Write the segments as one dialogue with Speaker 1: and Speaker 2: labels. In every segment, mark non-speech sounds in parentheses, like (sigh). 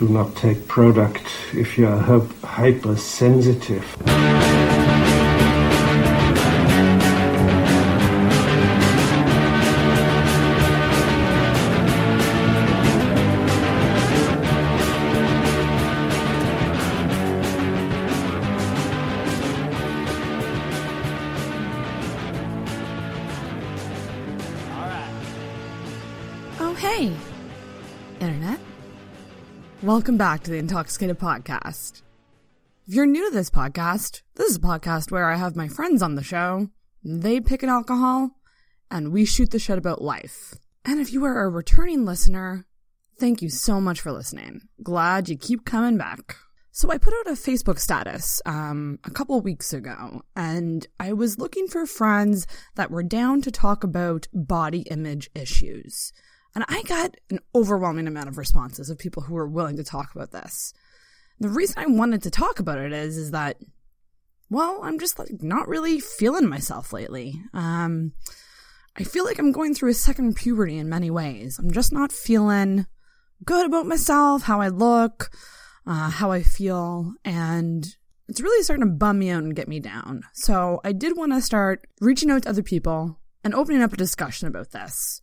Speaker 1: Do not take product if you are hy- hypersensitive.
Speaker 2: Welcome back to the Intoxicated Podcast. If you're new to this podcast, this is a podcast where I have my friends on the show, they pick an alcohol, and we shoot the shit about life. And if you are a returning listener, thank you so much for listening. Glad you keep coming back. So I put out a Facebook status um, a couple weeks ago, and I was looking for friends that were down to talk about body image issues. And I got an overwhelming amount of responses of people who were willing to talk about this. The reason I wanted to talk about it is, is that, well, I'm just like not really feeling myself lately. Um, I feel like I'm going through a second puberty in many ways. I'm just not feeling good about myself, how I look, uh, how I feel, and it's really starting to bum me out and get me down. So I did want to start reaching out to other people and opening up a discussion about this.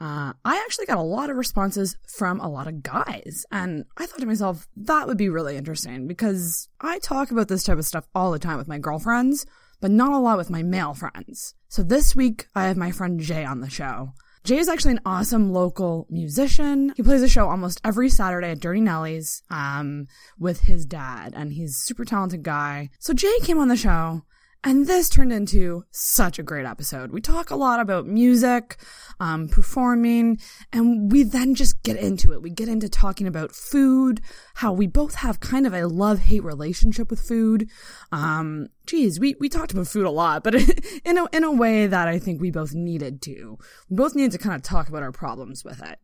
Speaker 2: Uh, I actually got a lot of responses from a lot of guys, and I thought to myself, that would be really interesting because I talk about this type of stuff all the time with my girlfriends, but not a lot with my male friends. So this week, I have my friend Jay on the show. Jay is actually an awesome local musician. He plays a show almost every Saturday at Durty Nelly's um, with his dad, and he's a super talented guy. So Jay came on the show, and this turned into such a great episode. We talk a lot about music, um, performing, and we then just get into it. We get into talking about food, how we both have kind of a love hate relationship with food. Um, geez, we, we talked about food a lot, but (laughs) in a, in a way that I think we both needed to. We both needed to kind of talk about our problems with it.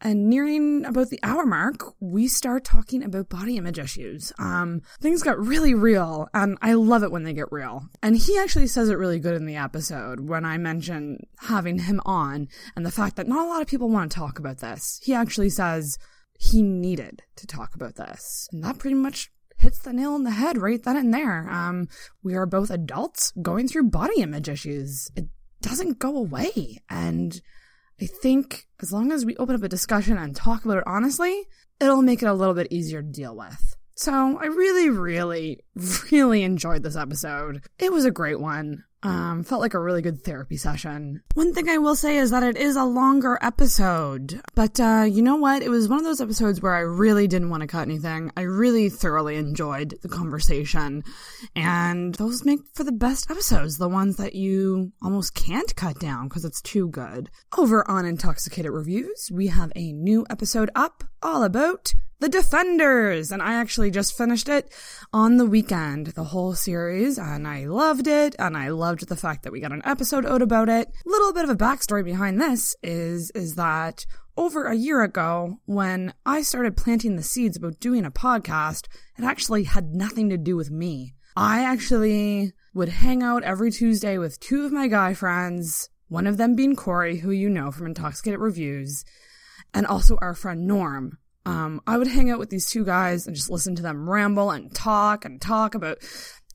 Speaker 2: And nearing about the hour mark, we start talking about body image issues. Um, things got really real, and I love it when they get real. And he actually says it really good in the episode when I mention having him on and the fact that not a lot of people want to talk about this. He actually says he needed to talk about this. And that pretty much hits the nail on the head right then and there. Um, we are both adults going through body image issues. It doesn't go away. And I think as long as we open up a discussion and talk about it honestly, it'll make it a little bit easier to deal with. So I really, really, (laughs) really enjoyed this episode. It was a great one. Um, felt like a really good therapy session. One thing I will say is that it is a longer episode, but uh, you know what? It was one of those episodes where I really didn't want to cut anything. I really thoroughly enjoyed the conversation, and those make for the best episodes, the ones that you almost can't cut down because it's too good. Over on Intoxicated Reviews, we have a new episode up all about the Defenders, and I actually just finished it on the weekend, the whole series, and I loved it, and I loved the fact that we got an episode out about it. Little bit of a backstory behind this is is that over a year ago, when I started planting the seeds about doing a podcast, it actually had nothing to do with me. I actually would hang out every Tuesday with two of my guy friends, one of them being Corey, who you know from Intoxicated Reviews, and also our friend Norm. Um, I would hang out with these two guys and just listen to them ramble and talk and talk about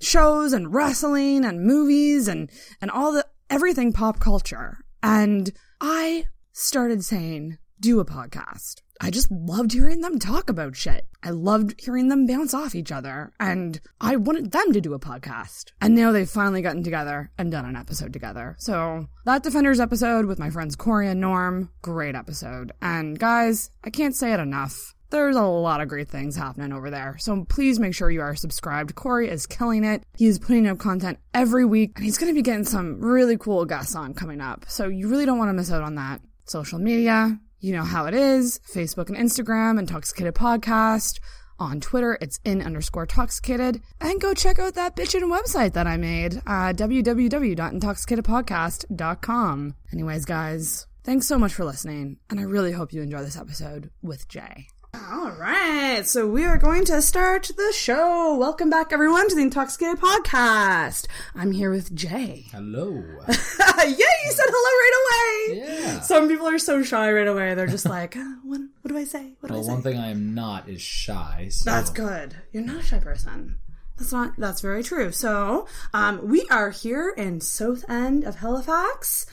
Speaker 2: shows and wrestling and movies and, and all the, everything pop culture. And I started saying, do a podcast. I just loved hearing them talk about shit. I loved hearing them bounce off each other, and I wanted them to do a podcast. And now they've finally gotten together and done an episode together. So, that Defenders episode with my friends Corey and Norm, great episode. And guys, I can't say it enough. There's a lot of great things happening over there. So please make sure you are subscribed. Corey is killing it. He's putting up content every week, and he's going to be getting some really cool guests on coming up. So you really don't want to miss out on that. Social media, you know how it is Facebook and Instagram, Intoxicated Podcast. On Twitter, it's in underscore toxicated. And go check out that bitchin' website that I made, uh, www.intoxicatedpodcast.com. Anyways, guys, thanks so much for listening, and I really hope you enjoy this episode with Jay. All right, so we are going to start the show. Welcome back, everyone, to the Intoxicated Podcast. I'm here with Jay.
Speaker 3: Hello. (laughs)
Speaker 2: yeah, you said hello right away.
Speaker 3: Yeah.
Speaker 2: Some people are so shy right away. They're just like, uh, what, what What do I say? What do
Speaker 3: Well,
Speaker 2: I say?
Speaker 3: one thing I am not is shy. So.
Speaker 2: That's good. You're not a shy person. That's not. That's very true. So, um, we are here in South End of Halifax,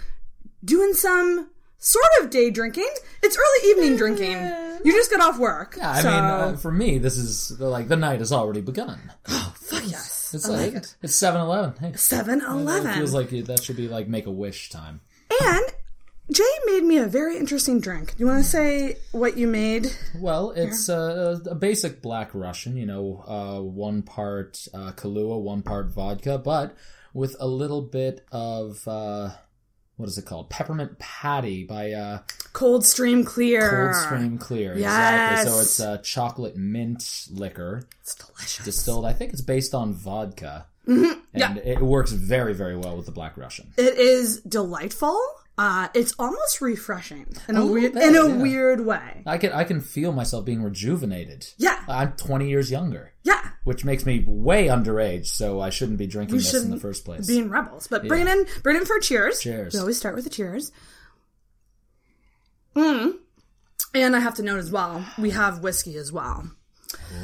Speaker 2: doing some sort of day drinking. It's early evening drinking. You just got off work.
Speaker 3: Yeah, I
Speaker 2: so,
Speaker 3: mean, uh, for me, this is like the night has already begun. (gasps)
Speaker 2: Oh, fuck yes.
Speaker 3: It's
Speaker 2: I like
Speaker 3: like
Speaker 2: it.
Speaker 3: it's seven eleven. Hey,
Speaker 2: Seven
Speaker 3: it
Speaker 2: Eleven.
Speaker 3: feels like that should be like make a wish time.
Speaker 2: And Jay made me a very interesting drink. Do you want to say what you made?
Speaker 3: Well, it's uh, a basic black Russian, you know, uh, one part uh, Kahlua, one part vodka, but with a little bit of uh, what is it called? Peppermint patty by uh,
Speaker 2: Coldstream Clear.
Speaker 3: Coldstream Clear. Exactly. So it's uh, chocolate mint liquor
Speaker 2: It's delicious.
Speaker 3: distilled. I think it's based on vodka,
Speaker 2: Mm-hmm.
Speaker 3: and it works very, very well with the black Russian.
Speaker 2: It is delightful. Uh, it's almost refreshing in a,
Speaker 3: little
Speaker 2: weird
Speaker 3: bit,
Speaker 2: in a
Speaker 3: yeah.
Speaker 2: weird way.
Speaker 3: I can I can feel myself being rejuvenated.
Speaker 2: Yeah,
Speaker 3: I'm 20 years younger.
Speaker 2: yeah.
Speaker 3: which makes me way underage, so I shouldn't be drinking
Speaker 2: We
Speaker 3: this in the first place.
Speaker 2: Being rebels, but bring it in, bring it in for cheers.
Speaker 3: Cheers.
Speaker 2: We always start with the cheers. Mm. And I have to note as well, we have whiskey as well.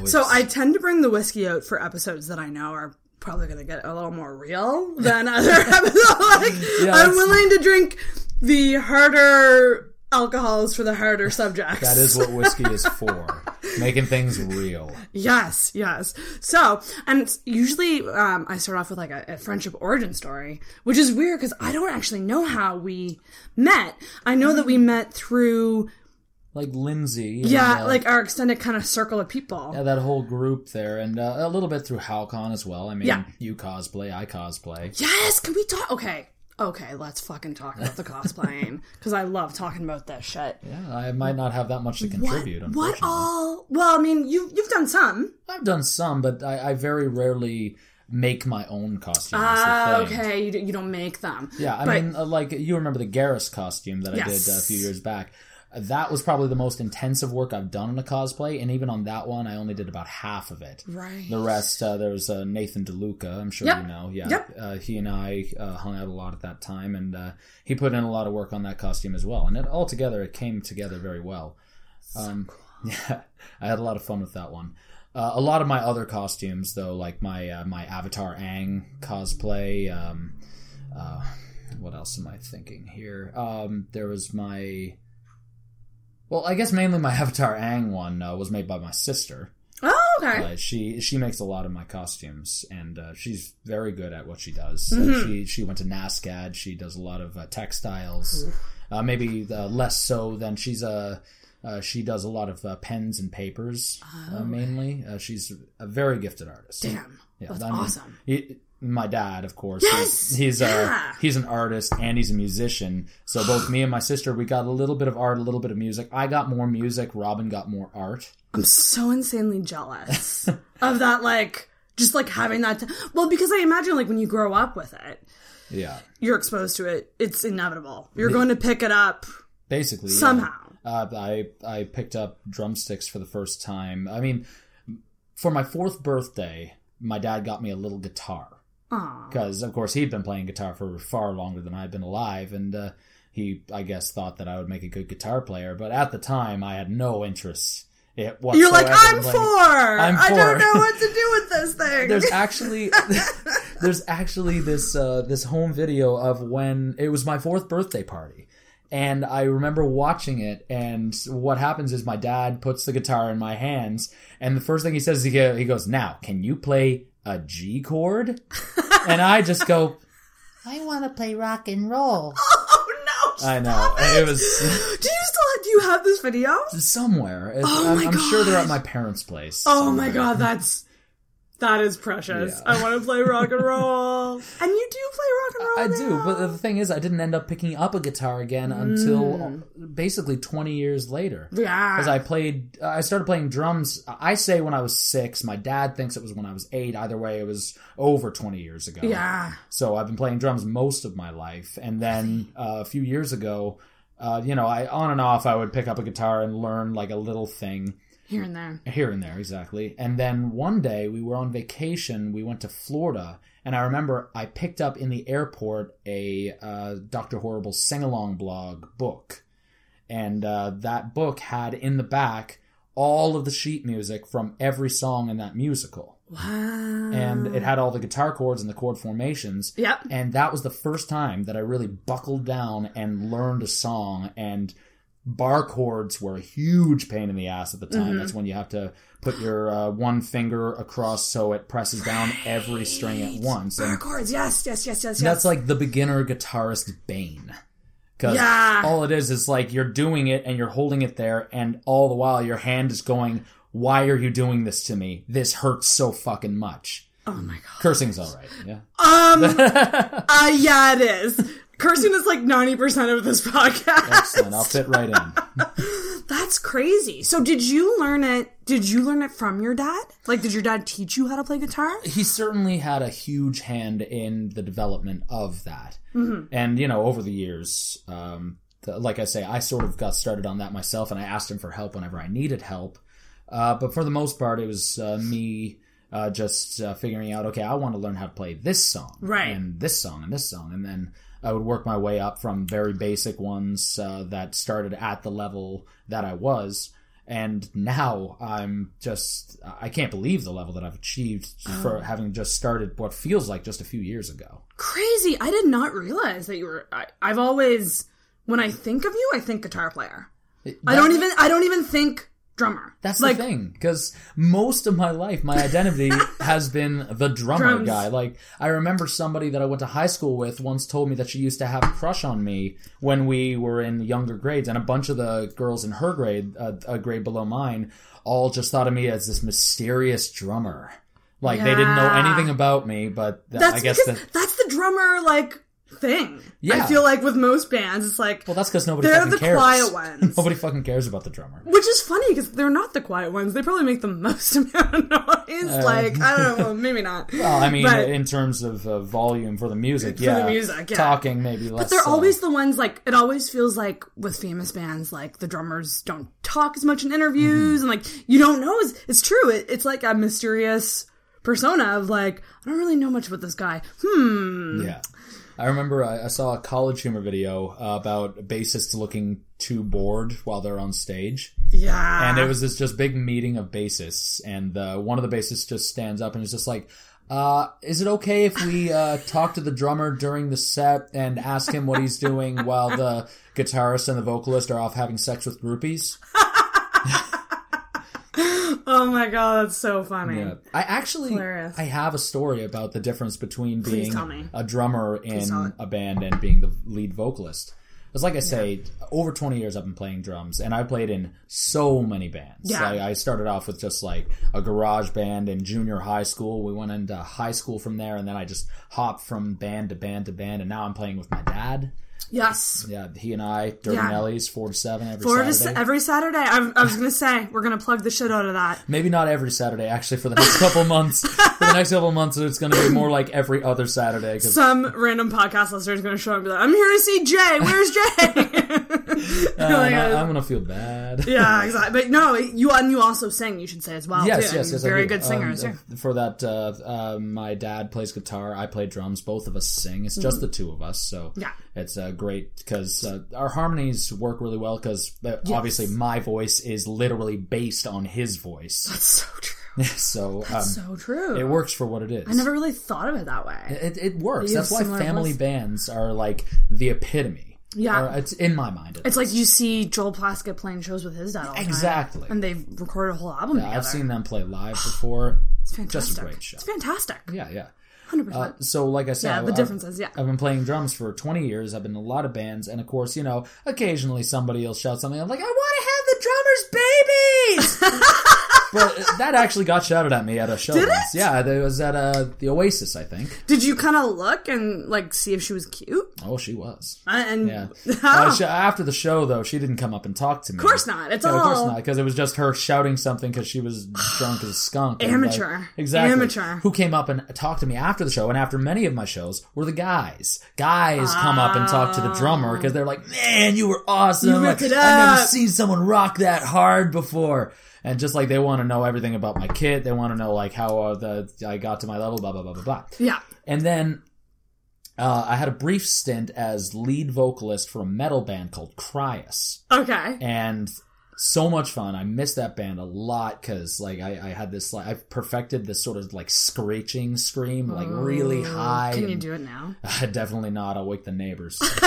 Speaker 2: So I tend to bring the whiskey out for episodes that I know are probably going to get a little more real than other (laughs) episodes. Like, I'm willing to drink the harder alcohols for the harder subjects.
Speaker 3: that is what whiskey is (laughs) for, making things real.
Speaker 2: Yes, yes. So, and usually um, I start off with like a, a friendship origin story, which is weird because I don't actually know how we met. I know that we met through,
Speaker 3: Like Lindsay, and,
Speaker 2: yeah,
Speaker 3: uh,
Speaker 2: like our extended kind of circle of people.
Speaker 3: yeah, that whole group there, and uh, a little bit through Hal-Con as well. I mean,
Speaker 2: Yeah.
Speaker 3: you cosplay, I cosplay.
Speaker 2: Yes, can we talk? Okay, okay, let's fucking talk about the cosplaying (laughs) because I love talking about this shit.
Speaker 3: Yeah, I might not have that much to contribute.
Speaker 2: what
Speaker 3: unfortunately.
Speaker 2: all? Well, I mean, you you've done some.
Speaker 3: I've done some, but I, I very rarely make my own costumes.
Speaker 2: Ah,
Speaker 3: thing.
Speaker 2: okay, you, you don't make them.
Speaker 3: Yeah, I
Speaker 2: But-
Speaker 3: mean, uh, like you remember the Garrus costume that I did uh, a few years back. That was probably the most intensive work I've done in a cosplay, and even on that one, I only did about half of it.
Speaker 2: Right.
Speaker 3: The rest, uh, there was uh, Nathan DeLuca. I'm sure
Speaker 2: Yep.
Speaker 3: you know. Yeah,
Speaker 2: Yep.
Speaker 3: uh, he and I uh, hung out a lot at that time, and uh, he put in a lot of work on that costume as well. And it all together, it came together very well. Um, (laughs) Yeah, I had a lot of fun with that one. Uh, a lot of my other costumes, though, like my uh, my Avatar Aang cosplay. Um, uh, what else am I thinking here? Um, there was my. Well, I guess mainly my (laughs) Avatar Aang one uh, was made by my sister.
Speaker 2: Oh, okay.
Speaker 3: Uh, she she makes a lot of my costumes, and uh, she's very good at what she does.
Speaker 2: Mm-hmm.
Speaker 3: she she went to NASCAD. She does a lot of uh, textiles. Uh, maybe uh, less so than she's a. Uh, she does a lot of uh, pens and papers, uh, mainly. Uh, she's a very gifted artist.
Speaker 2: Oh. Damn,
Speaker 3: Yeah,
Speaker 2: that's
Speaker 3: I mean,
Speaker 2: awesome.
Speaker 3: he- my dad, of course,
Speaker 2: Yes!
Speaker 3: he's he's,
Speaker 2: Yeah!
Speaker 3: uh, he's an artist and he's a musician. So both me and my sister, we got a little bit of art, a little bit of music. I got more music. Robin got more art.
Speaker 2: I'm so insanely jealous (laughs) of that, like, just like having that. T- well, because I imagine, like, when you grow up with it,
Speaker 3: Yeah,
Speaker 2: you're exposed to it. It's inevitable. You're going to pick it up
Speaker 3: basically yeah.
Speaker 2: somehow.
Speaker 3: Uh, I I picked up drumsticks for the first time. I mean, for my fourth birthday, my dad got me a little guitar. Because, of course, he'd been playing guitar for far longer than I'd been alive, and uh, he, I guess, thought that I would make a good guitar player. But at the time, I had no interest. It whatsoever
Speaker 2: You're like, I'm
Speaker 3: playing-
Speaker 2: four.
Speaker 3: I'm
Speaker 2: I don't know what to do with this thing.
Speaker 3: there's actually (laughs) (laughs) there's actually this uh, this home video of when it was my fourth birthday party and I remember watching it and what happens is my dad puts the guitar in my hands and the first thing he says is he he goes now can you play a G chord and I just go (laughs)
Speaker 4: I want to play rock and roll. (laughs)
Speaker 2: oh no!
Speaker 3: I know
Speaker 2: stop
Speaker 3: it was (gasps)
Speaker 2: Do you still do you have this video?
Speaker 3: somewhere
Speaker 2: Oh
Speaker 3: I'm,
Speaker 2: my
Speaker 3: I'm sure they're at my parents' place
Speaker 2: Oh my god, that's that is precious.
Speaker 3: Yeah.
Speaker 2: I want to play rock and roll, (laughs) and you do play rock and roll.
Speaker 3: I do, but the thing is, I didn't end up picking up a guitar again until basically 20 years later.
Speaker 2: Mm. yeah,
Speaker 3: Because I played, I started playing drums. I say when I was six. My dad thinks it was when I was eight. Either way, it was over 20 years ago.
Speaker 2: yeah.
Speaker 3: So I've been playing drums most of my life, and then uh, a few years ago, uh, you know, I on and off I would pick up a guitar and learn like a little thing
Speaker 2: Here and there.
Speaker 3: here and there exactly and then one day we were on vacation we went to florida and i remember i picked up in the airport a uh, dr horrible sing-along blog book and uh, that book had in the back all of the sheet music from every song in that musical,
Speaker 2: Wow.
Speaker 3: and it had all the guitar chords and the chord formations.
Speaker 2: Yep.
Speaker 3: And that was the first time that I really buckled down and learned a song. And bar chords were a huge pain in the ass at the time.
Speaker 2: Mm-hmm.
Speaker 3: That's when you have to put your uh, one finger across so it presses down every string at once.
Speaker 2: Bar
Speaker 3: And
Speaker 2: chords. Yes, yes, yes, yes, yes.
Speaker 3: that's like the beginner guitarist bane. Because
Speaker 2: Yeah.
Speaker 3: all it is is like you're doing it and you're holding it there, and all the while your hand is going, Why are you doing this to me? This hurts so fucking much.
Speaker 2: Oh my god.
Speaker 3: Cursing's alright, yeah.
Speaker 2: Um. (laughs) uh, yeah, it is. Cursing is like ninety percent of this podcast.
Speaker 3: Excellent. I'll fit right in. (laughs)
Speaker 2: That's crazy. So, did you learn it? Did you learn it from your dad? Like, did your dad teach you how to play guitar?
Speaker 3: he certainly had a huge hand in the development of that. And, you know, over the years, um, the, like I say, I sort of got started on that myself and I asked him for help whenever I needed help. Uh, but for the most part, it was uh, me uh, just uh, figuring out, okay, I want to learn how to play this song.
Speaker 2: Right.
Speaker 3: And this song and this song. And then I would work my way up from very basic ones uh, that started at the level that I was. And now I'm just, I can't believe the level that I've achieved for having just started what feels like just a few years ago.
Speaker 2: Crazy. I did not realize that you were. I, I've always, when I think of you, I think guitar player. I don't even. I don't even think drummer.
Speaker 3: That's
Speaker 2: like
Speaker 3: the thing, because most of my life, my identity (laughs) has been the drummer
Speaker 2: Drums.
Speaker 3: guy. Like, I remember somebody that I went to high school with once told me that she used to have a crush on me when we were in younger grades, and a bunch of the girls in her grade, uh, a grade below mine, all just thought of me as this mysterious drummer. Like, they didn't know anything about me, but th- I guess that.
Speaker 2: that's the drummer like thing.
Speaker 3: Yeah.
Speaker 2: I feel like with most bands, it's like
Speaker 3: Well, that's because nobody
Speaker 2: They're
Speaker 3: fucking
Speaker 2: the
Speaker 3: cares.
Speaker 2: quiet (laughs) ones.
Speaker 3: nobody fucking cares about the drummer.
Speaker 2: which is funny because they're not the quiet ones. They probably make the (laughs) most amount of noise. like I don't know, (laughs) maybe not.
Speaker 3: Uh, Well, I mean,
Speaker 2: But-
Speaker 3: in terms of uh, volume for the music,
Speaker 2: For
Speaker 3: yeah,
Speaker 2: the music, yeah.
Speaker 3: talking maybe less.
Speaker 2: But they're
Speaker 3: so.
Speaker 2: always the ones like it always feels like with famous bands like the drummers don't talk as much in interviews
Speaker 3: Mm-hmm.
Speaker 2: and like you don't know it's, it's true it, it's like a mysterious persona of like I don't really know much about this guy hmm
Speaker 3: Yeah. I remember I, I saw a college humor video uh, about bassists looking too bored while they're on stage.
Speaker 2: yeah
Speaker 3: And it was this just big meeting of bassists, and uh, one of the bassists just stands up and is just like, uh, is it okay if we uh, talk to the drummer during the set and ask him what he's doing while the guitarist and the vocalist are off having sex with groupies? (laughs)
Speaker 2: oh my god that's so funny
Speaker 3: Yeah. I actually
Speaker 2: Hilarious.
Speaker 3: I have a story about the difference between being a drummer in a band and being the lead vocalist. Because, like I say, over 20 years I've been playing drums, and I played in so many bands.
Speaker 2: Yeah.
Speaker 3: I, I started off with just like a garage band in junior high school. We went into high school from there, and then I just hopped from band to band to band, and now I'm playing with my dad.
Speaker 2: Yes
Speaker 3: Yeah, he and I, Dirty
Speaker 2: Yeah.
Speaker 3: Nellies, four to seven every
Speaker 2: for
Speaker 3: Saturday.
Speaker 2: this, every Saturday I, I was gonna say we're gonna plug the shit out of that
Speaker 3: Maybe not every Saturday, actually, for the next couple (laughs) months. For the next couple months, it's going to be more like every other Saturday. 'cause
Speaker 2: some random podcast listener is gonna show up and be like I'm here to see Jay where's Jay (laughs) (laughs)
Speaker 3: Uh,
Speaker 2: Like,
Speaker 3: I, am gonna feel bad.
Speaker 2: yeah exactly but no you and you also sing you should say as well
Speaker 3: Yes,
Speaker 2: too.
Speaker 3: yes, yes.
Speaker 2: Very good singers
Speaker 3: Um,
Speaker 2: yeah.
Speaker 3: For that, uh, uh, my dad plays guitar. I play drums. Both of us sing. It's just the two of us, so
Speaker 2: Mm-hmm. Yeah.
Speaker 3: It's uh, great because uh, our harmonies work really well. Because uh, obviously, my voice is literally based on his voice,
Speaker 2: That's so true. (laughs)
Speaker 3: so um,
Speaker 2: So true.
Speaker 3: it works for what it is.
Speaker 2: I never really thought of it that way.
Speaker 3: It, it works. That's why family
Speaker 2: voice?
Speaker 3: bands are like the epitome.
Speaker 2: Yeah.
Speaker 3: Or it's in my mind.
Speaker 2: It's like you see Joel Plaskett playing shows with his dad all the time.
Speaker 3: Exactly.
Speaker 2: And they've recorded a whole album together.
Speaker 3: I've seen them play live (gasps) before.
Speaker 2: It's fantastic.
Speaker 3: just a great show.
Speaker 2: It's fantastic.
Speaker 3: Yeah, yeah.
Speaker 2: 100%.
Speaker 3: Uh, so, like I said,
Speaker 2: yeah, the
Speaker 3: I've-
Speaker 2: difference is, yeah.
Speaker 3: I've been playing drums for 20 years. I've been in a lot of bands, and of course, you know, occasionally somebody will shout something. I'm like, I want to have the drummers' babies. (laughs) but that actually got shouted at me at a show.
Speaker 2: Did
Speaker 3: once.
Speaker 2: it?
Speaker 3: Yeah, it was at uh, the Oasis, I think.
Speaker 2: Did you kind of look and, like, see if she was cute?
Speaker 3: Oh, she was.
Speaker 2: Uh, And
Speaker 3: Yeah. (laughs) Uh, sh- after the show, though, she didn't come up and talk to me.
Speaker 2: of course not. It's
Speaker 3: Yeah,
Speaker 2: all
Speaker 3: of course not, because it was just her shouting something because she was drunk as a skunk. and, like,
Speaker 2: Amateur.
Speaker 3: exactly.
Speaker 2: Amateur.
Speaker 3: Who came up and talked to me after the show, and after many of my shows were the guys. Guys come up and talk to the drummer because they're like, "Man, you were awesome!
Speaker 2: You
Speaker 3: Like, I've never seen someone rock that hard before." And just like they want to know everything about my kit, they want to know like how uh, the I got to my level, blah blah blah blah blah.
Speaker 2: yeah.
Speaker 3: And then Uh, I had a brief stint as lead vocalist for a metal band called Cryus,
Speaker 2: Okay.
Speaker 3: and so much fun. I miss that band a lot because like I, I had this like I've perfected this sort of like screeching scream, like really high.
Speaker 2: Can you do it now? (laughs)
Speaker 3: Definitely not. I'll wake the neighbors. (laughs)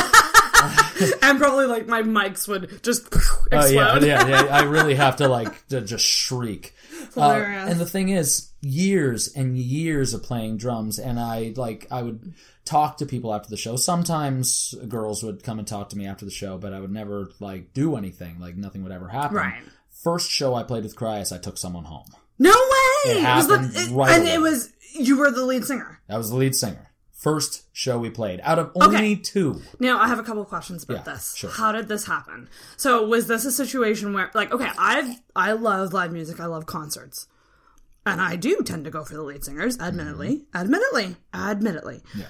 Speaker 3: (laughs)
Speaker 2: and probably like my mics would just (laughs) explode.
Speaker 3: Oh yeah, yeah, yeah. I really have to like (laughs) to just shriek. Uh, and the thing is, years and years of playing drums, and I like I would talk to people after the show. Sometimes girls would come and talk to me after the show, but I would never like do anything. Like nothing would ever happen.
Speaker 2: Right.
Speaker 3: First show I played with Cryus, I took someone home.
Speaker 2: No way!
Speaker 3: It
Speaker 2: was the- it-
Speaker 3: right
Speaker 2: and
Speaker 3: away.
Speaker 2: it was you were the lead singer.
Speaker 3: That was the lead singer. First show we played out of only
Speaker 2: Okay.
Speaker 3: two.
Speaker 2: Now I have a couple of questions about
Speaker 3: Yeah,
Speaker 2: this.
Speaker 3: sure.
Speaker 2: How did this happen? So was this a situation where like okay, I I love live music, I love concerts. And I do tend to go for the lead singers, admittedly. Mm-hmm. Admittedly. Admittedly.
Speaker 3: Yeah.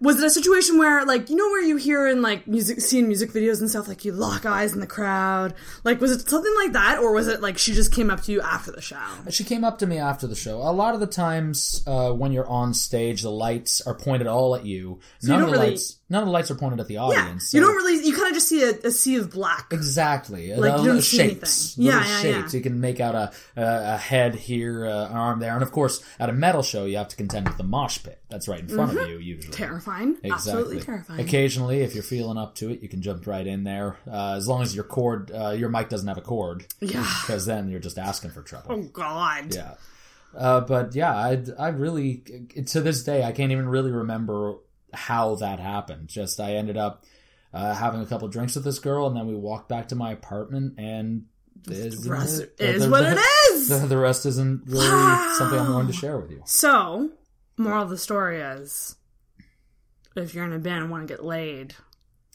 Speaker 2: Was it a situation where, like, you know, where you hear in like music, seeing music videos and stuff, like you lock eyes in the crowd? Like, was it something like that, or was it like she just came up to you after the show?
Speaker 3: She came up to me after the show. A lot of the times uh, when you're on stage, the lights are pointed all at you.
Speaker 2: you
Speaker 3: none of
Speaker 2: don't
Speaker 3: the
Speaker 2: really-
Speaker 3: lights, none of the lights are pointed at the audience.
Speaker 2: Yeah,
Speaker 3: audience.
Speaker 2: you don't really, you kind of just see a, a sea of black.
Speaker 3: Exactly.
Speaker 2: Like,
Speaker 3: Uh,
Speaker 2: you don't see
Speaker 3: shapes.
Speaker 2: anything. Yeah, yeah,
Speaker 3: shapes.
Speaker 2: yeah.
Speaker 3: You can make out a, a, head here, uh, an arm there. And of course, at a metal show, you have to contend with the mosh pit. That's right in front of you, usually.
Speaker 2: Terrifying.
Speaker 3: Exactly.
Speaker 2: Mm-hmm. Absolutely terrifying.
Speaker 3: Occasionally, if you're feeling up to it, you can jump right in there. Uh, as long as your cord, uh, your mic doesn't have a cord.
Speaker 2: Yeah.
Speaker 3: Because then you're just asking for trouble.
Speaker 2: Oh, God.
Speaker 3: Yeah. Uh, but yeah, I, I really, to this day, I can't even really remember how that happened. Just, I ended up uh, having a couple drinks with this girl, and then we walked back to my apartment, and is,
Speaker 2: The rest
Speaker 3: the-
Speaker 2: is
Speaker 3: the-
Speaker 2: what
Speaker 3: the-
Speaker 2: it (laughs) is.
Speaker 3: The, the rest isn't really something I'm willing to share with you.
Speaker 2: So, moral of the story is if you're in a band and want to get laid,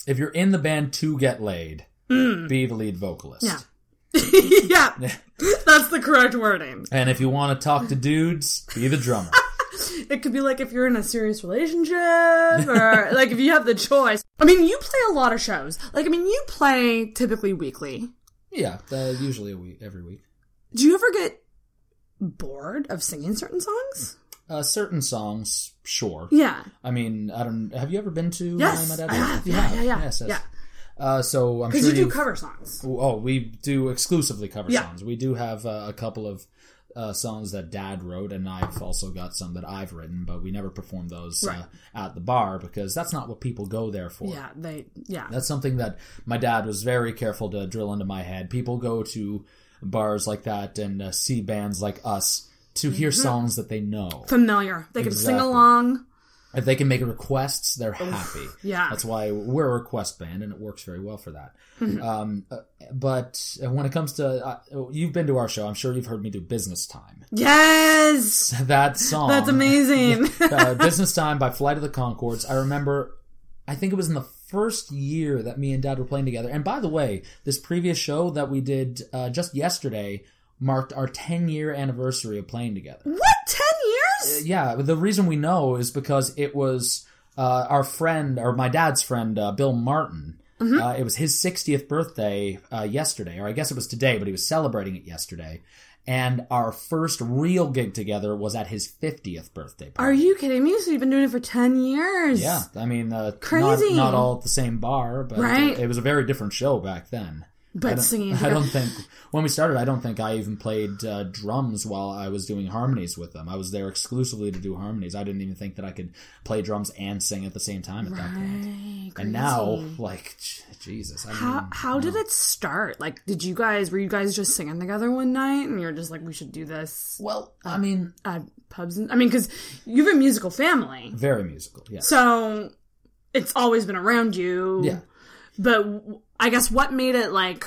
Speaker 3: If you're in the band to get laid, be the lead vocalist.
Speaker 2: Mm. yeah, (laughs) (laughs) that's the correct wording.
Speaker 3: And if you want to talk to dudes, be the drummer.
Speaker 2: It could be like if you're in a serious relationship, or (laughs) like if you have the choice. I mean, you play a lot of shows. Like, I mean, you play typically weekly.
Speaker 3: yeah, uh, usually a week, every week.
Speaker 2: Do you ever get bored of singing certain songs?
Speaker 3: Uh, certain songs, sure.
Speaker 2: Yeah.
Speaker 3: I mean, I don't. Have you ever been to
Speaker 2: Yes,
Speaker 3: My Dad's
Speaker 2: have.
Speaker 3: You
Speaker 2: Yeah, yeah, yeah,
Speaker 3: Yes, yes.
Speaker 2: yeah.
Speaker 3: Uh, so I'm
Speaker 2: Because
Speaker 3: sure
Speaker 2: you do cover songs.
Speaker 3: Oh, we do exclusively cover
Speaker 2: Yeah.
Speaker 3: songs. We do have uh, a couple of uh, songs that Dad wrote, and I've also got some that I've written, but we never perform those
Speaker 2: Right.
Speaker 3: uh, at the bar because that's not what people go there for.
Speaker 2: Yeah, they, yeah.
Speaker 3: That's something that my dad was very careful to drill into my head. People go to bars like that and uh, see bands like us to hear
Speaker 2: Mm-hmm.
Speaker 3: songs that they know.
Speaker 2: Familiar. They can sing along.
Speaker 3: If they can make requests, they're happy.
Speaker 2: yeah.
Speaker 3: That's why we're a request band, and it works very well for that.
Speaker 2: Mm-hmm.
Speaker 3: Um, uh, but when it comes to, uh, you've been to our show, I'm sure you've heard me do Business Time.
Speaker 2: Yes! (laughs)
Speaker 3: That song.
Speaker 2: That's amazing. (laughs)
Speaker 3: uh, (laughs) Business Time by Flight of the Conchords. I remember, I think it was in the first year that me and Dad were playing together. And by the way, this previous show that we did uh, just yesterday marked our 10 year anniversary of playing together.
Speaker 2: what? 10 years?
Speaker 3: Yeah, the reason we know is because it was uh, our friend, or my dad's friend, uh, Bill Martin. Uh, it was his 60th birthday uh, yesterday, or I guess it was today, but he was celebrating it yesterday. And our first real gig together was at his 50th birthday party.
Speaker 2: Are you kidding me? So you've been doing it for 10 years?
Speaker 3: Yeah, I mean, uh,
Speaker 2: Crazy.
Speaker 3: Not, not all at the same bar, but
Speaker 2: Right.
Speaker 3: it was a very different show back then.
Speaker 2: But (laughs)
Speaker 3: I
Speaker 2: singing
Speaker 3: I don't think when we started, I don't think I even played uh, drums while I was doing harmonies with them. I was there exclusively to do harmonies. I didn't even think that I could play drums and sing at the same time at that point.
Speaker 2: Right,
Speaker 3: And now, like, Jesus, I
Speaker 2: How,
Speaker 3: mean,
Speaker 2: how did it start? Like, did you guys, were you guys just singing together one night and you're just like, we should do this
Speaker 3: well, I mean,
Speaker 2: at pubs? And, I mean, because you have a musical family.
Speaker 3: very musical. Yeah.
Speaker 2: So it's always been around you.
Speaker 3: Yeah.
Speaker 2: But I guess what made it like,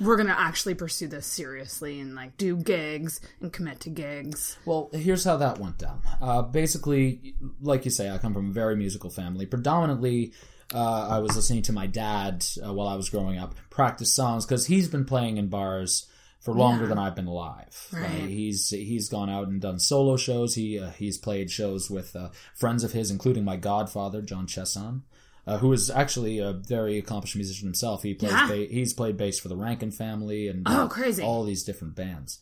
Speaker 2: we're going to actually pursue this seriously and like do gigs and commit to gigs?
Speaker 3: Well, here's how that went down. Uh, basically, like you say, I come from a very musical family. Predominantly, uh, I was listening to my dad uh, while I was growing up practice songs because he's been playing in bars for longer than I've been alive.
Speaker 2: Right.
Speaker 3: he's he's gone out and done solo shows. He uh, he's played shows with uh, friends of his, including my godfather John Chesson. Uh, who is actually a very accomplished musician himself. He plays
Speaker 2: Yeah.
Speaker 3: ba- he's played bass for the Rankin Family and
Speaker 2: Oh,
Speaker 3: uh,
Speaker 2: crazy.
Speaker 3: all these different bands.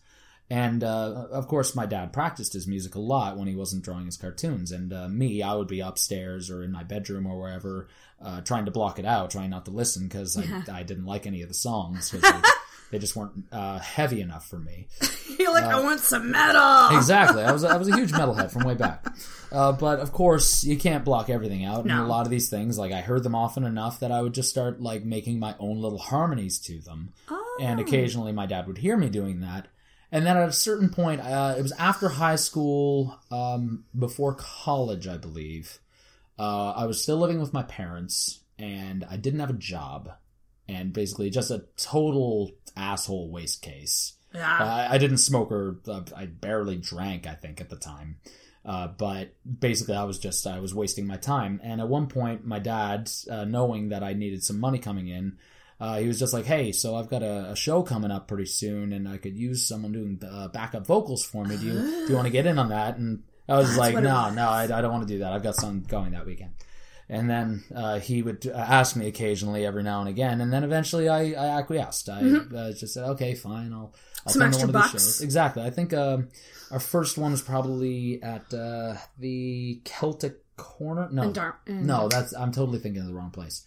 Speaker 3: And uh, of course, my dad practiced his music a lot when he wasn't drawing his cartoons. And uh, me, I would be upstairs or in my bedroom or wherever, uh, trying to block it out, trying not to listen because I, I didn't like any of the songs. (laughs) they, just weren't uh, heavy enough for me. (laughs)
Speaker 2: You're like, I want some metal. (laughs)
Speaker 3: Exactly. I was I was a huge metalhead from way back. Uh, but of course, you can't block everything out. And a lot of these things, like I heard them often enough that I would just start like making my own little harmonies to them.
Speaker 2: Oh.
Speaker 3: And occasionally, my dad would hear me doing that. And then at a certain point, uh, it was after high school, um, before college, I believe. Uh, I was still living with my parents, and I didn't have a job, and basically just a total asshole waste case.
Speaker 2: Yeah.
Speaker 3: I, I didn't smoke or uh, I barely drank. I think at the time, uh, but basically I was just I was wasting my time. And at one point, my dad, uh, knowing that I needed some money coming in, uh, he was just like, "Hey, so I've got a, a show coming up pretty soon, and I could use someone doing uh, backup vocals for me. Do you do you (gasps) want to get in on that?" And I was like, "No, no, I, I don't want to do that. I've got something going that weekend." And then uh, he would uh, ask me occasionally, every now and again, and then eventually I, I acquiesced. I uh, just said, "Okay, fine, I'll." I'll
Speaker 2: Some
Speaker 3: come to
Speaker 2: extra
Speaker 3: one of these
Speaker 2: bucks.
Speaker 3: shows. Exactly. I think um, our first one was probably at uh, the Celtic Corner. No,
Speaker 2: Dar-
Speaker 3: no, that's I'm totally thinking of the wrong place.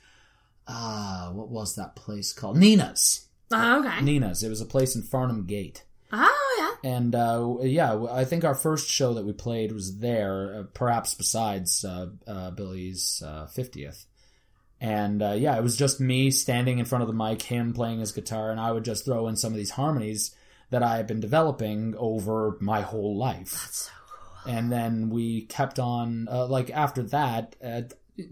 Speaker 3: Ah, what was that place called? Nina's.
Speaker 2: Oh, okay.
Speaker 3: Nina's. It was a place in Farnham Gate.
Speaker 2: Oh, yeah.
Speaker 3: And uh, yeah, I think our first show that we played was there, uh, perhaps besides uh, uh, Billy's uh, 50th. And uh, yeah, it was just me standing in front of the mic, him playing his guitar, and I would just throw in some of these harmonies that I had been developing over my whole life.
Speaker 2: That's so cool.
Speaker 3: And then we kept on, uh, like after that, uh,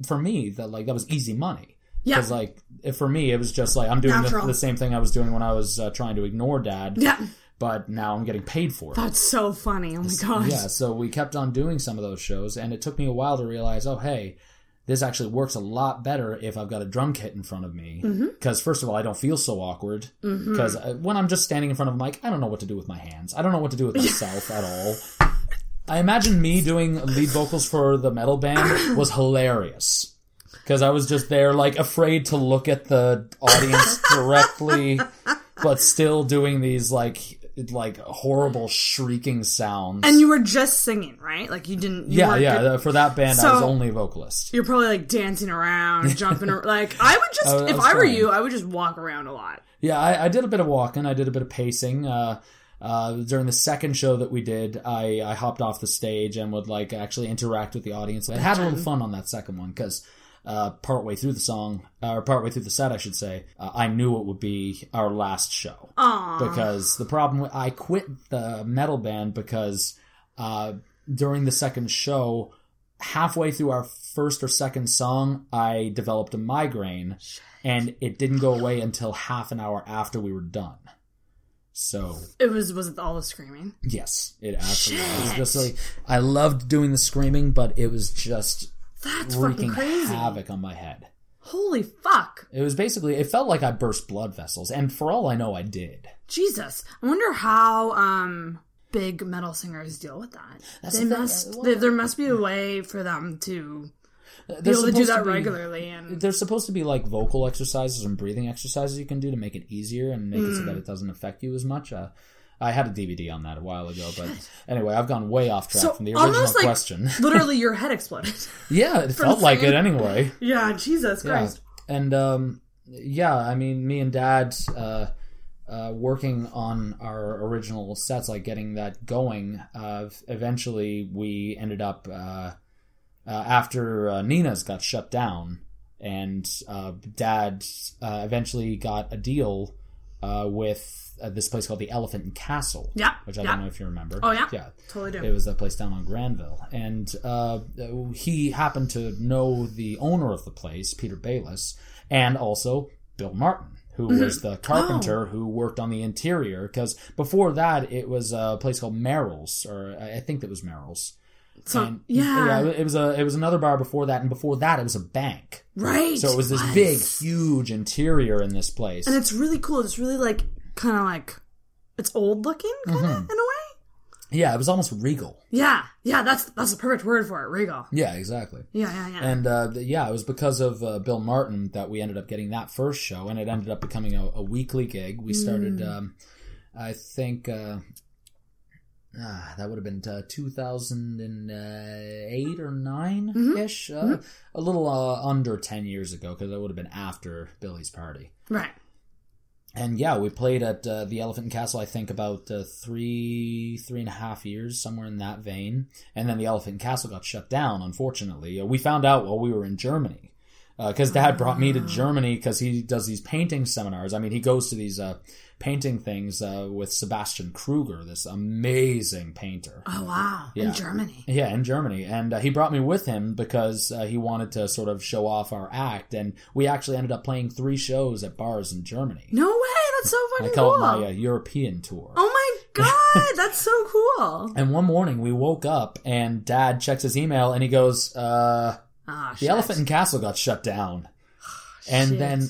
Speaker 3: for me, that like that was easy money.
Speaker 2: Yeah.
Speaker 3: Because like for me, it was just like I'm doing the, the same thing I was doing when I was uh, trying to ignore dad
Speaker 2: Yeah.
Speaker 3: But now I'm getting paid for it.
Speaker 2: That's so funny. Oh my gosh.
Speaker 3: Yeah, so we kept on doing some of those shows, and it took me a while to realize, oh, hey, this actually works a lot better if I've got a drum kit in front of me.
Speaker 2: Mm-hmm.
Speaker 3: Because, first of all, I don't feel so awkward. Because when I'm just standing in front of a mic, I don't know what to do with my hands. I don't know what to do with (laughs) myself at all. I imagine me doing lead vocals for the metal band (coughs) was hilarious. Because I was just there, like, afraid to look at the audience (laughs) directly, but still doing these, like, like horrible shrieking sounds.
Speaker 2: And you were just singing, right? Like you didn't. You
Speaker 3: yeah, yeah.
Speaker 2: good-
Speaker 3: For that band, I was only a vocalist.
Speaker 2: You're probably like dancing around, (laughs) jumping. ar- like I would just,
Speaker 3: I was- I
Speaker 2: if I were you, I would just walk around a lot.
Speaker 3: Yeah, I, I did a bit of walking. I did a bit of pacing. Uh, uh, during the second show that we did, I, I hopped off the stage and would like actually interact with the audience. I had a little fun on that second one because uh, partway through the song, or partway through the set, I should say, uh, I knew it would be our last show. Aww. Because the problem, I quit the metal band because uh, during the second show, halfway through our first or second song, I developed a migraine, and it didn't go away until half an hour after we were done. So
Speaker 2: It was was it all the screaming?
Speaker 3: yes, it absolutely was just like I loved doing the screaming, but it was just
Speaker 2: That's fucking
Speaker 3: wreaking
Speaker 2: crazy.
Speaker 3: havoc on my head.
Speaker 2: Holy fuck,
Speaker 3: It was basically it felt like I burst blood vessels, and for all I know, I did.
Speaker 2: Jesus! I wonder how um big metal singers deal with that.
Speaker 3: That's
Speaker 2: they
Speaker 3: the
Speaker 2: must.
Speaker 3: well-
Speaker 2: there, there must be a way for them to be able to do that
Speaker 3: be-
Speaker 2: regularly. And
Speaker 3: There's supposed to be like vocal exercises and breathing exercises you can do to make it easier and make it so that
Speaker 2: Mm.
Speaker 3: it doesn't affect you as much. Uh, I had a DVD on that a while ago, but anyway, I've gone way off track
Speaker 2: so
Speaker 3: from the original
Speaker 2: almost like
Speaker 3: question. (laughs)
Speaker 2: literally your head exploded.
Speaker 3: yeah, it (laughs) felt like it anyway.
Speaker 2: yeah, Jesus
Speaker 3: Yeah,
Speaker 2: Christ.
Speaker 3: and um, yeah, I mean, me and Dad uh, uh, working on our original sets, like getting that going. Uh, eventually, we ended up uh, uh, after uh, Nina's got shut down, and uh, Dad uh, eventually got a deal uh, with uh, this place called the Elephant and Castle.
Speaker 2: Yeah,
Speaker 3: which I
Speaker 2: yeah.
Speaker 3: don't know if you remember.
Speaker 2: Oh, yeah.
Speaker 3: yeah.
Speaker 2: Totally do.
Speaker 3: It was a place down on Granville, and uh, he happened to know the owner of the place, Peter Bayless, and also Bill Martin, who
Speaker 2: Mm-hmm.
Speaker 3: was the carpenter
Speaker 2: Oh.
Speaker 3: who worked on the interior. Because before that, it was a place called Merrill's, or I I think it was Merrill's.
Speaker 2: So
Speaker 3: And-
Speaker 2: yeah,
Speaker 3: it was a it was another bar before that, and before that, it was a bank.
Speaker 2: right.
Speaker 3: So it was this big, huge interior in this place.
Speaker 2: and it's really cool. It's really like kind of like it's old looking, kind of
Speaker 3: Mm-hmm.
Speaker 2: in a way.
Speaker 3: yeah, it was almost regal.
Speaker 2: Yeah, yeah. That's that's the perfect word for it. Regal.
Speaker 3: Yeah, exactly.
Speaker 2: Yeah, yeah, yeah.
Speaker 3: And uh, yeah, it was because of uh, Bill Martin that we ended up getting that first show, and it ended up becoming a, a weekly gig. We started,
Speaker 2: Mm.
Speaker 3: um, I think, uh, ah, that would have been uh, 2008 or 9
Speaker 2: Mm-hmm.
Speaker 3: ish, uh, a little uh, under 10 years ago because that would have been after Billy's party.
Speaker 2: Right.
Speaker 3: And yeah, we played at uh, the Elephant and Castle. I think about uh, three, three and a half years, somewhere in that vein. And then the Elephant and Castle got shut down. Unfortunately, uh, we found out while we were in Germany because Dad brought me to Germany because he does these painting seminars. I mean, he goes to these uh, painting things uh, with Sebastian Kruger, this amazing painter.
Speaker 2: Oh wow.
Speaker 3: Yeah.
Speaker 2: In Germany.
Speaker 3: Yeah, in Germany, and uh, he brought me with him because uh, he wanted to sort of show off our act, and we actually ended up playing three shows at bars in Germany.
Speaker 2: No way. That's so
Speaker 3: funny.
Speaker 2: I
Speaker 3: call
Speaker 2: cool.
Speaker 3: it my uh, European tour.
Speaker 2: oh my (laughs) god, that's so cool.
Speaker 3: And one morning we woke up and Dad checks his email and he goes, uh,
Speaker 2: Ah,
Speaker 3: "The Elephant and Castle got shut down." and
Speaker 2: Shit.
Speaker 3: then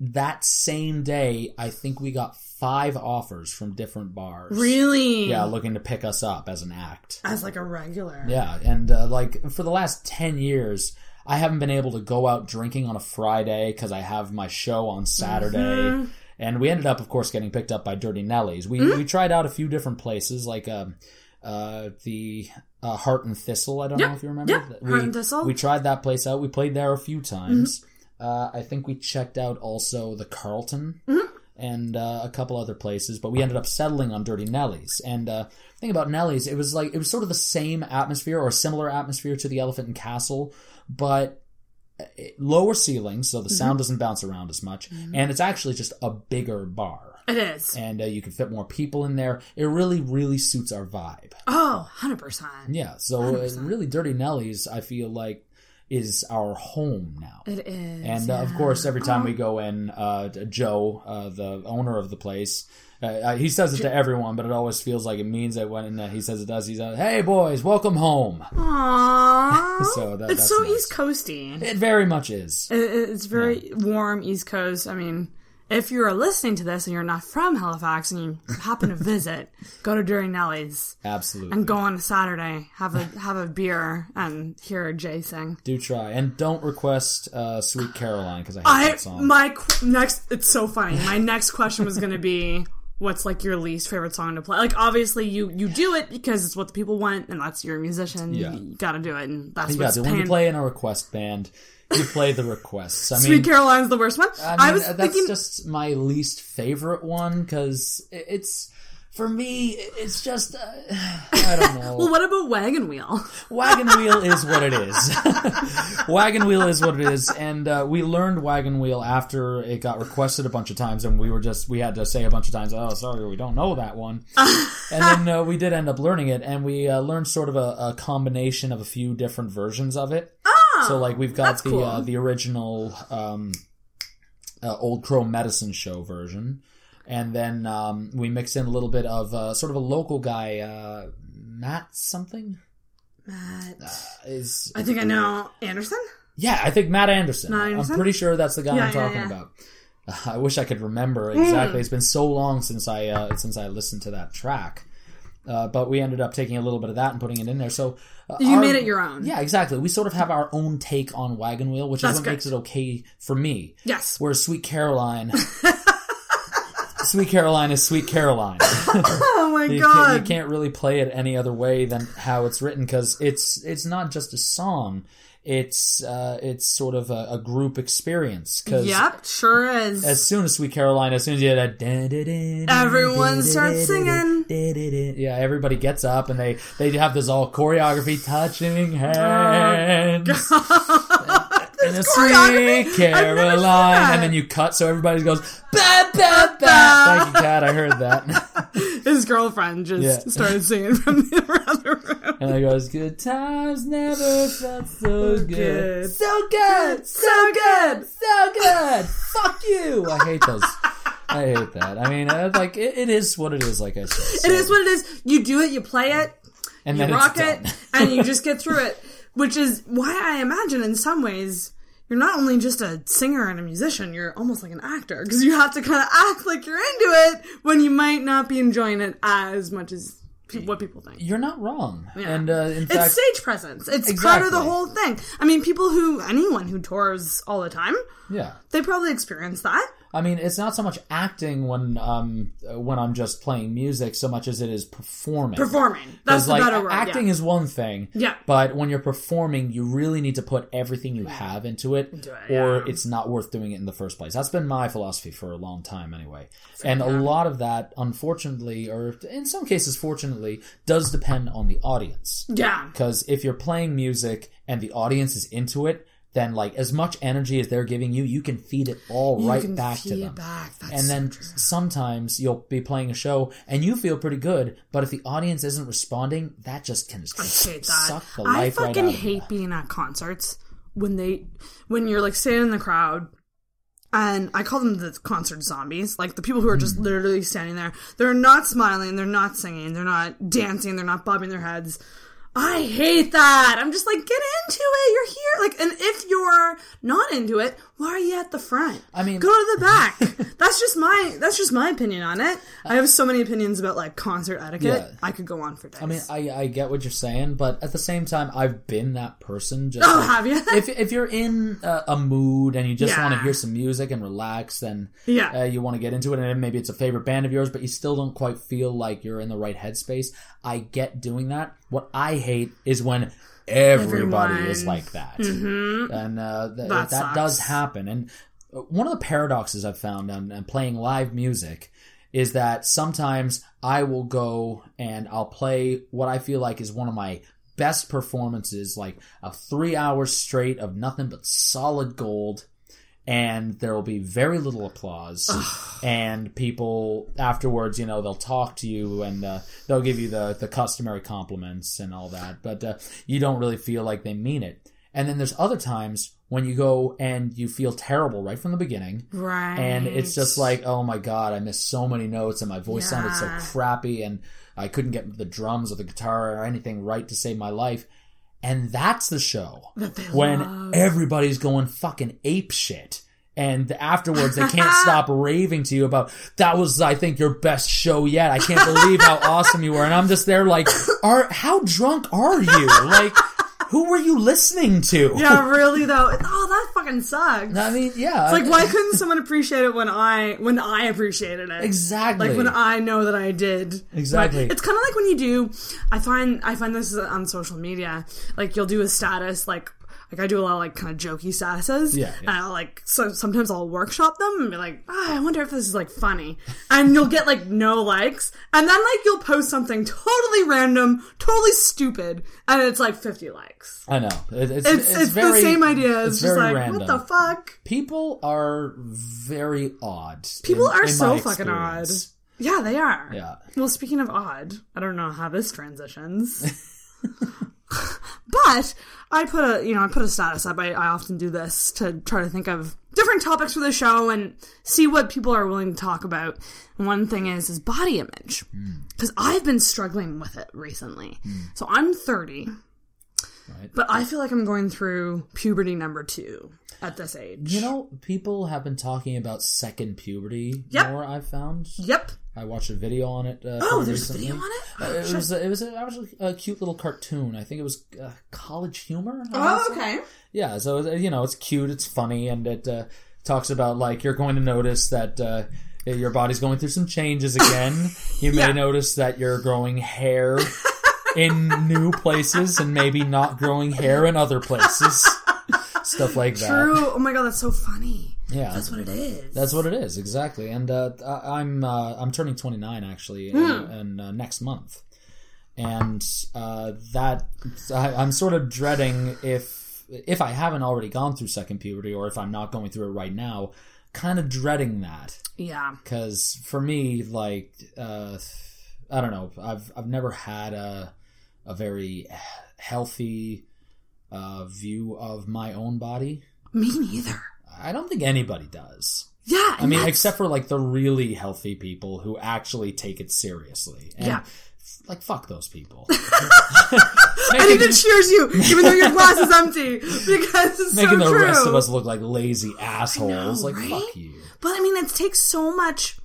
Speaker 3: that same day, I think we got five offers from different bars.
Speaker 2: Really?
Speaker 3: Yeah, looking to pick us up as an act.
Speaker 2: As like a regular.
Speaker 3: Yeah, and uh, like for the last 10 years, I haven't been able to go out drinking on a Friday because I have my show on Saturday.
Speaker 2: Mm-hmm.
Speaker 3: And we ended up, of course, getting picked up by Durty Nellies. We,
Speaker 2: Mm-hmm.
Speaker 3: we tried out a few different places, like um, uh, the uh, Hart and Thistle. I don't know if you remember.
Speaker 2: yeah,
Speaker 3: we,
Speaker 2: Hart and Thistle.
Speaker 3: We tried that place out. We played there a few times.
Speaker 2: Mm-hmm.
Speaker 3: Uh, I think we checked out also the Carlton.
Speaker 2: Mm-hmm.
Speaker 3: And uh, a couple other places, but we ended up settling on Durty Nellies. And uh, the thing about Nellies, it was like it was sort of the same atmosphere or similar atmosphere to the Elephant and Castle, but lower ceilings, so the
Speaker 2: Mm-hmm.
Speaker 3: sound doesn't bounce around as much, and it's actually just a bigger bar.
Speaker 2: It is.
Speaker 3: And uh, you can fit more people in there. It really, really suits our vibe.
Speaker 2: Oh, 100%.
Speaker 3: Yeah, so uh, really, Durty Nellies, I feel like, is our home now.
Speaker 2: It is.
Speaker 3: And uh, of course, every time we go in, uh, Joe, uh, the owner of the place, uh, uh, he says it to everyone, but it always feels like it means it when uh, he says it does. He's like, "Hey boys, welcome home." (laughs)
Speaker 2: Aww.
Speaker 3: So that-
Speaker 2: it's so
Speaker 3: nice.
Speaker 2: East Coasty.
Speaker 3: It very much is.
Speaker 2: It- It's very warm East Coast. I mean, if you're listening to this and you're not from Halifax and you happen to (laughs) visit, go to Durty Nelly's
Speaker 3: Absolutely.
Speaker 2: and go on a Saturday, have a have a beer and hear Jay sing.
Speaker 3: Do try and don't request uh, "Sweet Caroline" because I hate
Speaker 2: I
Speaker 3: that song.
Speaker 2: my qu- next it's so funny. My next question was going to be what's like your least favorite song to play? Like obviously you you do it because it's what the people want and that's your musician.
Speaker 3: Yeah.
Speaker 2: You, got to do it and that's
Speaker 3: you
Speaker 2: what's.
Speaker 3: When you play in a request band, you play the requests. I mean,
Speaker 2: Sweet Caroline's the worst one.
Speaker 3: I,
Speaker 2: I, was
Speaker 3: that's
Speaker 2: thinking
Speaker 3: just my least favorite one because it's for me. It's just uh, (sighs) I don't know.
Speaker 2: well, what about Wagon Wheel?
Speaker 3: Wagon (laughs) Wheel is what it is. (laughs) Wagon Wheel is what it is, and uh, we learned Wagon Wheel after it got requested a bunch of times, and we were just we had to say a bunch of times, "Oh, sorry, we don't know that one." (laughs) and then uh, we did end up learning it, and we uh, learned sort of a, a combination of a few different versions of it. so like we've got the
Speaker 2: cool.
Speaker 3: uh, the original um, uh, Old Crow Medicine Show version. And then um, we mix in a little bit of uh, sort of a local guy, uh, Matt something
Speaker 2: Matt.
Speaker 3: is
Speaker 2: I think I know Anderson.
Speaker 3: yeah, I think Matt Anderson.
Speaker 2: Matt
Speaker 3: I'm pretty sure that's the guy
Speaker 2: Yeah,
Speaker 3: I'm talking
Speaker 2: yeah.
Speaker 3: about. Uh, I wish I could remember exactly. It's been so long since I uh, since I listened to that track. Uh, but we ended up taking a little bit of that and putting it in there. So uh,
Speaker 2: You
Speaker 3: our-
Speaker 2: made it your own.
Speaker 3: Yeah, exactly. We sort of have our own take on Wagon Wheel, which
Speaker 2: That's
Speaker 3: is what
Speaker 2: good.
Speaker 3: makes it okay for me.
Speaker 2: Yes.
Speaker 3: Whereas Sweet Caroline, (laughs) Sweet Caroline is Sweet Caroline.
Speaker 2: Oh my
Speaker 3: you,
Speaker 2: god.
Speaker 3: can't, you can't really play it any other way than how it's written because it's it's not just a song. It's uh, it's sort of a, a group experience because
Speaker 2: Yep, sure is.
Speaker 3: as soon as Sweet Caroline, as soon as you hear that,
Speaker 2: Everyone starts singing.
Speaker 3: Yeah, everybody gets up and they they have this all choreography, touching hands. And it's? Sweet
Speaker 2: I've never seen
Speaker 3: Caroline, and then you cut so everybody goes ba ba ba. Thank you, Kat. I heard that. (laughs)
Speaker 2: His girlfriend just
Speaker 3: Yeah.
Speaker 2: started singing from the other room.
Speaker 3: And it goes, good times never felt so good.
Speaker 2: good.
Speaker 3: So good. So good. So good. Fuck you. I hate those. I hate that. I mean, uh, like, it, it is what it is, like I said.
Speaker 2: It is what it is. You do it, you play it,
Speaker 3: and
Speaker 2: you rock it, and you just get through it. Which is why I imagine in some ways you're not only just a singer and a musician, you're almost like an actor because you have to kind of act like you're into it when you might not be enjoying it as much as pe- what people think.
Speaker 3: You're not wrong.
Speaker 2: Yeah.
Speaker 3: And, uh, in
Speaker 2: it's
Speaker 3: fact,
Speaker 2: stage presence. It's part of the whole thing. I mean, people who anyone who tours all the time,
Speaker 3: yeah.
Speaker 2: they probably experience that.
Speaker 3: I mean, it's not so much acting when um uh, when I'm just playing music so much as it is performing.
Speaker 2: Performing. That's the
Speaker 3: like
Speaker 2: better word.
Speaker 3: acting
Speaker 2: yeah.
Speaker 3: is one thing.
Speaker 2: Yeah.
Speaker 3: But when you're performing, you really need to put everything you have into it,
Speaker 2: Into it,
Speaker 3: or
Speaker 2: yeah.
Speaker 3: it's not worth doing it in the first place. That's been my philosophy for a long time, anyway. and a lot of that, unfortunately, or in some cases, fortunately, does depend on the audience.
Speaker 2: Yeah.
Speaker 3: Because if you're playing music and the audience is into it, then like as much energy as they're giving you, you can feed it all
Speaker 2: You
Speaker 3: right back to them.
Speaker 2: back.
Speaker 3: And then sometimes you'll be playing a show and you feel pretty good, but if the audience isn't responding, that just can just
Speaker 2: I hate that.
Speaker 3: suck the
Speaker 2: I
Speaker 3: life right
Speaker 2: fucking hate being at concerts when they when you're like standing in the crowd and I call them the concert zombies, like the people who are just hmm. literally standing there. They're not smiling, they're not singing, they're not dancing, they're not bobbing their heads. I hate that. I'm just like, get into it. You're. Like, and if you're not into it, why are you at the front?
Speaker 3: I mean-
Speaker 2: go to the back. (laughs) that's just my that's just my opinion on it. I have so many opinions about like concert etiquette.
Speaker 3: Yeah.
Speaker 2: I could go on for days.
Speaker 3: I mean, I, I get what you're saying, but at the same time, I've been that person. Just
Speaker 2: Oh,
Speaker 3: like,
Speaker 2: have you?
Speaker 3: if if you're in a, a mood and you just
Speaker 2: Yeah.
Speaker 3: want to hear some music and relax, then
Speaker 2: Yeah.
Speaker 3: uh, you want to get into it, and maybe it's a favorite band of yours, but you still don't quite feel like you're in the right headspace. I get doing that. What I hate is when everybody
Speaker 2: Everyone.
Speaker 3: is like that, and uh, th-
Speaker 2: That
Speaker 3: that, does happen. And uh, one of the paradoxes I've found on, on playing live music is that sometimes I will go and I'll play what I feel like is one of my best performances, like a three hours straight of nothing but solid gold. And there will be very little applause, and people afterwards, you know, they'll talk to you and uh, they'll give you the the customary compliments and all that, but uh, you don't really feel like they mean it. And then there's other times when you go and you feel terrible right from the beginning,
Speaker 2: right.
Speaker 3: and it's just like, oh my god, I missed so many notes, and my voice sounded so crappy, and I couldn't get the drums or the guitar or anything right to save my life. And that's the show
Speaker 2: That
Speaker 3: when
Speaker 2: love.
Speaker 3: everybody's going fucking ape shit. And afterwards, they can't (laughs) stop raving to you about that was, I think, your best show yet. I can't believe how (laughs) awesome you were. And I'm just there, like, are how drunk are you? Like, who were you listening to?
Speaker 2: yeah, really though. Oh, that fucking sucks.
Speaker 3: I mean, yeah.
Speaker 2: It's like why couldn't someone appreciate it when I when I appreciated it?
Speaker 3: Exactly.
Speaker 2: Like when I know that I did.
Speaker 3: Exactly.
Speaker 2: Right? It's kind of like when you do. I find I find this on social media. Like you'll do a status like. Like I do a lot of like kind of jokey statuses.
Speaker 3: Yeah, yeah.
Speaker 2: And I'll like so sometimes I'll workshop them and be like, ah, I wonder if this is like funny. And you'll get like no likes. And then like you'll post something totally random, totally stupid, and it's like fifty likes.
Speaker 3: I know. It- it's,
Speaker 2: It's it's,
Speaker 3: very,
Speaker 2: the same idea. It's,
Speaker 3: It's
Speaker 2: just like
Speaker 3: random.
Speaker 2: what the fuck?
Speaker 3: People are very odd.
Speaker 2: People
Speaker 3: in-
Speaker 2: are
Speaker 3: in
Speaker 2: so fucking odd. Yeah, they are.
Speaker 3: Yeah.
Speaker 2: Well, speaking of odd, I don't know how this transitions. (laughs) but I put a, you know, I put a status up. I, I often do this to try to think of different topics for the show and see what people are willing to talk about. And one thing is is body image hmm. because I've been struggling with it recently. Hmm. So I'm 30,
Speaker 3: Right.
Speaker 2: but I feel like I'm going through puberty number two at this age.
Speaker 3: You know, people have been talking about second puberty
Speaker 2: Yep.
Speaker 3: more. I've found.
Speaker 2: Yep.
Speaker 3: I watched a video on it. Uh,
Speaker 2: Oh, there's a video on it.
Speaker 3: Uh, it was it was a, actually a cute little cartoon. I think it was uh, College Humor.
Speaker 2: Oh, okay.
Speaker 3: Yeah, so uh, you know it's cute, it's funny, and it uh, talks about like you're going to notice that uh, your body's going through some changes again. (laughs) You may
Speaker 2: Yeah.
Speaker 3: notice that you're growing hair in new places, and maybe not growing hair in other places. (laughs) Stuff like that.
Speaker 2: True. Oh my god, that's so funny.
Speaker 3: Yeah,
Speaker 2: That's what it is.
Speaker 3: that's what it is exactly. And uh, I'm uh, I'm turning 29 actually in,
Speaker 2: Hmm.
Speaker 3: uh, next month, and uh, that I, I'm sort of dreading if if I haven't already gone through second puberty or if I'm not going through it right now, kind of dreading that
Speaker 2: yeah.
Speaker 3: because for me like uh, I don't know I've I've never had a a very healthy uh, view of my own body.
Speaker 2: Me neither.
Speaker 3: I don't think anybody does.
Speaker 2: Yeah.
Speaker 3: I mean, except for like the really healthy people who actually take it seriously. And,
Speaker 2: Yeah.
Speaker 3: Like fuck those people. (laughs)
Speaker 2: and even cheers you, even though your glass is empty, (laughs) because it's
Speaker 3: making
Speaker 2: so
Speaker 3: the
Speaker 2: true.
Speaker 3: rest of us look like lazy assholes.
Speaker 2: know,
Speaker 3: like
Speaker 2: right?
Speaker 3: fuck you.
Speaker 2: But I mean, it takes so much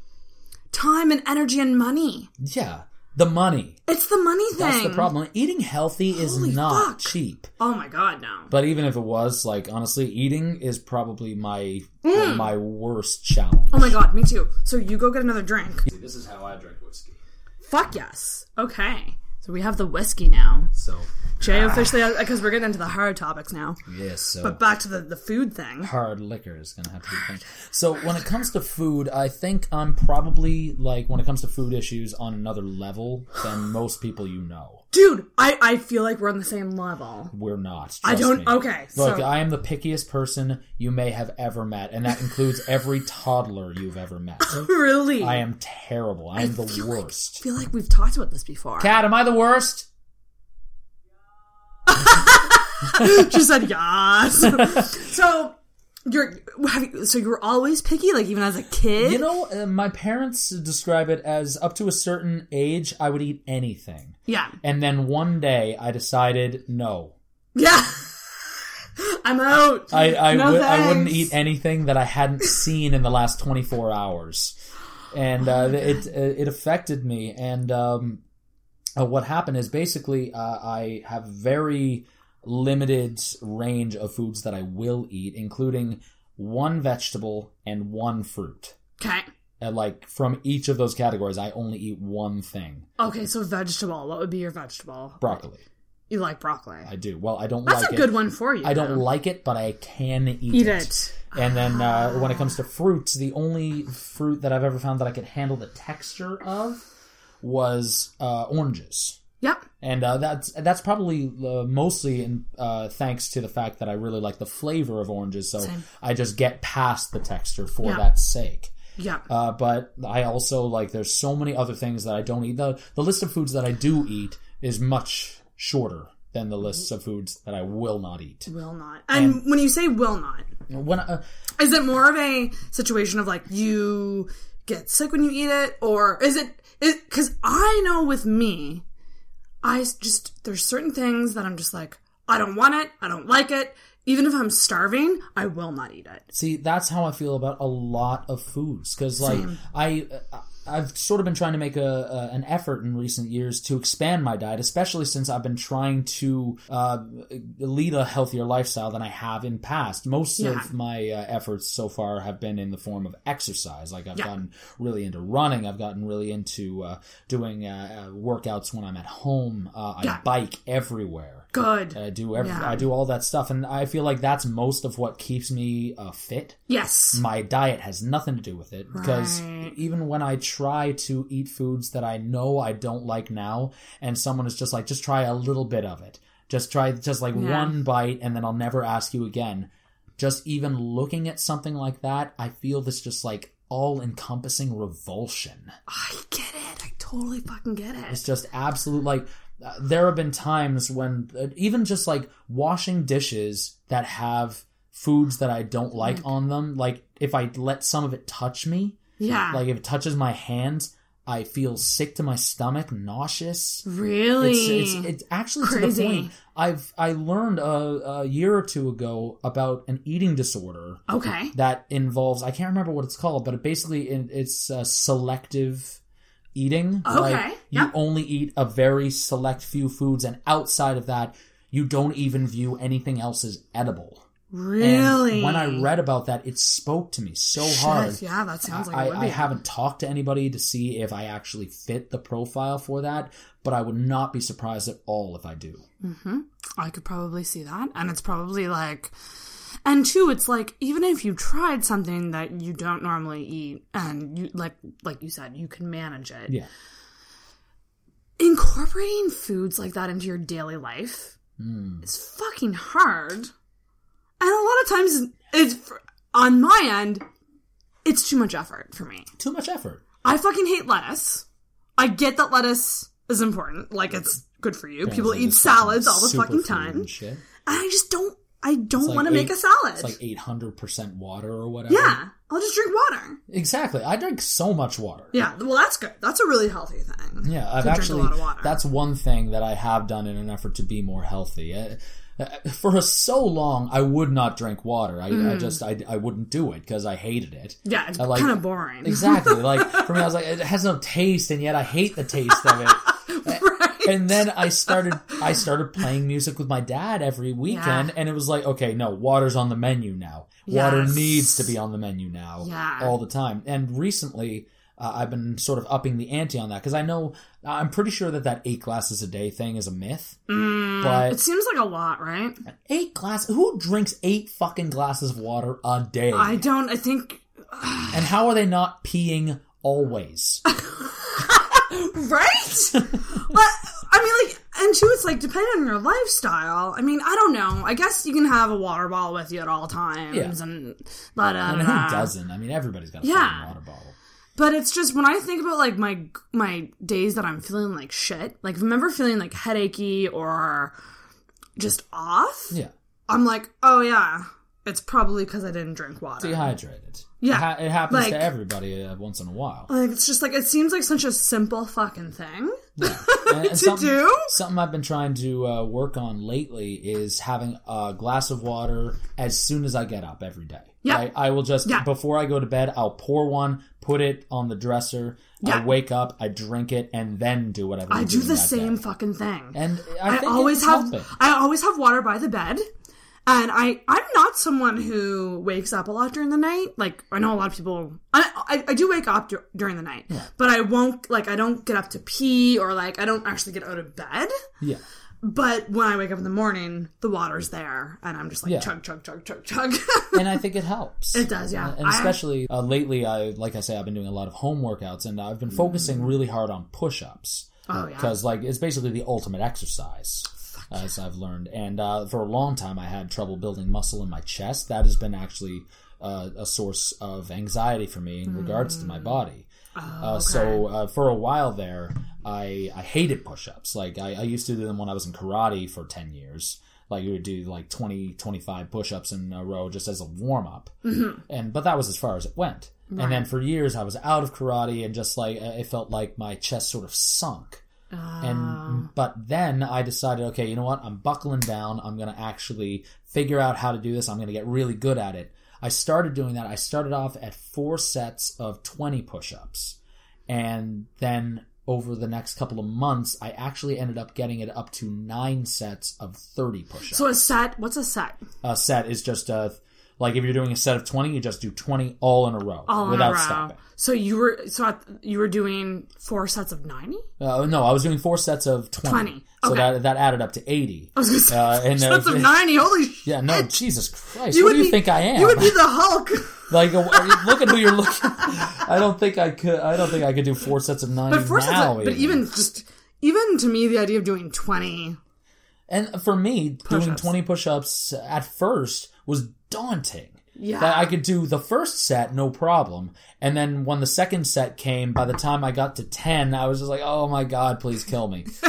Speaker 2: time and energy and money.
Speaker 3: Yeah, The money.
Speaker 2: It's the money thing.
Speaker 3: That's the problem. Eating healthy is not
Speaker 2: fuck.
Speaker 3: cheap.
Speaker 2: Oh my god, no.
Speaker 3: But even if it was, like honestly, eating is probably my
Speaker 2: Mm.
Speaker 3: my worst challenge.
Speaker 2: Oh my god, me too. So you go get another drink.
Speaker 3: See, This is how I drink whiskey.
Speaker 2: Fuck yes. Okay. So we have the whiskey now.
Speaker 3: So
Speaker 2: Jay ah. officially, because we're getting into the hard topics now.
Speaker 3: yes, so
Speaker 2: But back to the, the food thing.
Speaker 3: hard liquor is gonna have to be thing. So when it comes to food, I think I'm probably like when it comes to food issues on another level than most people you know.
Speaker 2: Dude, I, I feel like we're on the same level.
Speaker 3: We're not.
Speaker 2: I don't-
Speaker 3: me.
Speaker 2: okay,
Speaker 3: Look,
Speaker 2: so-
Speaker 3: I am the pickiest person you may have ever met, and that includes every toddler you've ever met. (laughs)
Speaker 2: Really?
Speaker 3: I am terrible. I am the
Speaker 2: feel like-
Speaker 3: worst.
Speaker 2: I feel like we've talked about this before.
Speaker 3: Kat, am I the worst? (laughs)
Speaker 2: she said yes. (laughs) so you're have you, so you were always picky, like even as a kid.
Speaker 3: You know, uh, my parents describe it as up to a certain age, I would eat anything.
Speaker 2: yeah,
Speaker 3: And then one day I decided no.
Speaker 2: yeah. (laughs) I'm out.
Speaker 3: I I,
Speaker 2: No
Speaker 3: would- I wouldn't eat anything that I hadn't seen in the last 24 hours. And uh, it it affected me. And um, uh, what happened is basically uh, I have very limited range of foods that I will eat, including one vegetable and one fruit.
Speaker 2: Okay.
Speaker 3: And like from each of those categories, I only eat one thing:
Speaker 2: Okay, so vegetable. What would be your vegetable?
Speaker 3: broccoli.
Speaker 2: You like broccoli.
Speaker 3: I do. Well, I don't
Speaker 2: That's
Speaker 3: like
Speaker 2: a
Speaker 3: it.
Speaker 2: good one for you.
Speaker 3: I don't
Speaker 2: though.
Speaker 3: like it, but I can eat, it.
Speaker 2: Eat
Speaker 3: it.
Speaker 2: it.
Speaker 3: And then uh, when it comes to fruits, the only fruit that I've ever found that I could handle the texture of was uh, oranges.
Speaker 2: Yep.
Speaker 3: And uh, that's that's probably uh, mostly in, uh, thanks to the fact that I really like the flavor of oranges, so
Speaker 2: Same.
Speaker 3: I just get past the texture for
Speaker 2: Yeah.
Speaker 3: that sake.
Speaker 2: Yep.
Speaker 3: Uh, but I also like there's so many other things that I don't eat. The the list of foods that I do eat is much shorter than the lists of foods that I will not eat.
Speaker 2: will not. And, when you say will not,
Speaker 3: When uh,
Speaker 2: is it more of a situation of like you get sick when you eat it, or is it? Because I know with me, I just there's certain things that I'm just like I don't want it, I don't like it. Even if I'm starving, I will not eat it.
Speaker 3: See, that's how I feel about a lot of foods because, like,
Speaker 2: Same.
Speaker 3: I I've sort of been trying to make a, a an effort in recent years to expand my diet, especially since I've been trying to uh, lead a healthier lifestyle than I have in past. Most
Speaker 2: Yeah.
Speaker 3: of my uh, efforts so far have been in the form of exercise. Like I've
Speaker 2: Yeah.
Speaker 3: gotten really into running. I've gotten really into uh, doing uh, uh, workouts when I'm at home. Uh, I
Speaker 2: Yeah.
Speaker 3: bike everywhere.
Speaker 2: Good.
Speaker 3: I do every,
Speaker 2: Yeah.
Speaker 3: I do all that stuff, and I feel like that's most of what keeps me uh, fit
Speaker 2: yes.
Speaker 3: my diet has nothing to do with it because
Speaker 2: Right.
Speaker 3: even when I try to eat foods that I know I don't like now, and someone is just like, just try a little bit of it, just try just like
Speaker 2: Yeah.
Speaker 3: one bite, and then I'll never ask you again. Just even looking at something like that, I feel this just like all encompassing revulsion.
Speaker 2: I get it. I totally fucking get it.
Speaker 3: It's just absolute like there have been times when uh, even just like washing dishes that have foods that I don't like on them, like if I let some of it touch me,
Speaker 2: Yeah.
Speaker 3: like if it touches my hands, I feel sick to my stomach, nauseous.
Speaker 2: really?
Speaker 3: It's, it's, it's actually to the
Speaker 2: Crazy.
Speaker 3: point I've I learned a, a year or two ago about an eating disorder
Speaker 2: okay.
Speaker 3: that involves I can't remember what it's called, but it basically it, it's uh, selective eating.
Speaker 2: Okay,
Speaker 3: Like you
Speaker 2: yep.
Speaker 3: only eat a very select few foods, and outside of that, you don't even view anything else as edible. And
Speaker 2: Really?
Speaker 3: when I read about that, it spoke to me so
Speaker 2: Shit,
Speaker 3: hard.
Speaker 2: Yeah, that sounds like
Speaker 3: I, I haven't talked to anybody to see if I actually fit the profile for that, but I would not be surprised at all if I do. Mm-hmm.
Speaker 2: I could probably see that. And it's probably like, and two, it's like, even if you tried something that you don't normally eat and you, like, like you said, you can manage it.
Speaker 3: Yeah.
Speaker 2: Incorporating foods like that into your daily life
Speaker 3: Hmm.
Speaker 2: is fucking hard. And a lot of times, it's, on my end, it's too much effort for me.
Speaker 3: Too much effort.
Speaker 2: I fucking hate lettuce. I get that lettuce is important. Like, it's good for you. People eat salads all the fucking time.
Speaker 3: and.
Speaker 2: And I just don't. I don't
Speaker 3: like
Speaker 2: want to make a salad.
Speaker 3: It's like 800% water or whatever.
Speaker 2: yeah, I'll just drink water.
Speaker 3: Exactly. I drink so much water.
Speaker 2: Yeah, well, that's good. That's a really healthy thing.
Speaker 3: Yeah, I've
Speaker 2: drink a
Speaker 3: actually
Speaker 2: lot of water.
Speaker 3: that's one thing that I have done in an effort to be more healthy. Uh, Uh, For so long, I would not drink water. I, I
Speaker 2: Mm.
Speaker 3: just I, I wouldn't do it because I hated it.
Speaker 2: Yeah, it's
Speaker 3: like-
Speaker 2: kind of boring.
Speaker 3: Exactly. Like (laughs) for me, I was like, it has no taste, and yet I hate the taste of it. (laughs) And then I (laughs) started, I started playing music with my dad every weekend,
Speaker 2: Yeah.
Speaker 3: and it was like, okay, no, water's on the menu now. Water needs to be on the menu now,
Speaker 2: Yeah.
Speaker 3: all the time. And recently, uh, I've been sort of upping the ante on that because I know, I'm pretty sure that that eight glasses a day thing is a myth.
Speaker 2: Mm,
Speaker 3: but
Speaker 2: it seems like a lot, right?
Speaker 3: eight glass, who drinks eight fucking glasses of water a day?
Speaker 2: I don't. I think (sighs)
Speaker 3: and how are they not peeing always? (laughs)
Speaker 2: right. (laughs) I mean, like, and too, it's like depending on your lifestyle. I mean, I don't know. I guess you can have a water bottle with you at all times,
Speaker 3: Yeah.
Speaker 2: and but uh,
Speaker 3: I mean, who doesn't? I mean, everybody's got a
Speaker 2: Yeah.
Speaker 3: water bottle.
Speaker 2: But it's just when I think about like my my days that I'm feeling like shit. Like ever feeling like headachy or just off,
Speaker 3: Yeah.
Speaker 2: I'm like, oh yeah, it's probably because I didn't drink water.
Speaker 3: dehydrated.
Speaker 2: Yeah.
Speaker 3: it, ha- it happens
Speaker 2: Like-
Speaker 3: to everybody uh, once in a while.
Speaker 2: Like it's just like it seems like such a simple fucking thing.
Speaker 3: Yeah. (laughs) And- and
Speaker 2: To
Speaker 3: something,
Speaker 2: do?
Speaker 3: something I've been trying to uh, work on lately is having a glass of water as soon as I get up every day.
Speaker 2: Yeah.
Speaker 3: I, I will just
Speaker 2: Yeah.
Speaker 3: before I go to bed, I'll pour one, put it on the dresser.
Speaker 2: Yeah.
Speaker 3: I wake up, I drink it, and then do whatever.
Speaker 2: I do the same
Speaker 3: day.
Speaker 2: fucking thing.
Speaker 3: And I,
Speaker 2: I, always have
Speaker 3: helping.
Speaker 2: I always have water by the bed. And I, I'm not someone who wakes up a lot during the night. Like, I know a lot of people, I, I, I do wake up dur- during the night, but I won't, like, I don't get up to pee or, like, I don't actually get out of bed.
Speaker 3: Yeah.
Speaker 2: But when I wake up in the morning, the water's there, and I'm just like,
Speaker 3: Yeah.
Speaker 2: chug, chug, chug, chug, chug. (laughs)
Speaker 3: and I think it helps.
Speaker 2: It does, yeah.
Speaker 3: And especially uh, lately, I like I say, I've been doing a lot of home workouts, and I've been focusing really hard on push-ups.
Speaker 2: Mm. Oh, yeah.
Speaker 3: Because like it's basically the ultimate exercise, as I've learned. And uh, for a long time, I had trouble building muscle in my chest. That has been actually uh, a source of anxiety for me in regards to
Speaker 2: Mm.
Speaker 3: my body. uh, so uh, for a while there, I I hated push-ups. Like I, I used to do them when I was in karate for ten years. Like you would do like 20, 25 push-ups in a row just as a warm-up, and but that was as far as it went. And then for years, I was out of karate, and just like it felt like my chest sort of sunk. And ah. but then I decided, okay, you know what? I'm buckling down. I'm gonna actually figure out how to do this. I'm gonna get really good at it. I started doing that. I started off at four sets of 20 push-ups, and then over the next couple of months, I actually ended up getting it up to nine sets of 30 push-ups.
Speaker 2: so a set, what's a set?
Speaker 3: a set is just a like if you're doing a set of 20, you just do 20 all in a row
Speaker 2: All in
Speaker 3: without
Speaker 2: a row.
Speaker 3: stopping.
Speaker 2: So you were, so at, you were doing four sets of 90?
Speaker 3: Uh, no, I was doing four sets of 20.
Speaker 2: 20.
Speaker 3: So
Speaker 2: Okay.
Speaker 3: that that added up to 80.
Speaker 2: I was gonna say,
Speaker 3: Uh, and, uh,
Speaker 2: sets of 90, holy shit.
Speaker 3: Yeah, no, Jesus Christ.
Speaker 2: You
Speaker 3: what do you
Speaker 2: be-
Speaker 3: think I am?
Speaker 2: You would be the Hulk. (laughs)
Speaker 3: like, uh, look at who you're looking. (laughs) I don't think I could. I don't think I could do four sets of ninety
Speaker 2: But four sets
Speaker 3: now.
Speaker 2: of, but even just, even to me, the idea of doing 20,
Speaker 3: and for me, doing
Speaker 2: Push-ups.
Speaker 3: twenty push-ups at first was daunting.
Speaker 2: Yeah.
Speaker 3: That I could do the first set no problem, and then when the second set came, by the time I got to ten, I was just like, "Oh my god, please kill me." (laughs)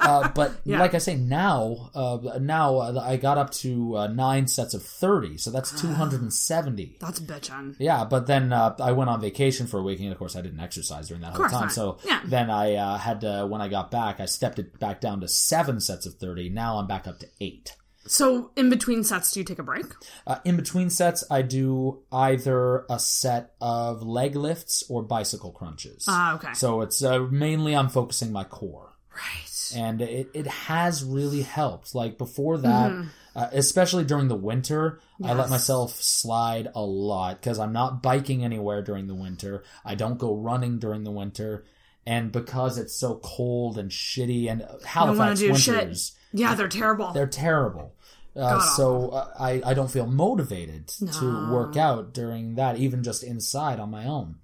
Speaker 3: uh, but
Speaker 2: Yeah.
Speaker 3: like I say, now, uh, now uh, I got up to uh, nine sets of thirty, so that's two hundred and seventy.
Speaker 2: that's bitchin'.
Speaker 3: Yeah, but then uh, I went on vacation for a week, and of course I didn't exercise during that whole time.
Speaker 2: not.
Speaker 3: So
Speaker 2: Yeah.
Speaker 3: then I uh, had to, when I got back, I stepped it back down to seven sets of thirty. Now I'm back up to eight.
Speaker 2: So in between sets, do you take a break?
Speaker 3: Uh, in between sets, I do either a set of leg lifts or bicycle crunches.
Speaker 2: Ah, okay.
Speaker 3: So it's uh, mainly I'm focusing my core
Speaker 2: Right.
Speaker 3: and it, it has really helped. Like before that,
Speaker 2: Mm-hmm.
Speaker 3: uh, especially during the winter, I let myself slide a lot because I'm not biking anywhere during the winter. I don't go running during the winter. And because it's so cold and shitty, and Halifax
Speaker 2: winters. shit. Yeah, they're terrible.
Speaker 3: they're terrible. Uh, so uh, I, I don't feel motivated to work out during that, even just inside on my own.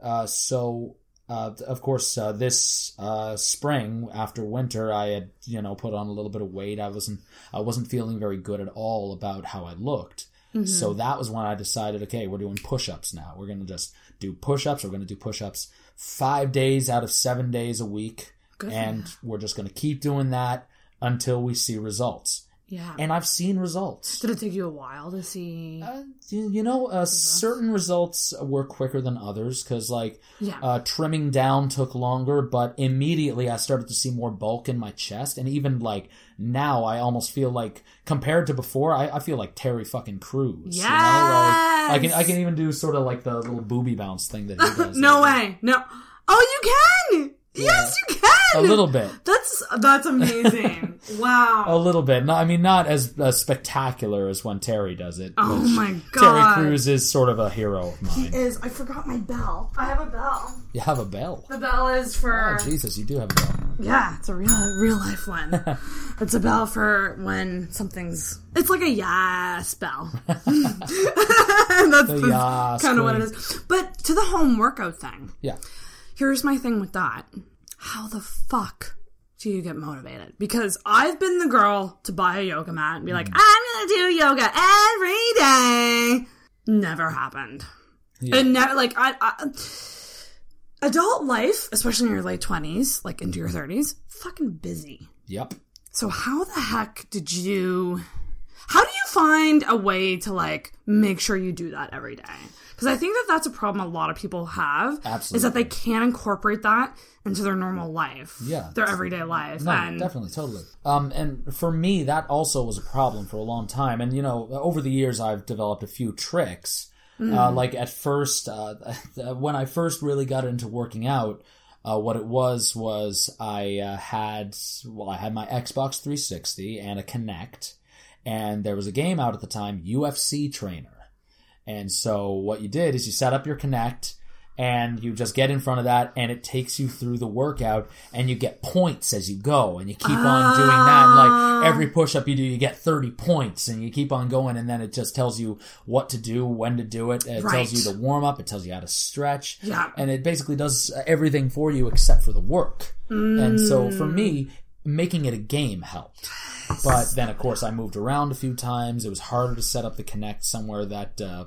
Speaker 3: Uh, so, uh, of course, uh, this uh, spring after winter, I had you know put on a little bit of weight. I wasn't I wasn't feeling very good at all about how I looked. So that was when I decided, okay, we're doing push-ups now. We're gonna just do push-ups. We're gonna do push-ups five days out of seven days a week,
Speaker 2: Good
Speaker 3: and we're just gonna keep doing that until we see results.
Speaker 2: Yeah.
Speaker 3: and I've seen results.
Speaker 2: Did it take you a while to see?
Speaker 3: Uh, you know, uh, certain results were quicker than others because, like,
Speaker 2: yeah.
Speaker 3: uh, trimming down took longer, but immediately I started to see more bulk in my chest, and even like now, I almost feel like compared to before, I, I feel like Terry fucking Crews. You know? like, I can I can even do sort of like the little booby bounce thing that he (laughs) does.
Speaker 2: no way. No. Oh, you can. Yes, you can.
Speaker 3: a little bit.
Speaker 2: That's that's amazing. (laughs) wow.
Speaker 3: A little bit. No, I mean, not as uh, spectacular as when Terry does it.
Speaker 2: Oh my
Speaker 3: Terry
Speaker 2: God.
Speaker 3: Crews is sort of a hero of mine.
Speaker 2: He is I forgot my bell. I have a bell.
Speaker 3: You have a bell.
Speaker 2: The bell is for
Speaker 3: Oh, Jesus, you do have a bell.
Speaker 2: yeah, it's a real real life one. (laughs) it's a bell for when something's. It's like a yes bell. (laughs) that's
Speaker 3: The yas
Speaker 2: kind of what it is. But to the home workout thing,
Speaker 3: Yeah.
Speaker 2: Here's my thing with that. How the fuck do you get motivated? Because I've been the girl to buy a yoga mat and be like, mm. I'm gonna do yoga every day. Never happened.
Speaker 3: Yeah.
Speaker 2: And never like I, I adult life, especially in your late twenties, like into your thirties, fucking busy.
Speaker 3: Yep.
Speaker 2: So how the heck did you how do you find a way to like make sure you do that every day? Because I think that that's a problem a lot of people have. Is that they can't incorporate that into their normal life.
Speaker 3: Yeah.
Speaker 2: Their everyday life.
Speaker 3: No,
Speaker 2: and
Speaker 3: definitely, totally. Um, and for me, that also was a problem for a long time. And you know, over the years, I've developed a few tricks. Uh, like at first, uh, (laughs) when I first really got into working out, uh, what it was was I uh, had well, I had my Xbox 360 and a Kinect, and there was a game out at the time, UFC Trainer. And so what you did is you set up your Kinect and you just get in front of that and it takes you through the workout and you get points as you go. And you keep on doing that. And like ah. every push up you do you get 30 points and you keep on going. And then it just tells you what to do when to do it. It
Speaker 2: Right.
Speaker 3: tells you the warm up. It tells you how to stretch.
Speaker 2: Yeah.
Speaker 3: and it basically does everything for you except for the work. And so for mm. me making it a game helped but then of course I moved around a few times it was harder to set up the Kinect somewhere that uh,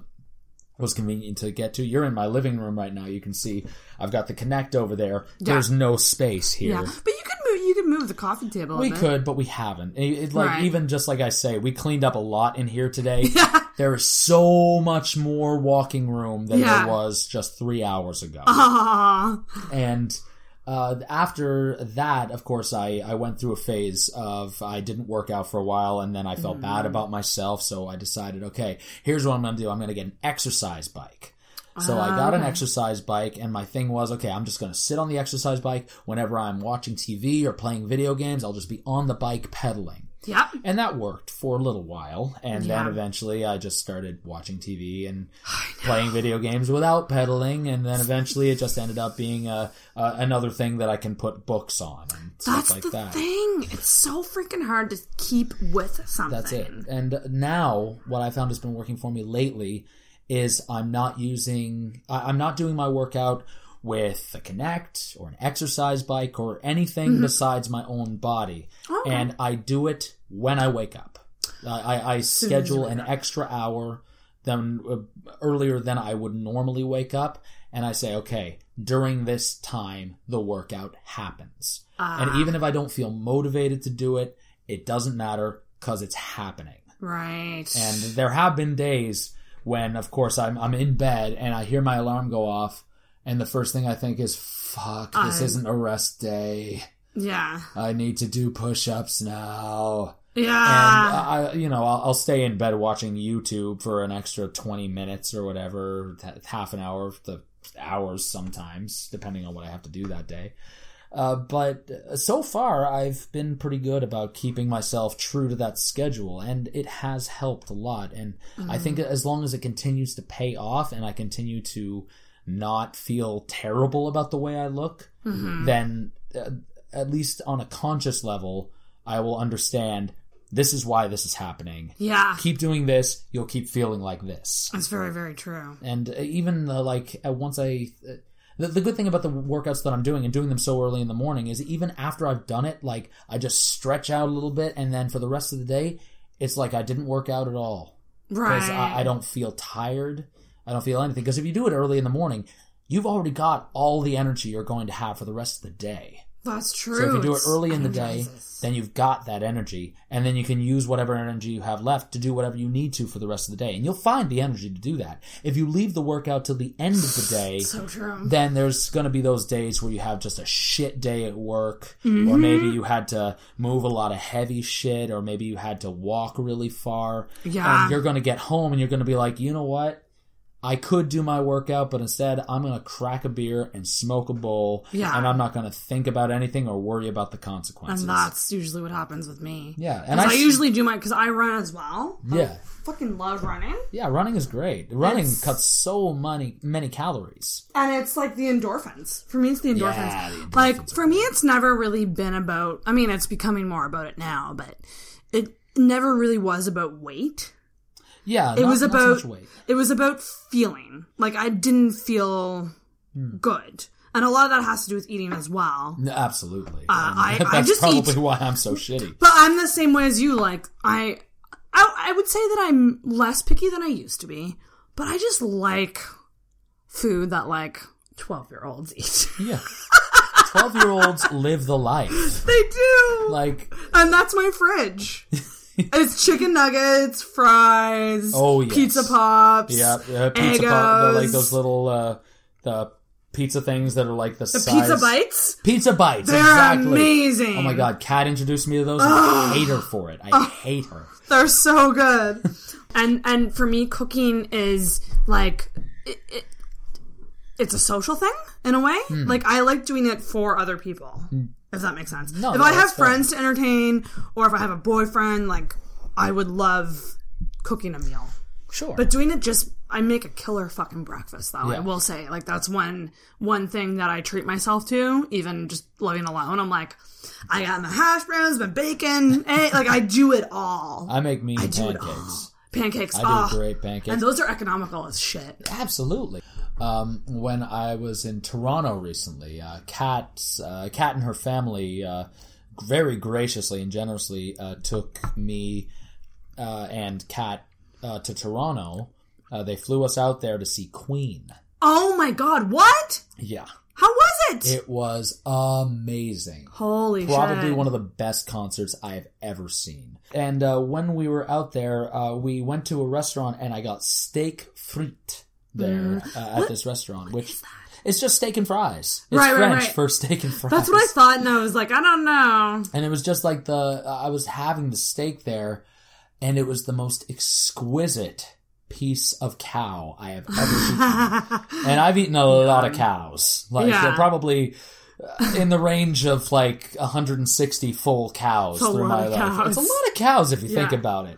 Speaker 3: was convenient to get to. You're in my living room right now. You can see I've got the Kinect over there. There's no space here.
Speaker 2: yeah. But you could move you could move the coffee table.
Speaker 3: We could, but we haven't. It, it- like
Speaker 2: Right.
Speaker 3: even just like I say, we cleaned up a lot in here today. (laughs) There is so much more walking room than
Speaker 2: Yeah.
Speaker 3: there was just three hours ago.
Speaker 2: Ah.
Speaker 3: And uh, after that, of course, I, I went through a phase of I didn't work out for a while, and then I felt bad about myself. So I decided, okay, here's what I'm going to do. I'm going to get an exercise bike. So I got an exercise bike, and my thing was, okay, I'm just going to sit on the exercise bike whenever I'm watching TV or playing video games. I'll just be on the bike pedaling.
Speaker 2: Yep.
Speaker 3: And that worked for a little while. And then eventually I just started watching TV and (sighs) playing video games without pedaling. And then eventually it just ended up being a, uh, another thing that I can put books on and
Speaker 2: That's
Speaker 3: stuff like
Speaker 2: the
Speaker 3: that.
Speaker 2: thing. It's so freaking hard to keep with something.
Speaker 3: That's it. And now what I found has been working for me lately is I'm not using, I- I'm not doing my workout with a Kinect or an exercise bike or anything besides my own body.
Speaker 2: Okay.
Speaker 3: And I do it when I wake up. I, I, I schedule an extra hour than uh, earlier than I would normally wake up. And I say, okay, during this time, the workout happens. And even if I don't feel motivated to do it, it doesn't matter because it's happening.
Speaker 2: Right.
Speaker 3: And there have been days when, of course, I'm, I'm in bed and I hear my alarm go off, and the first thing I think is, fuck, this
Speaker 2: I-
Speaker 3: isn't a rest day.
Speaker 2: yeah.
Speaker 3: I need to do push ups now.
Speaker 2: Yeah.
Speaker 3: And I, you know, I'll, I'll stay in bed watching YouTube for an extra 20 minutes or whatever, half an hour the hours sometimes, depending on what I have to do that day. Uh, but so far, I've been pretty good about keeping myself true to that schedule, and it has helped a lot. And I think as long as it continues to pay off, and I continue to not feel terrible about the way I look, then uh, at least on a conscious level, I will understand this is why this is happening.
Speaker 2: yeah.
Speaker 3: Keep doing this, you'll keep feeling like this.
Speaker 2: That's very, very true.
Speaker 3: And uh, even uh, like uh, once I, uh, the, the good thing about the workouts that I'm doing and doing them so early in the morning is even after I've done it, like I just stretch out a little bit, and then for the rest of the day, it's like I didn't work out at all
Speaker 2: Right.
Speaker 3: because I, I don't feel tired. I don't feel anything. Because if you do it early in the morning, you've already got all the energy you're going to have for the rest of the day.
Speaker 2: That's true.
Speaker 3: So if you do it early in the day, then you've got that energy, and then you can use whatever energy you have left to do whatever you need to for the rest of the day, and you'll find the energy to do that. If you leave the workout till the end of the (sighs) day,
Speaker 2: So true.
Speaker 3: then there's going to be those days where you have just a shit day at work,
Speaker 2: Mm-hmm.
Speaker 3: or maybe you had to move a lot of heavy shit, or maybe you had to walk really far.
Speaker 2: Yeah.
Speaker 3: And you're going to get home and you're going to be like, you know what? I could do my workout, but instead I'm going to crack a beer and smoke a bowl.
Speaker 2: Yeah.
Speaker 3: And I'm not going to think about anything or worry about the consequences.
Speaker 2: And that's usually what happens with me.
Speaker 3: yeah. And
Speaker 2: I,
Speaker 3: I,
Speaker 2: usually do my because I run as well.
Speaker 3: Yeah.
Speaker 2: Fucking love running.
Speaker 3: Yeah, running is great. Running
Speaker 2: It's-
Speaker 3: cuts so many many calories.
Speaker 2: And it's like the endorphins. For me, it's the endorphins.
Speaker 3: Yeah, the endorphins
Speaker 2: like, for me, it's never really been about, I mean, it's becoming more about it now, but it never really was about weight.
Speaker 3: Yeah,
Speaker 2: It
Speaker 3: not-
Speaker 2: was
Speaker 3: so
Speaker 2: about,
Speaker 3: weight.
Speaker 2: it was about feeling. Like, I didn't feel
Speaker 3: Hmm.
Speaker 2: good. And a lot of that has to do with eating as well.
Speaker 3: No, Absolutely.
Speaker 2: Uh, I- (laughs)
Speaker 3: that's
Speaker 2: I just
Speaker 3: probably
Speaker 2: eat-
Speaker 3: why I'm so shitty.
Speaker 2: But I'm the same way as you. Like, I, I, I would say that I'm less picky than I used to be, but I just like food that, like, 12 year olds eat.
Speaker 3: Yeah. (laughs) 12 year olds live the life.
Speaker 2: they do!
Speaker 3: Like,
Speaker 2: And that's my fridge. (laughs) it's chicken nuggets, fries,
Speaker 3: Oh, yes.
Speaker 2: pizza pops,
Speaker 3: yeah, uh, pizza, the, like those little, uh, the pizza things that are like the,
Speaker 2: the
Speaker 3: size.
Speaker 2: pizza bites.
Speaker 3: Pizza bites,
Speaker 2: They're
Speaker 3: exactly.
Speaker 2: amazing.
Speaker 3: Oh my god, Kat introduced me to those and I hate her for it. I hate her.
Speaker 2: They're so good. and and for me, cooking is like it, it, it's a social thing in a way.
Speaker 3: Hmm.
Speaker 2: Like I like doing it for other people. If that makes sense.
Speaker 3: No,
Speaker 2: if
Speaker 3: no,
Speaker 2: I have friends to entertain, or if I have a boyfriend, like I would love cooking a meal.
Speaker 3: Sure.
Speaker 2: But doing it just, I make a killer fucking breakfast though. I will say, like that's one one thing that I treat myself to. Even just living alone, I'm like, I got my hash browns, my bacon, (laughs) egg, like I do it all.
Speaker 3: I make mean
Speaker 2: do it
Speaker 3: pancakes.
Speaker 2: Pancakes,
Speaker 3: I do
Speaker 2: oh,
Speaker 3: great pancakes.
Speaker 2: and those are economical as shit.
Speaker 3: Absolutely. Um, when I was in Toronto recently, uh, Kat, uh, Kat and her family uh, very graciously and generously uh, took me uh, and Kat uh, to Toronto. Uh, they flew us out there to see Queen.
Speaker 2: Oh my god, what?
Speaker 3: Yeah,
Speaker 2: How was it?
Speaker 3: it was amazing.
Speaker 2: Holy
Speaker 3: Probably
Speaker 2: shit!
Speaker 3: one of the best concerts I have ever seen. And uh, when we were out there, uh, we went to a restaurant and I got steak frite there uh, at this restaurant, which it's just steak and fries. It's
Speaker 2: Right, right,
Speaker 3: French
Speaker 2: right.
Speaker 3: for steak and fries.
Speaker 2: That's what I thought, and I was like, I don't know.
Speaker 3: And it was just like the I was having the steak there, and it was the most exquisite piece of cow I have ever (laughs) eaten. and I've eaten a lot of cows, like
Speaker 2: Yeah.
Speaker 3: they're probably uh, in the range of like 160 full cows through my life.
Speaker 2: cows.
Speaker 3: It's a lot of cows if you think about it.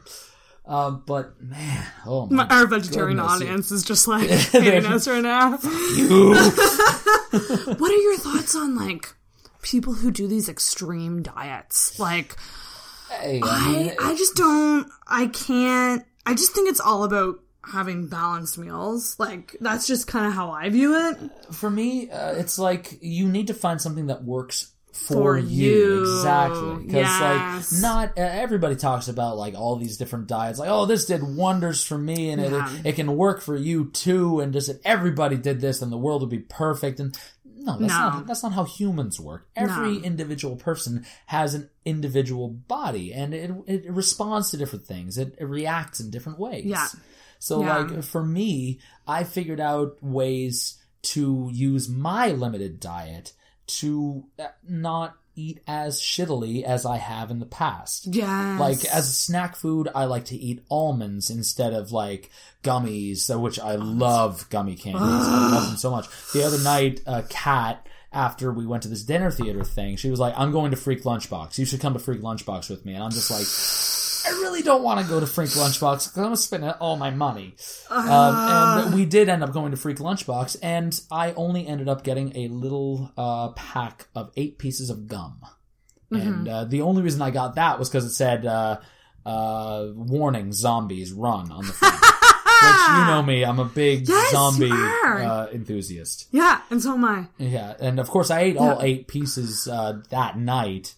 Speaker 3: Um, but man, oh my,
Speaker 2: Our vegetarian
Speaker 3: goodness.
Speaker 2: audience is just like (laughs) hating us right now. (laughs) (laughs) What are your thoughts on like people who do these extreme diets? Like,
Speaker 3: Hey, I mean,
Speaker 2: I, I just don't, I can't, I just think it's all about having balanced meals. Like, that's just kind of how I view it.
Speaker 3: for me, uh, it's like you need to find something that works for,
Speaker 2: For
Speaker 3: you.
Speaker 2: you.
Speaker 3: Exactly. Because
Speaker 2: Yes.
Speaker 3: like not uh, everybody talks about like all these different diets. Like, oh, this did wonders for me, and
Speaker 2: Yeah.
Speaker 3: it it can work for you too. And just if everybody did this, then the world would be perfect. And no, that's
Speaker 2: No.
Speaker 3: not that's not how humans work. Every
Speaker 2: No.
Speaker 3: individual person has an individual body, and it it responds to different things. It, it reacts in different ways.
Speaker 2: Yeah.
Speaker 3: So
Speaker 2: Yeah.
Speaker 3: like for me, I figured out ways to use my limited diet to uh, not eat as shittily as I have in the past.
Speaker 2: Yes.
Speaker 3: Like as a snack food, I like to eat almonds instead of like gummies, uh, which I love gummy candies. I love them so much. The other night, a cat after we went to this dinner theater thing, she was like, "I'm going to Freak Lunchbox. You should come to Freak Lunchbox with me." And I'm just like. I really don't want to go to Freak Lunchbox because I'm going to spend all my money. Um, and we did end up going to Freak Lunchbox, and I only ended up getting a little uh, pack of eight pieces of gum. And uh, the only reason I got that was because it said, uh, uh, "Warning: Zombies, run!" on the front. (laughs) Which you know me, I'm a big
Speaker 2: Yes,
Speaker 3: zombie uh, enthusiast.
Speaker 2: yeah, and so am I.
Speaker 3: Yeah, and of course I ate all eight pieces uh, that night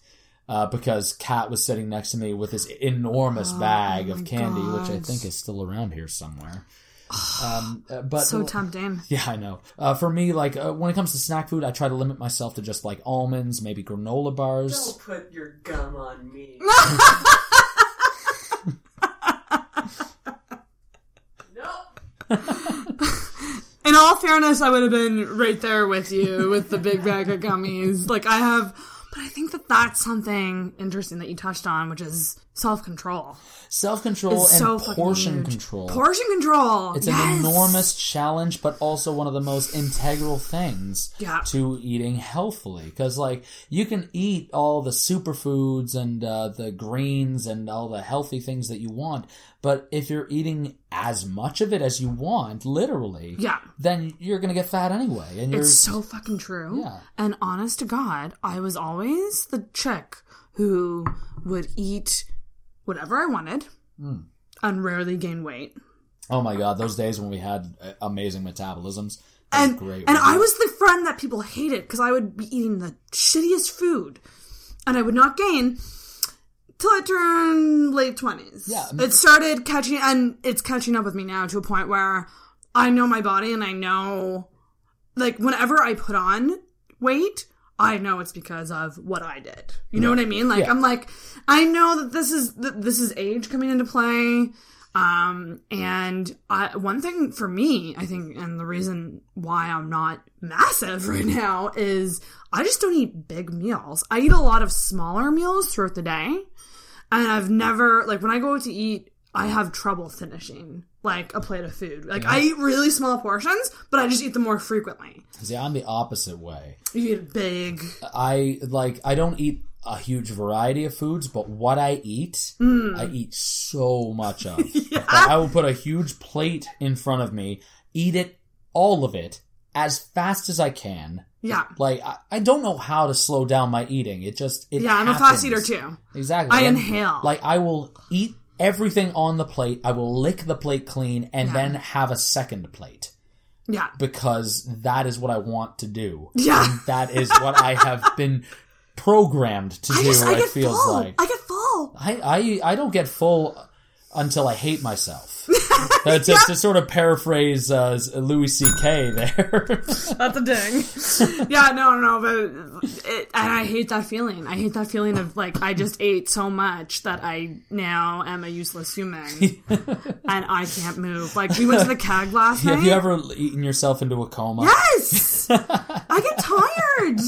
Speaker 3: uh, because Kat was sitting next to me with this enormous bag of candy, which I think is still around here somewhere. (sighs) Um, uh, but
Speaker 2: So tempting.
Speaker 3: yeah, I know. Uh, for me, like uh, when it comes to snack food, I try to limit myself to just like almonds, maybe granola bars.
Speaker 5: Don't put your gum on me. (laughs) no.
Speaker 2: In all fairness, I would have been right there with you with the big bag of gummies. Like I have, but I think that that's something interesting that you touched on, which is self control.
Speaker 3: Self control and
Speaker 2: so
Speaker 3: portion control.
Speaker 2: Portion control.
Speaker 3: It's
Speaker 2: yes.
Speaker 3: an enormous challenge, but also one of the most integral things
Speaker 2: Yeah.
Speaker 3: to eating healthfully. Because, like, you can eat all the superfoods and uh, the greens and all the healthy things that you want, but if you're eating as much of it as you want, literally,
Speaker 2: Yeah.
Speaker 3: then you're gonna get fat anyway. And you're
Speaker 2: It's so fucking true.
Speaker 3: Yeah.
Speaker 2: And honest to God, I was always the chick who would eat whatever I wanted
Speaker 3: Hmm.
Speaker 2: and rarely gain weight.
Speaker 3: oh my god, those days when we had uh, amazing metabolisms.
Speaker 2: And
Speaker 3: great.
Speaker 2: and I was the friend that people hated because I would be eating the shittiest food, and I would not gain till I turned late twenties.
Speaker 3: Yeah.
Speaker 2: it started catching, and it's catching up with me now to a point where I know my body and I know, like, whenever I put on weight. I know it's because of what I did. You know what I mean? Like
Speaker 3: Yeah.
Speaker 2: I'm like I know that this is that this is age coming into play. Um, and I, one thing for me, I think, and the reason why I'm not massive (laughs) right now is I just don't eat big meals. I eat a lot of smaller meals throughout the day. And I've never, like, when I go to eat, I have trouble finishing, like, a plate of food. Like, I eat really small portions, but I just eat them more frequently.
Speaker 3: See, I'm the opposite way.
Speaker 2: You eat big.
Speaker 3: I like I don't eat a huge variety of foods, but what I eat,
Speaker 2: Hmm.
Speaker 3: I eat so much of. (laughs) Like, I will put a huge plate in front of me, eat it, all of it, as fast as I can.
Speaker 2: Yeah.
Speaker 3: Like I, I don't know how to slow down my eating. It just it
Speaker 2: Yeah, I'm a fast eater too.
Speaker 3: Exactly.
Speaker 2: I
Speaker 3: And,
Speaker 2: inhale.
Speaker 3: Like I will eat everything on the plate. I will lick the plate clean and
Speaker 2: Yeah.
Speaker 3: then have a second plate
Speaker 2: Yeah.
Speaker 3: because that is what I want to do.
Speaker 2: Yeah.
Speaker 3: And that is what I have (laughs) been programmed to
Speaker 2: I
Speaker 3: do.
Speaker 2: just, I
Speaker 3: it
Speaker 2: get
Speaker 3: feels
Speaker 2: full.
Speaker 3: like
Speaker 2: I get full.
Speaker 3: I, I I don't get full until I hate myself. (laughs) (laughs) Uh, to, to sort of paraphrase uh, Louis C.K. there. (laughs)
Speaker 2: That's a ding. yeah, no, no, but it, and I hate that feeling. I hate that feeling of like I just ate so much that I now am a useless human (laughs) and I can't move. Like we went to the CAG last night.
Speaker 3: Have you ever eaten yourself into a coma?
Speaker 2: Yes, I get tired.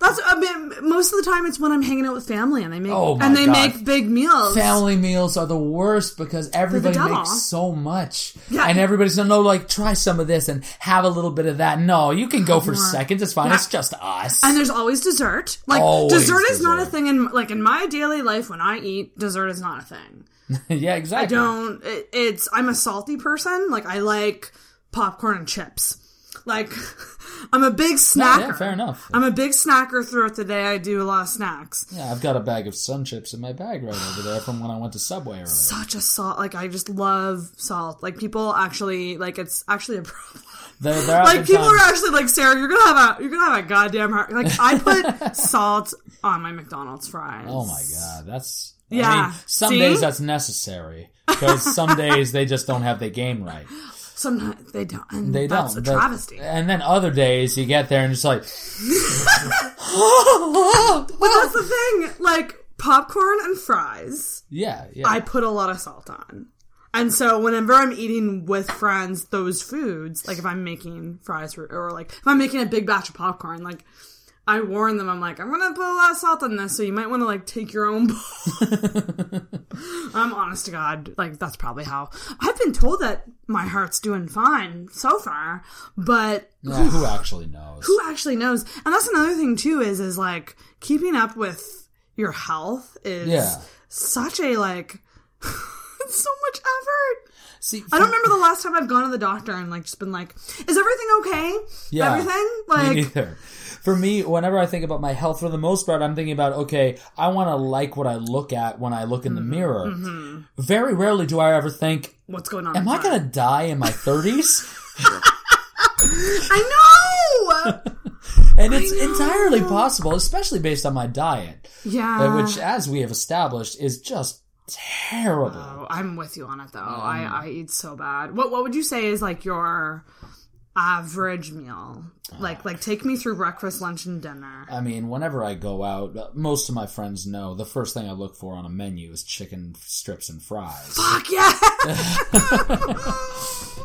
Speaker 2: That's I mean, most of the time it's when I'm hanging out with family and they make
Speaker 3: Oh
Speaker 2: and they
Speaker 3: God.
Speaker 2: make big meals.
Speaker 3: Family meals are the worst because everybody makes so much.
Speaker 2: Yeah.
Speaker 3: And everybody's gonna know, like, try some of this and have a little bit of that. No, you can go for seconds. It's fine.
Speaker 2: Yeah.
Speaker 3: It's just us.
Speaker 2: And there's always dessert. Like
Speaker 3: Always
Speaker 2: dessert is not a thing in like in my daily life when I eat, dessert is not a thing. (laughs)
Speaker 3: yeah, exactly.
Speaker 2: I don't. It, it's. I'm a salty person. Like I like popcorn and chips. Like (laughs) I'm a big
Speaker 3: No,
Speaker 2: snacker.
Speaker 3: yeah, fair enough.
Speaker 2: I'm a big snacker throughout the day. I do a lot of snacks.
Speaker 3: yeah, I've got a bag of sun chips in my bag right over there from when I went to Subway earlier.
Speaker 2: Such a salt. Like I just love salt. Like people actually like it's actually a (laughs) problem.
Speaker 3: There, there have
Speaker 2: Like people
Speaker 3: times-
Speaker 2: are actually like Sarah, you're gonna have a you're gonna have a goddamn heart. Like I put (laughs) salt on my McDonald's fries.
Speaker 3: Oh my god, that's I
Speaker 2: Yeah.
Speaker 3: mean, some
Speaker 2: See?
Speaker 3: days that's necessary because some days they just don't have the game right.
Speaker 2: Sometimes they don't. And
Speaker 3: They
Speaker 2: that's
Speaker 3: don't.
Speaker 2: a travesty.
Speaker 3: and then other days you get there and it's like, (laughs)
Speaker 2: But that's the (laughs) thing. Like popcorn and fries.
Speaker 3: yeah, yeah.
Speaker 2: I put a lot of salt on. And so whenever I'm eating with friends those foods, like if I'm making fries for, or like if I'm making a big batch of popcorn, like I warn them, I'm like, I'm gonna put a lot of salt on this, so you might want to like take your own bowl. (laughs) I'm honest to God, like that's probably how I've been told that my heart's doing fine so far, but
Speaker 3: Yeah, who actually knows?
Speaker 2: who actually knows? And that's another thing too is is like keeping up with your health is
Speaker 3: Yeah.
Speaker 2: such a like (laughs) so much effort.
Speaker 3: See,
Speaker 2: I don't remember the last time I've gone to the doctor and like just been like, is everything okay?
Speaker 3: Yeah.
Speaker 2: Everything? (laughs)
Speaker 3: Me
Speaker 2: Like
Speaker 3: neither. For me, whenever I think about my health, for the most part, I'm thinking about okay, I want to like what I look at when I look in the
Speaker 2: Mm-hmm.
Speaker 3: mirror. Very rarely do I ever think,
Speaker 2: what's going on?
Speaker 3: "Am I gonna die in my 30s?" (laughs) (laughs)
Speaker 2: I know.
Speaker 3: and it's entirely possible, especially based on my diet,
Speaker 2: yeah.
Speaker 3: uh, which, as we have established, is just terrible.
Speaker 2: Oh, I'm with you on it though. I, mm. I eat so bad. What what would you say is like your average meal? Like like take me through breakfast, lunch, and dinner.
Speaker 3: I mean, whenever I go out, most of my friends know the first thing I look for on a menu is chicken strips and fries.
Speaker 2: Fuck yeah! (laughs)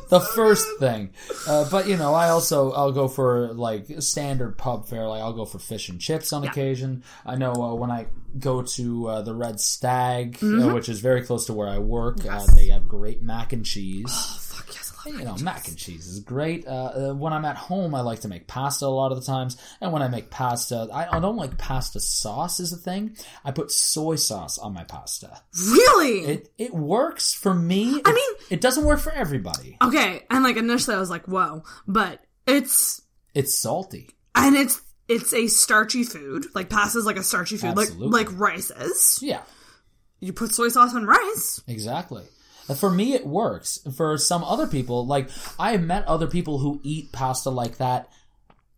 Speaker 3: the first thing. Uh, but you know, I also I'll go for like standard pub fare. Like I'll go for fish and chips on occasion. I know uh, when I go to uh, the Red Stag,
Speaker 2: Mm-hmm.
Speaker 3: uh, which is very close to where I work, uh, they have great mac and cheese. You know, mac and cheese is great. Uh, uh, when I'm at home, I like to make pasta a lot of the times. And when I make pasta, I, I don't like pasta sauce is a thing. I put soy sauce on my pasta.
Speaker 2: Really?
Speaker 3: It it works for me.
Speaker 2: I
Speaker 3: It-
Speaker 2: mean-
Speaker 3: it doesn't work for everybody.
Speaker 2: okay, and like initially I was like, whoa, but it's
Speaker 3: It's salty.
Speaker 2: and it's it's a starchy food. Like pasta's like a starchy food,
Speaker 3: Absolutely.
Speaker 2: like like rice is.
Speaker 3: Yeah,
Speaker 2: You put soy sauce on rice.
Speaker 3: exactly. Uh, For me, it works. For some other people, like I have met other people who eat pasta like that,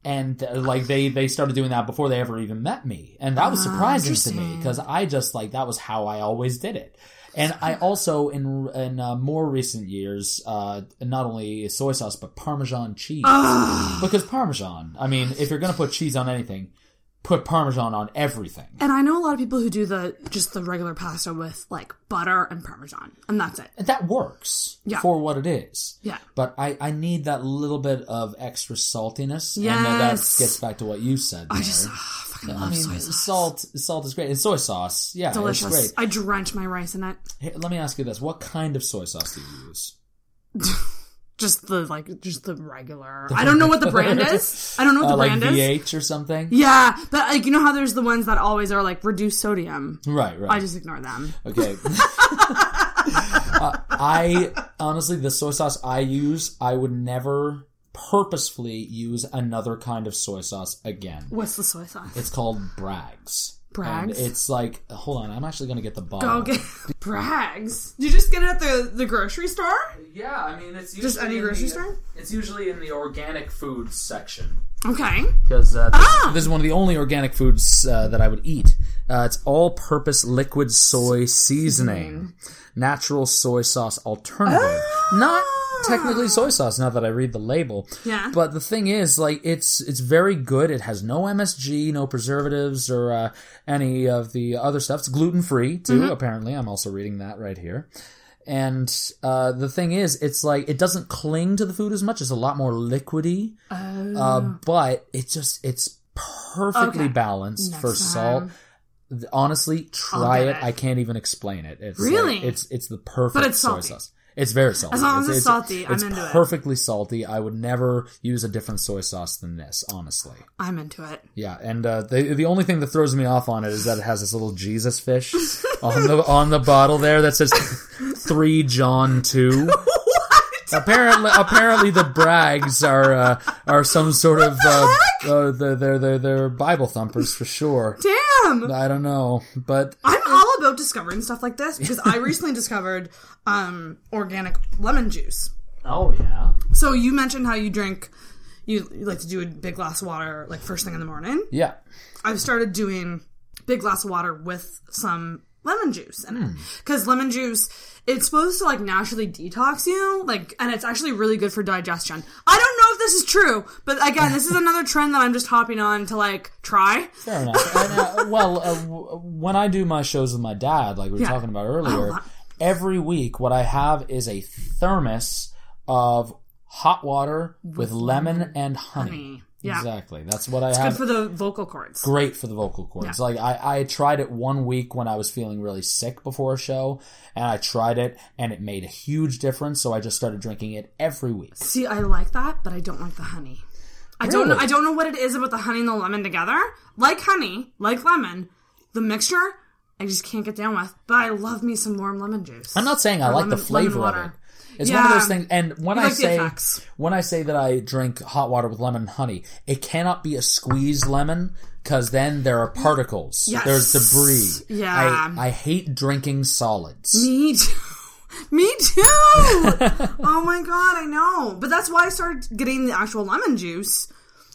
Speaker 3: and uh, like they they started doing that before they ever even met me, and that was surprising to me because I just like that was how I always did it. And I also in in uh, more recent years, uh, not only soy sauce but Parmesan cheese because Parmesan. I mean, if you're gonna put cheese on anything, put Parmesan on everything.
Speaker 2: And I know a lot of people who do the just the regular pasta with like butter and parmesan, and that's it.
Speaker 3: that works
Speaker 2: Yeah.
Speaker 3: for what it is.
Speaker 2: Yeah.
Speaker 3: But I, I need that little bit of extra saltiness. And that gets back to what you said.
Speaker 2: I just
Speaker 3: there.
Speaker 2: ah, fucking
Speaker 3: I
Speaker 2: love
Speaker 3: mean,
Speaker 2: soy sauce.
Speaker 3: salt salt is great. And soy sauce, yeah,
Speaker 2: Delicious.
Speaker 3: it's great.
Speaker 2: I drench my rice in it.
Speaker 3: Hey, let me ask you this: What kind of soy sauce do you use? (laughs)
Speaker 2: Just the like, just the regular. I don't know what the brand is. I don't know what
Speaker 3: Uh,
Speaker 2: the
Speaker 3: like
Speaker 2: brand is.
Speaker 3: VH or something?
Speaker 2: Yeah, but like you know how there's the ones that always are like reduced sodium.
Speaker 3: Right, right.
Speaker 2: I just ignore them.
Speaker 3: Okay. (laughs) uh, I honestly, the soy sauce I use, I would never purposefully use another kind of soy sauce again.
Speaker 2: What's the soy sauce?
Speaker 3: It's called Bragg's.
Speaker 2: Bragg's?
Speaker 3: And it's like, hold on, I'm actually gonna get the bottle.
Speaker 2: Go get (laughs) Bragg's. Did you just get it at the the grocery store?
Speaker 3: Yeah, I mean, it's
Speaker 2: Just any grocery store?
Speaker 3: It's usually in the organic foods section.
Speaker 2: Okay.
Speaker 3: because uh, this,
Speaker 2: Ah!
Speaker 3: this is one of the only organic foods uh, that I would eat. Uh, it's all-purpose liquid soy seasoning, natural soy sauce alternative, not technically soy sauce. Now that I read the label,
Speaker 2: Yeah.
Speaker 3: But the thing is, like, it's it's very good. It has no MSG, no preservatives, or uh, any of the other stuff. It's gluten free too. Apparently, I'm also reading that right here. And uh, the thing is, it's like it doesn't cling to the food as much. It's a lot more liquidy, uh, but it just it's perfectly
Speaker 2: Okay.
Speaker 3: balanced
Speaker 2: Next
Speaker 3: for
Speaker 2: time.
Speaker 3: salt. Honestly, try it.
Speaker 2: it.
Speaker 3: I can't even explain it. It's like-
Speaker 2: Really?
Speaker 3: it's it's the perfect
Speaker 2: But it's
Speaker 3: soy
Speaker 2: salty.
Speaker 3: sauce. It's very salty.
Speaker 2: As long as it's salty, I'm
Speaker 3: it's
Speaker 2: into it.
Speaker 3: perfectly salty. I would never use a different soy sauce than this. Honestly,
Speaker 2: I'm into it.
Speaker 3: yeah. And uh, the the only thing that throws me off on it is that it has this little Jesus fish (laughs) on the on the bottle there that says (laughs) three John two. (laughs) Apparently, apparently the Braggs are uh, are some sort of uh, uh, they're, they're they're they're Bible thumpers for sure.
Speaker 2: Damn.
Speaker 3: I don't know, but
Speaker 2: I'm all about discovering stuff like this because I recently discovered um, organic lemon juice.
Speaker 3: oh yeah,
Speaker 2: So you mentioned how you drink, you, you like to do a big glass of water like first thing in the morning.
Speaker 3: yeah.
Speaker 2: I've started doing big glass of water with some lemon juice in
Speaker 3: Hmm.
Speaker 2: it because lemon juice it's supposed to like naturally detox you like and it's actually really good for digestion i don't know if this is true but again this is (laughs) another trend that i'm just hopping on to like try
Speaker 3: Fair enough. And, uh, (laughs) well, uh, w- when I do my shows with my dad, like we were
Speaker 2: Yeah.
Speaker 3: talking about earlier,
Speaker 2: Oh,
Speaker 3: every week what I have is a thermos of hot water with, lemon and honey.
Speaker 2: honey. Yeah.
Speaker 3: Exactly. That's what I have.
Speaker 2: Good for the vocal cords
Speaker 3: Great for the vocal cords. Like I, I tried it one week when I was feeling really sick before a show, and I tried it, and it made a huge difference. So I just started drinking it every week.
Speaker 2: see i like that but i don't like the honey i don't know i don't know what it is about the honey and the lemon together like honey like lemon the mixture i just can't get down with but i love me some warm lemon juice
Speaker 3: I'm not saying I
Speaker 2: Or
Speaker 3: like the flavor
Speaker 2: lemon
Speaker 3: of it. It's one of those things. And when
Speaker 2: You
Speaker 3: I say when I say that I drink hot water with lemon and honey, it cannot be a squeezed lemon because then there are particles.
Speaker 2: Yes.
Speaker 3: There's debris.
Speaker 2: Yeah.
Speaker 3: I, I hate drinking solids.
Speaker 2: Me too. (laughs) Me too. (laughs) oh my god, I know. But that's why I started getting the actual lemon juice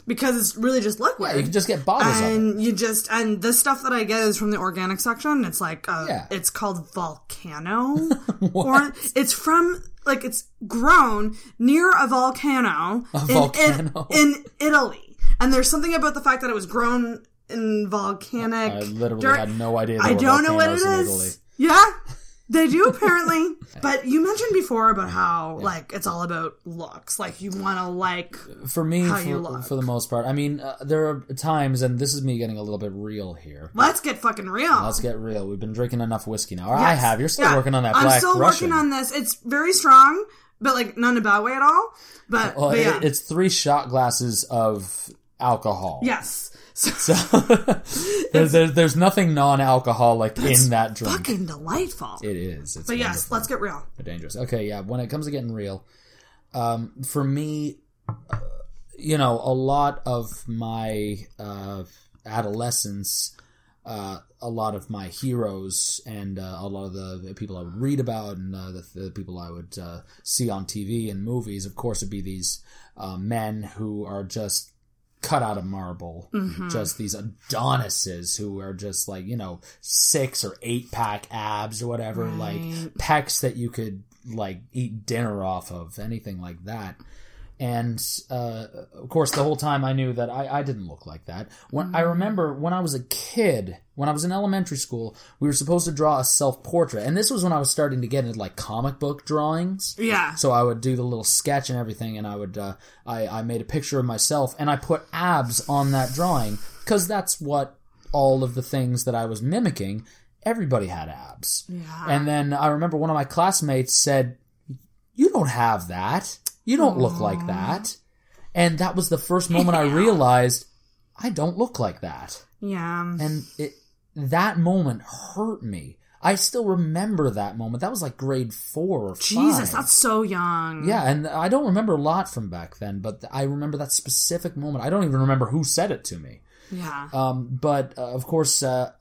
Speaker 2: because it's really just liquid.
Speaker 3: you can just get bottles of it.
Speaker 2: and you just and the stuff that I get is from the organic section. It's like uh,
Speaker 3: Yeah.
Speaker 2: it's called volcano, (laughs) or it's from like it's grown near a volcano, in,
Speaker 3: volcano.
Speaker 2: In, in Italy. And there's something about the fact that it was grown in volcanic.
Speaker 3: I literally
Speaker 2: dirt.
Speaker 3: had no idea.
Speaker 2: I don't know what it is.
Speaker 3: Italy.
Speaker 2: Yeah, they do (laughs) apparently. but you mentioned before about how like it's all about looks. Like you want to like
Speaker 3: For me,
Speaker 2: How you
Speaker 3: for, for the most part, I mean, uh, there are times, and this is me getting a little bit real here.
Speaker 2: let's get fucking real.
Speaker 3: Let's get real. We've been drinking enough whiskey now. Or I have. You're still
Speaker 2: Yeah.
Speaker 3: working on that
Speaker 2: I'm
Speaker 3: black
Speaker 2: still
Speaker 3: Russian.
Speaker 2: working on this. It's very strong, but like not in a bad way at all. But,
Speaker 3: Well,
Speaker 2: but yeah,
Speaker 3: it- it's three shot glasses of alcohol.
Speaker 2: yes. (laughs) (laughs) So,
Speaker 3: there's, there's there's nothing non-alcoholic in that drink.
Speaker 2: fucking delightful.
Speaker 3: It is. It's
Speaker 2: but yes,
Speaker 3: wonderful.
Speaker 2: let's get real.
Speaker 3: They're dangerous. Okay, yeah. When it comes to getting real, um, for me, uh, you know, a lot of my uh, adolescence, uh, a lot of my heroes, and uh, a lot of the people I would read about, and uh, the, the people I would uh, see on TV and movies, of course, would be these uh, men who are just cut out of marble, mm-hmm. just these Adonises who are just like you know six or eight pack abs or whatever, like pecs that you could like eat dinner off of, anything like that. And uh, of course, the whole time I knew that I, I didn't look like that. When I remember when I was a kid, when I was in elementary school, we were supposed to draw a self portrait, and this was when I was starting to get into like comic book drawings.
Speaker 2: Yeah.
Speaker 3: So I would do the little sketch and everything, and I would uh, I I made a picture of myself, and I put abs on that drawing because that's what all of the things that I was mimicking. Everybody had abs.
Speaker 2: Yeah.
Speaker 3: And then I remember one of my classmates said, "You don't have that. You don't look like that." And that was the first moment I (laughs) realized I don't look like that.
Speaker 2: Yeah.
Speaker 3: And it that moment hurt me. I still remember that moment. That was like grade 4 or 5.
Speaker 2: Jesus, that's so young.
Speaker 3: Yeah, and I don't remember a lot from back then, but I remember that specific moment. I don't even remember who said it to me.
Speaker 2: Yeah.
Speaker 3: Um, but uh, of course, uh,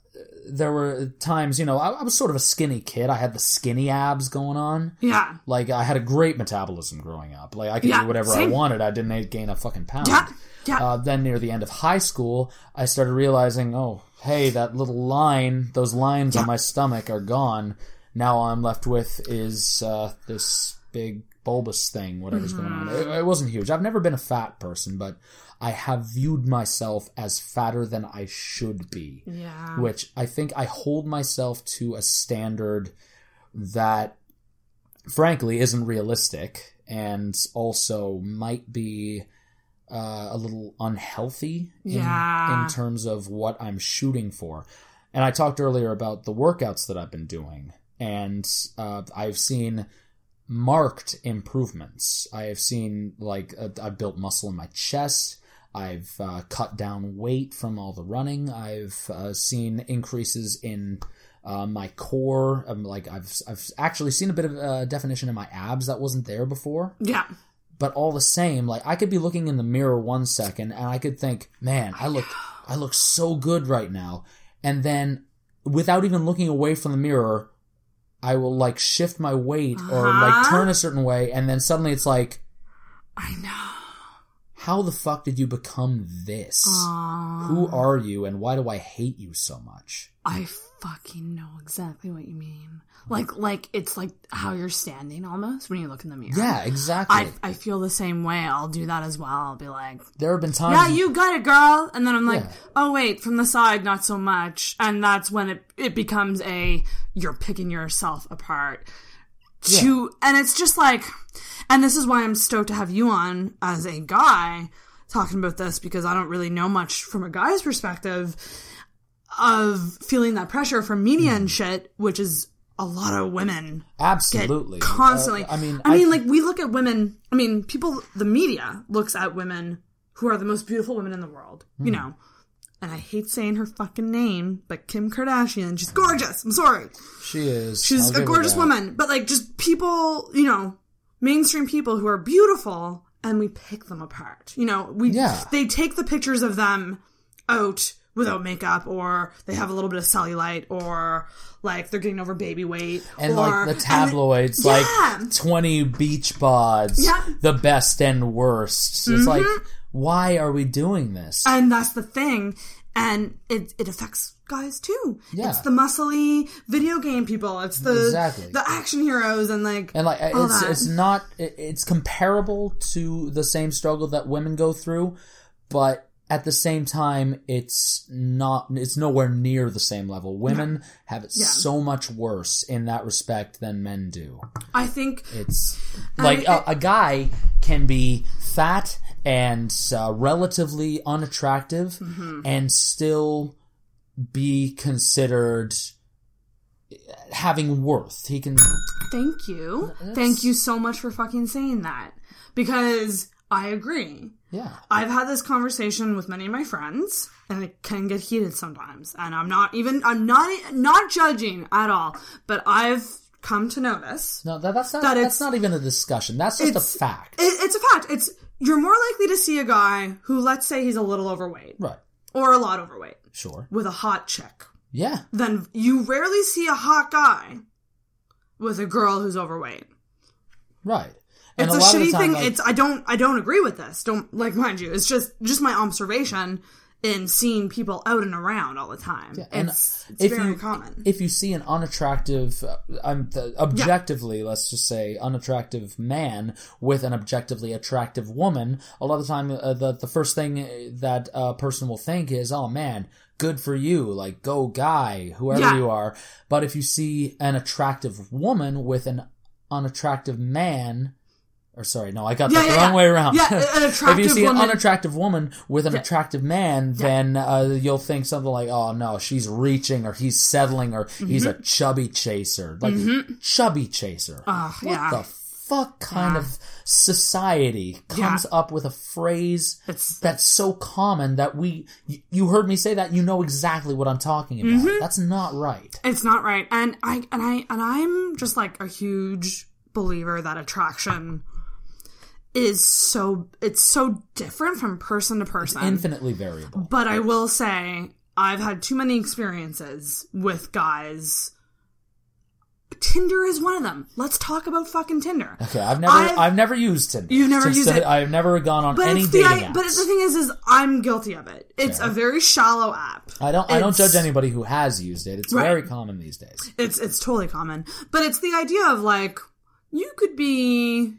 Speaker 3: there were times, you know, I, I was sort of a skinny kid. I had the skinny abs going on.
Speaker 2: yeah.
Speaker 3: Like I had a great metabolism growing up. Like I could
Speaker 2: Yeah,
Speaker 3: do whatever
Speaker 2: same.
Speaker 3: I wanted. I didn't gain a fucking pound.
Speaker 2: Yeah. Yeah.
Speaker 3: Uh, then near the end of high school, I started realizing, oh, hey, that little line, those lines on my stomach are gone. Now all I'm left with is uh, this big bulbous thing, whatever's going on. It, it wasn't huge. I've never been a fat person, but I have viewed myself as fatter than I should be
Speaker 2: yeah.
Speaker 3: which I think I hold myself to a standard that frankly isn't realistic and also might be uh, a little unhealthy in,
Speaker 2: Yeah.
Speaker 3: in terms of what I'm shooting for. And I talked earlier about the workouts that I've been doing, and uh, I've seen marked improvements. I have seen like uh, I've built muscle in my chest. I've uh, cut down weight from all the running. I've uh, seen increases in uh, my core. Um, like I've I've actually seen a bit of uh, definition in my abs that wasn't there before.
Speaker 2: Yeah.
Speaker 3: But all the same, like I could be looking in the mirror one second and I could think, man, I look I look so good right now, and then without even looking away from the mirror, I will like shift my weight or like
Speaker 2: Uh-huh.
Speaker 3: turn a certain way, and then suddenly it's like,
Speaker 2: I know.
Speaker 3: How the fuck did you become this?
Speaker 2: Aw.
Speaker 3: Who are you, and why do I hate you so much?
Speaker 2: I fucking know exactly what you mean. Like, like it's like how you're standing almost when you look in the mirror.
Speaker 3: Yeah, exactly.
Speaker 2: I, I feel the same way. I'll do that as well. I'll be like,
Speaker 3: there have been times.
Speaker 2: yeah, you got it, girl. And then I'm like,
Speaker 3: Yeah.
Speaker 2: oh wait, from the side, not so much. And that's when it, it becomes a, you're picking yourself apart. To, and it's just like, and this is why I'm stoked to have you on as a guy talking about this because I don't really know much from a guy's perspective of feeling that pressure from media
Speaker 3: Hmm.
Speaker 2: and shit, which is a lot of women
Speaker 3: absolutely
Speaker 2: constantly.
Speaker 3: Uh, I mean,
Speaker 2: I mean, like we look at women. I mean, people. The media looks at women who are the most beautiful women in the world.
Speaker 3: Hmm.
Speaker 2: You know, and I hate saying her fucking name, but Kim Kardashian. She's gorgeous. I'm sorry.
Speaker 3: she is.
Speaker 2: She's
Speaker 3: I'll
Speaker 2: a gorgeous woman. But like, just people. You know, mainstream people who are beautiful, and we pick them apart. You know, we
Speaker 3: Yeah.
Speaker 2: they take the pictures of them out without makeup or they have a little bit of cellulite or like they're getting over baby weight
Speaker 3: And
Speaker 2: or,
Speaker 3: like the tabloids,
Speaker 2: Yeah.
Speaker 3: like twenty beach bods,
Speaker 2: Yeah. Mm-hmm.
Speaker 3: the best and worst. It's like, why are we doing this?
Speaker 2: And that's the thing. And it, it affects guys too.
Speaker 3: Yeah.
Speaker 2: It's the muscly video game people. It's the
Speaker 3: Exactly.
Speaker 2: the action heroes and like
Speaker 3: and like it's
Speaker 2: that.
Speaker 3: it's not it's comparable to the same struggle that women go through, but at the same time it's not it's nowhere near the same level. Women have it
Speaker 2: Yeah.
Speaker 3: so much worse in that respect than men do.
Speaker 2: I think
Speaker 3: It's like a guy can be fat and uh, relatively unattractive
Speaker 2: Mm-hmm.
Speaker 3: and still be considered having worth. He can
Speaker 2: Thank you. Thank you so much for fucking saying that. Because I agree.
Speaker 3: yeah.
Speaker 2: I've had this conversation with many of my friends and it can get heated sometimes. And I'm not even I'm not not judging at all, but I've come to notice
Speaker 3: No, that, that's not
Speaker 2: That
Speaker 3: that's
Speaker 2: it's-
Speaker 3: not even a discussion. That's just a fact.
Speaker 2: it, it's a fact. It's you're more likely to see a guy who let's say he's a little overweight
Speaker 3: right.
Speaker 2: or a lot overweight
Speaker 3: Sure.
Speaker 2: with a hot chick.
Speaker 3: Yeah.
Speaker 2: Then you rarely see a hot guy with a girl who's overweight.
Speaker 3: Right.
Speaker 2: it's
Speaker 3: a
Speaker 2: a,
Speaker 3: lot of the
Speaker 2: shitty
Speaker 3: time,
Speaker 2: thing.
Speaker 3: like-
Speaker 2: it's I don't I don't agree with this. Don't like mind you. It's just just my observation in seeing people out and around all the time.
Speaker 3: and
Speaker 2: it's it's
Speaker 3: if
Speaker 2: very
Speaker 3: you
Speaker 2: common.
Speaker 3: if you see an unattractive, uh, um, the, objectively, let's just say unattractive man with an objectively attractive woman, a lot of the time uh, the the first thing that a person will think is, "Oh man, good for you, like go guy, whoever
Speaker 2: Yeah.
Speaker 3: you are." But if you see an attractive woman with an unattractive man. Or sorry, no, I got
Speaker 2: Yeah,
Speaker 3: that
Speaker 2: yeah,
Speaker 3: the wrong
Speaker 2: yeah.
Speaker 3: way around.
Speaker 2: Yeah, (laughs) an
Speaker 3: if you see an unattractive woman with an attractive man, then uh, you'll think something like, "Oh no, she's reaching, or he's settling, or he's a chubby chaser, like chubby chaser."
Speaker 2: Mm-hmm. Ah,
Speaker 3: what the fuck kind of society comes up with a phrase
Speaker 2: It's-
Speaker 3: that's so common that we? y- You heard me say that, you know exactly what I'm talking about.
Speaker 2: Mm-hmm.
Speaker 3: That's not right.
Speaker 2: It's not right. And I and I and I'm just like a huge believer that attraction is so it's so different from person to person.
Speaker 3: Infinitely variable.
Speaker 2: but I will say I've had too many experiences with guys. Tinder is one of them. Let's talk about fucking Tinder.
Speaker 3: Okay, I've never,
Speaker 2: I've-
Speaker 3: I've, never used Tinder.
Speaker 2: You've never used it.
Speaker 3: I've never gone on
Speaker 2: But
Speaker 3: any
Speaker 2: it's the
Speaker 3: dating
Speaker 2: I,
Speaker 3: apps.
Speaker 2: but the thing is, is I'm guilty of it. It's
Speaker 3: Fair.
Speaker 2: a very shallow app.
Speaker 3: I don't. I don't judge anybody who has used it. It's
Speaker 2: Right.
Speaker 3: very common these days.
Speaker 2: It's it's totally common, but it's the idea of like you could be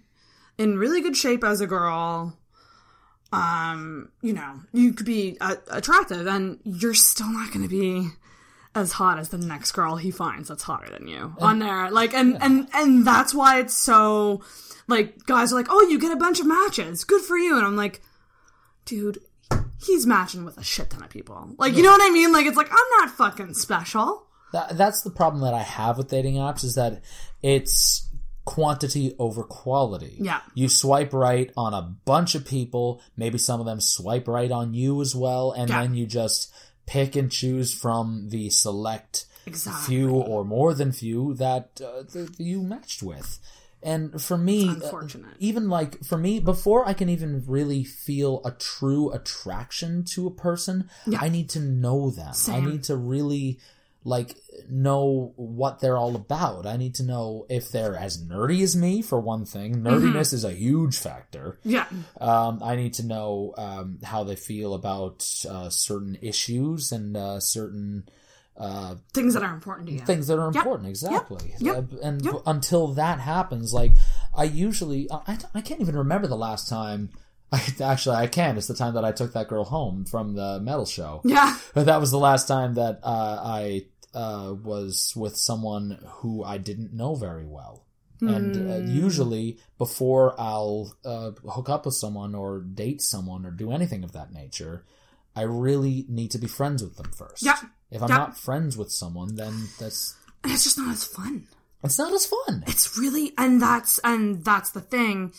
Speaker 2: in really good shape as a girl. Um, you know, you could be uh, attractive, and you're still not going to be as hot as the next girl he finds that's hotter than you on there. Like, and and and that's why it's so like guys are like, oh, you get a bunch of matches, good for you, and I'm like, dude. He's matching with a shit ton of people. Like, you know what I mean? Like, it's like, I'm not fucking special.
Speaker 3: That, that's the problem that I have with dating apps is that it's quantity over quality.
Speaker 2: Yeah.
Speaker 3: You swipe right on a bunch of people, maybe some of them swipe right on you as well, and
Speaker 2: Yeah.
Speaker 3: then you just pick and choose from the select
Speaker 2: Exactly.
Speaker 3: few or more than few that, uh, that you matched with. And for me, uh, even like for me, before I can even really feel a true attraction to a person,
Speaker 2: Yeah.
Speaker 3: I need to know them. I need to really like know what they're all about. I need to know if they're as nerdy as me, for one thing.
Speaker 2: Mm-hmm.
Speaker 3: Nerdiness is a huge factor.
Speaker 2: Yeah.
Speaker 3: Um, I need to know um, how they feel about uh, certain issues and uh, certain uh,
Speaker 2: things that are important to you.
Speaker 3: things that are important. Exactly.
Speaker 2: Yep.
Speaker 3: Uh, and
Speaker 2: Yep.
Speaker 3: until that happens, like I usually, I, I can't even remember the last time. (laughs) I, actually, I can. It's the time that I took that girl home from the metal show.
Speaker 2: Yeah. (laughs)
Speaker 3: But that was the last time that uh, I uh, was with someone who I didn't know very well. And uh,
Speaker 2: Hmm.
Speaker 3: usually, before I'll uh, hook up with someone or date someone or do anything of that nature, I really need to be friends with them first.
Speaker 2: Yeah.
Speaker 3: If I'm
Speaker 2: Yeah.
Speaker 3: not friends with someone, then that's
Speaker 2: And it's just not as fun.
Speaker 3: it's not as fun.
Speaker 2: It's really and that's and that's the thing.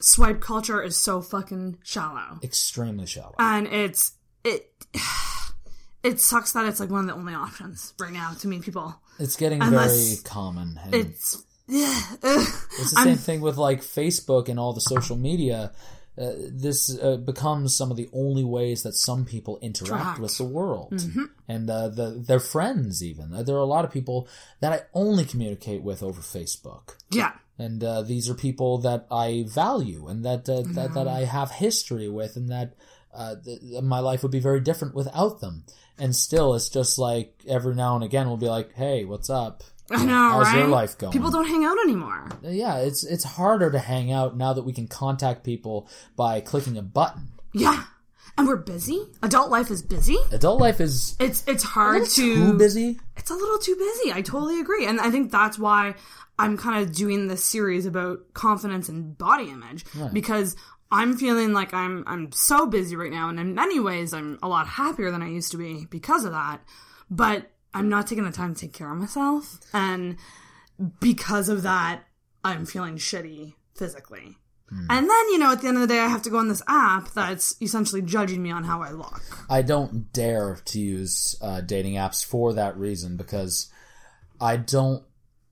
Speaker 2: Swipe culture is so fucking shallow.
Speaker 3: Extremely shallow.
Speaker 2: And it's it (sighs) it sucks that it's like one of the only options right now to meet people.
Speaker 3: It's getting
Speaker 2: unless
Speaker 3: very common.
Speaker 2: It's yeah. (sighs)
Speaker 3: It's the same thing with like Facebook and all the social media. Uh, this uh, becomes some of the only ways that some people interact.
Speaker 2: Mm-hmm.
Speaker 3: with the world, and uh, the, their friends. Even there are a lot of people that I only communicate with over Facebook.
Speaker 2: Yeah.
Speaker 3: And uh, these are people that I value and that uh, that, that I have history with, and that uh, th- my life would be very different without them. And still, it's just like every now and again we'll be like, "Hey, what's up?
Speaker 2: I know,
Speaker 3: How's
Speaker 2: right?
Speaker 3: your life going?"
Speaker 2: People don't hang out anymore.
Speaker 3: yeah, it's it's harder to hang out now that we can contact people by clicking a button.
Speaker 2: Yeah. And we're busy. Adult life is busy.
Speaker 3: Adult life is
Speaker 2: It's it's hard to
Speaker 3: too busy.
Speaker 2: it's a little too busy. I totally agree. And I think that's why I'm kind of doing this series about confidence and body image because I'm feeling like I'm I'm so busy right now and in many ways I'm a lot happier than I used to be because of that. But I'm not taking the time to take care of myself and because of that I'm feeling shitty physically. And then, you know, at the end of the day, I have to go on this app that's essentially judging me on how I look.
Speaker 3: I don't dare to use uh, dating apps for that reason because I don't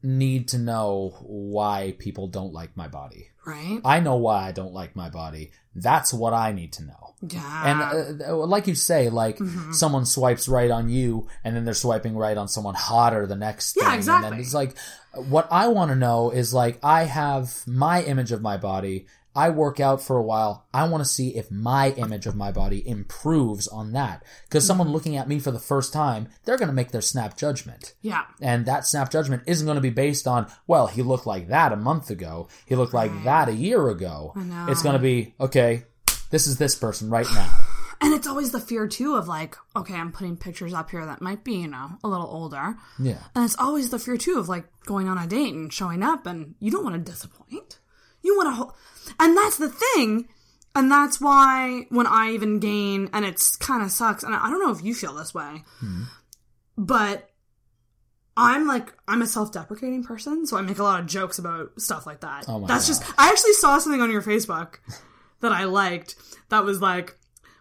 Speaker 3: need to know why people don't like my body.
Speaker 2: Right?
Speaker 3: I know why I don't like my body. That's what I need to know.
Speaker 2: Yeah.
Speaker 3: And uh, like you say, like
Speaker 2: Mm-hmm.
Speaker 3: someone swipes right on you, and then they're swiping right on someone hotter the next
Speaker 2: Yeah,
Speaker 3: thing. And
Speaker 2: exactly.
Speaker 3: then it's like, what I want to know is like, I have my image of my body. I work out for a while. I want to see if my image of my body improves on that. Because someone
Speaker 2: Mm-hmm.
Speaker 3: looking at me for the first time, they're going to make their snap judgment.
Speaker 2: yeah.
Speaker 3: And that snap judgment isn't going to be based on, well, he looked like that a month ago. He looked like that a year ago.
Speaker 2: know.
Speaker 3: It's going to be, okay, this is this person right now.
Speaker 2: And it's always the fear too of like, okay, I'm putting pictures up here that might be, you know, a little older.
Speaker 3: Yeah.
Speaker 2: And it's always the fear too of like going on a date and showing up and you don't want to disappoint. You want to hold, and that's the thing. And that's why when I even gain, and it's kind of sucks, and I don't know if you feel this way, hmm. but I'm like, I'm a self deprecating person, so I make a lot of jokes about stuff like that.
Speaker 3: Oh my
Speaker 2: that's
Speaker 3: God.
Speaker 2: just, I actually saw something on your Facebook that I liked that was like,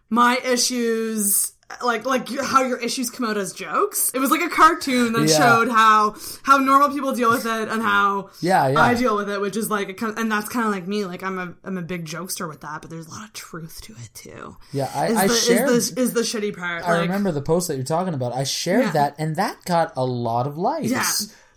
Speaker 2: my issues like like how your issues come out as jokes it was like a cartoon that
Speaker 3: Yeah.
Speaker 2: showed how how normal people deal with it and how
Speaker 3: Yeah, yeah.
Speaker 2: i deal with it which is like and that's kind of like me like i'm a i'm a big jokester with that but there's a lot of truth to it too
Speaker 3: Yeah, I,
Speaker 2: is
Speaker 3: I
Speaker 2: the
Speaker 3: shared.
Speaker 2: is the is the shitty part
Speaker 3: I
Speaker 2: like,
Speaker 3: remember the post that you're talking about. I shared
Speaker 2: Yeah.
Speaker 3: that, and that got a lot of likes.
Speaker 2: Yeah.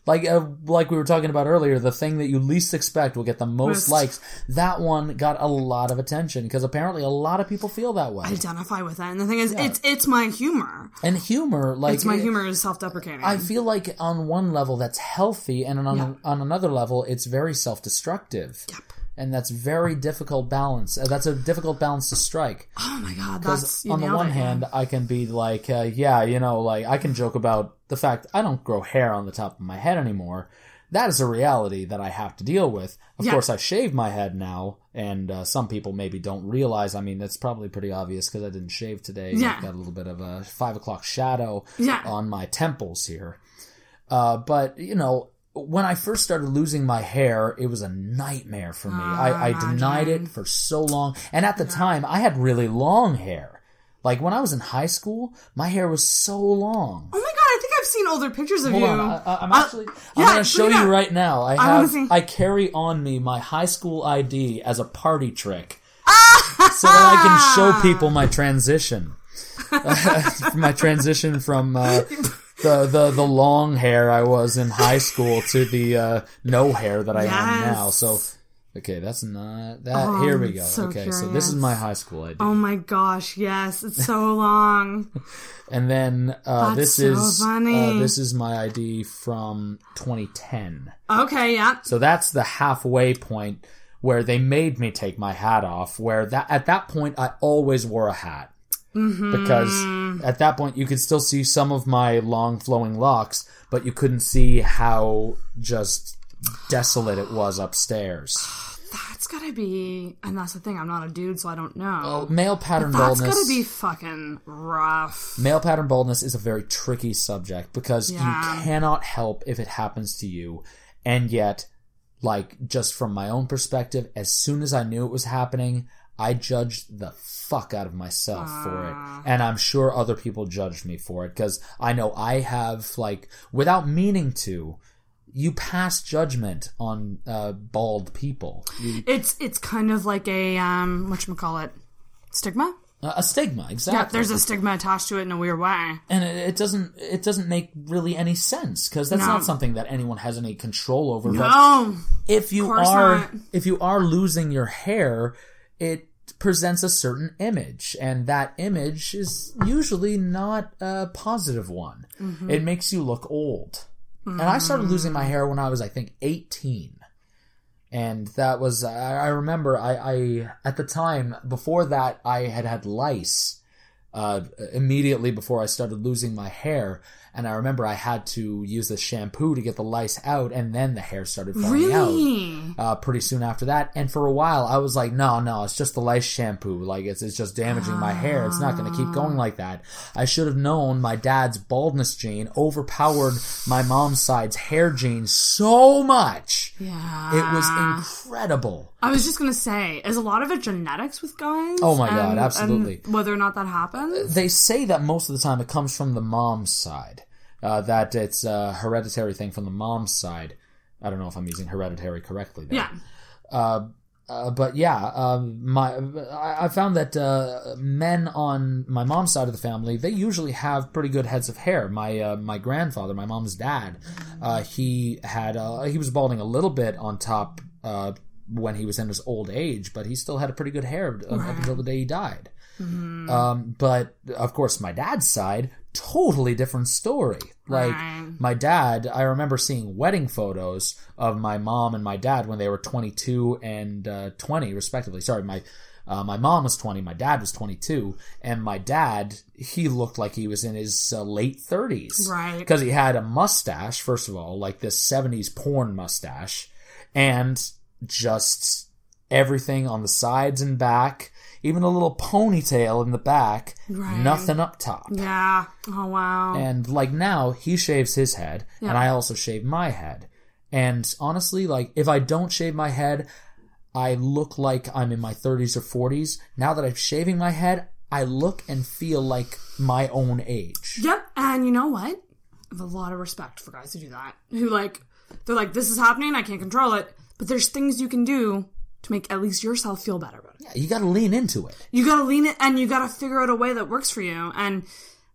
Speaker 3: Like, uh, like we were talking about earlier, the thing that you least expect will get the most
Speaker 2: Most-
Speaker 3: likes. That one got a lot of attention because apparently a lot of people feel that way.
Speaker 2: identify with that. and the thing is it's it's my humor
Speaker 3: and humor, like
Speaker 2: it's my humor is self-deprecating
Speaker 3: I feel like on one level that's healthy, and on on another level it's very self-destructive.
Speaker 2: Yep.
Speaker 3: And that's very difficult balance. Uh, that's a difficult balance to strike.
Speaker 2: oh my god
Speaker 3: Because on the one
Speaker 2: it,
Speaker 3: hand, I can be like, uh, yeah, you know, like I can joke about the fact I don't grow hair on the top of my head anymore. That is a reality that I have to deal with. Of
Speaker 2: Yeah.
Speaker 3: course, I shave my head now, and uh, some people maybe don't realize. I mean, it's probably pretty obvious because I didn't shave today.
Speaker 2: Yeah.
Speaker 3: I've got a little bit of a five o'clock shadow
Speaker 2: Yeah.
Speaker 3: on my temples here. Uh, but you know, when I first started losing my hair, it was a nightmare for me. I, I denied it for so long, and at the time, I had really long hair. Like when I was in high school, my hair was so long.
Speaker 2: oh my god i think i've seen older pictures of
Speaker 3: Hold
Speaker 2: you
Speaker 3: on, I, I- I'm
Speaker 2: Uh,
Speaker 3: actually. I'm
Speaker 2: yeah,
Speaker 3: going to show you right now. I have.
Speaker 2: see.
Speaker 3: I carry on me my high school ID as a party trick,
Speaker 2: Ah!
Speaker 3: so that I can show (laughs) people my transition. (laughs) my transition from uh, (laughs) the, the the long hair I was in high school to the uh, no hair that I am now. So, okay, that's not that. here we go.
Speaker 2: so
Speaker 3: okay, so this is my high school ID,
Speaker 2: oh my gosh yes it's so long (laughs)
Speaker 3: and then uh, this
Speaker 2: so
Speaker 3: is
Speaker 2: funny.
Speaker 3: Uh, this is my ID from 2010.
Speaker 2: okay yeah
Speaker 3: So that's the halfway point where they made me take my hat off. Where that at that point I always wore a hat
Speaker 2: Mm-hmm.
Speaker 3: because at that point you could still see some of my long flowing locks, but you couldn't see how just desolate it was upstairs. (sighs)
Speaker 2: That's gotta be, and that's the thing. I'm not a dude, so I don't know.
Speaker 3: Well, male pattern
Speaker 2: that's
Speaker 3: baldness.
Speaker 2: gotta be fucking rough.
Speaker 3: Male pattern baldness is a very tricky subject because
Speaker 2: Yeah.
Speaker 3: you cannot help if it happens to you. And yet, like, just from my own perspective, as soon as I knew it was happening, I judged the fuck out of myself for it. And I'm sure other people judged me for it because I know I have, like, without meaning to, you pass judgment on uh, bald people. You-
Speaker 2: It's it's kind of like a um, what call it, stigma.
Speaker 3: A a stigma, exactly.
Speaker 2: Yeah, there's a stigma attached to it in a weird way.
Speaker 3: and it, it doesn't it doesn't make really any sense because that's
Speaker 2: No.
Speaker 3: not something that anyone has any control over.
Speaker 2: Oh,
Speaker 3: if you are
Speaker 2: not.
Speaker 3: if you are losing your hair, it presents a certain image, and that image is usually not a positive one.
Speaker 2: Mm-hmm.
Speaker 3: It makes you look old. And I started losing my hair when I was, I think, eighteen. And that was, I, I remember, I, I, at the time, before that, I had had lice, uh, immediately before I started losing my hair. And I remember I had to use the shampoo to get the lice out, and then the hair started falling out uh, pretty soon after that. And for a while, I was like, no, no, it's just the lice shampoo. Like, it's, it's just damaging my hair. It's not going to keep going like that. I should have known my dad's baldness gene overpowered my mom's side's hair gene so much.
Speaker 2: Yeah.
Speaker 3: It was incredible.
Speaker 2: I was just gonna say, is a lot of it genetics with guys?
Speaker 3: Oh my God, absolutely.
Speaker 2: and whether or not that happens.
Speaker 3: They say that most of the time it comes from the mom's side. Uh, that it's a hereditary thing from the mom's side. I don't know if I'm using hereditary correctly there.
Speaker 2: Yeah.
Speaker 3: Uh, uh, but yeah, um, my I, I found that uh, men on my mom's side of the family they usually have pretty good heads of hair. My uh, my grandfather, my mom's dad, uh, he had uh, he was balding a little bit on top uh, when he was in his old age, but he still had a pretty good hair up, up until the day he died. Um, but of course, my dad's side, totally different story. Like
Speaker 2: Right.
Speaker 3: my dad, I remember seeing wedding photos of my mom and my dad when they were 22 and uh, 20, respectively. Sorry, my uh, my mom was 20, my dad was 22, and my dad, he looked like he was in his uh, late 30s.
Speaker 2: Right.
Speaker 3: Because he had a mustache, first of all, like this 70s porn mustache, and just everything on the sides and back, even a little ponytail in the back,
Speaker 2: Right.
Speaker 3: nothing up top.
Speaker 2: Yeah. Oh wow.
Speaker 3: And like now, he shaves his head, and I also shave my head. And honestly, like if I don't shave my head, I look like I'm in my 30s or 40s. Now that I'm shaving my head, I look and feel like my own age.
Speaker 2: Yep. And you know what? I have a lot of respect for guys who do that. Who like they're like, this is happening, I can't control it. But there's things you can do to make at least yourself feel better about it.
Speaker 3: Yeah, You gotta lean into it.
Speaker 2: You gotta lean it and you gotta figure out a way that works for you. And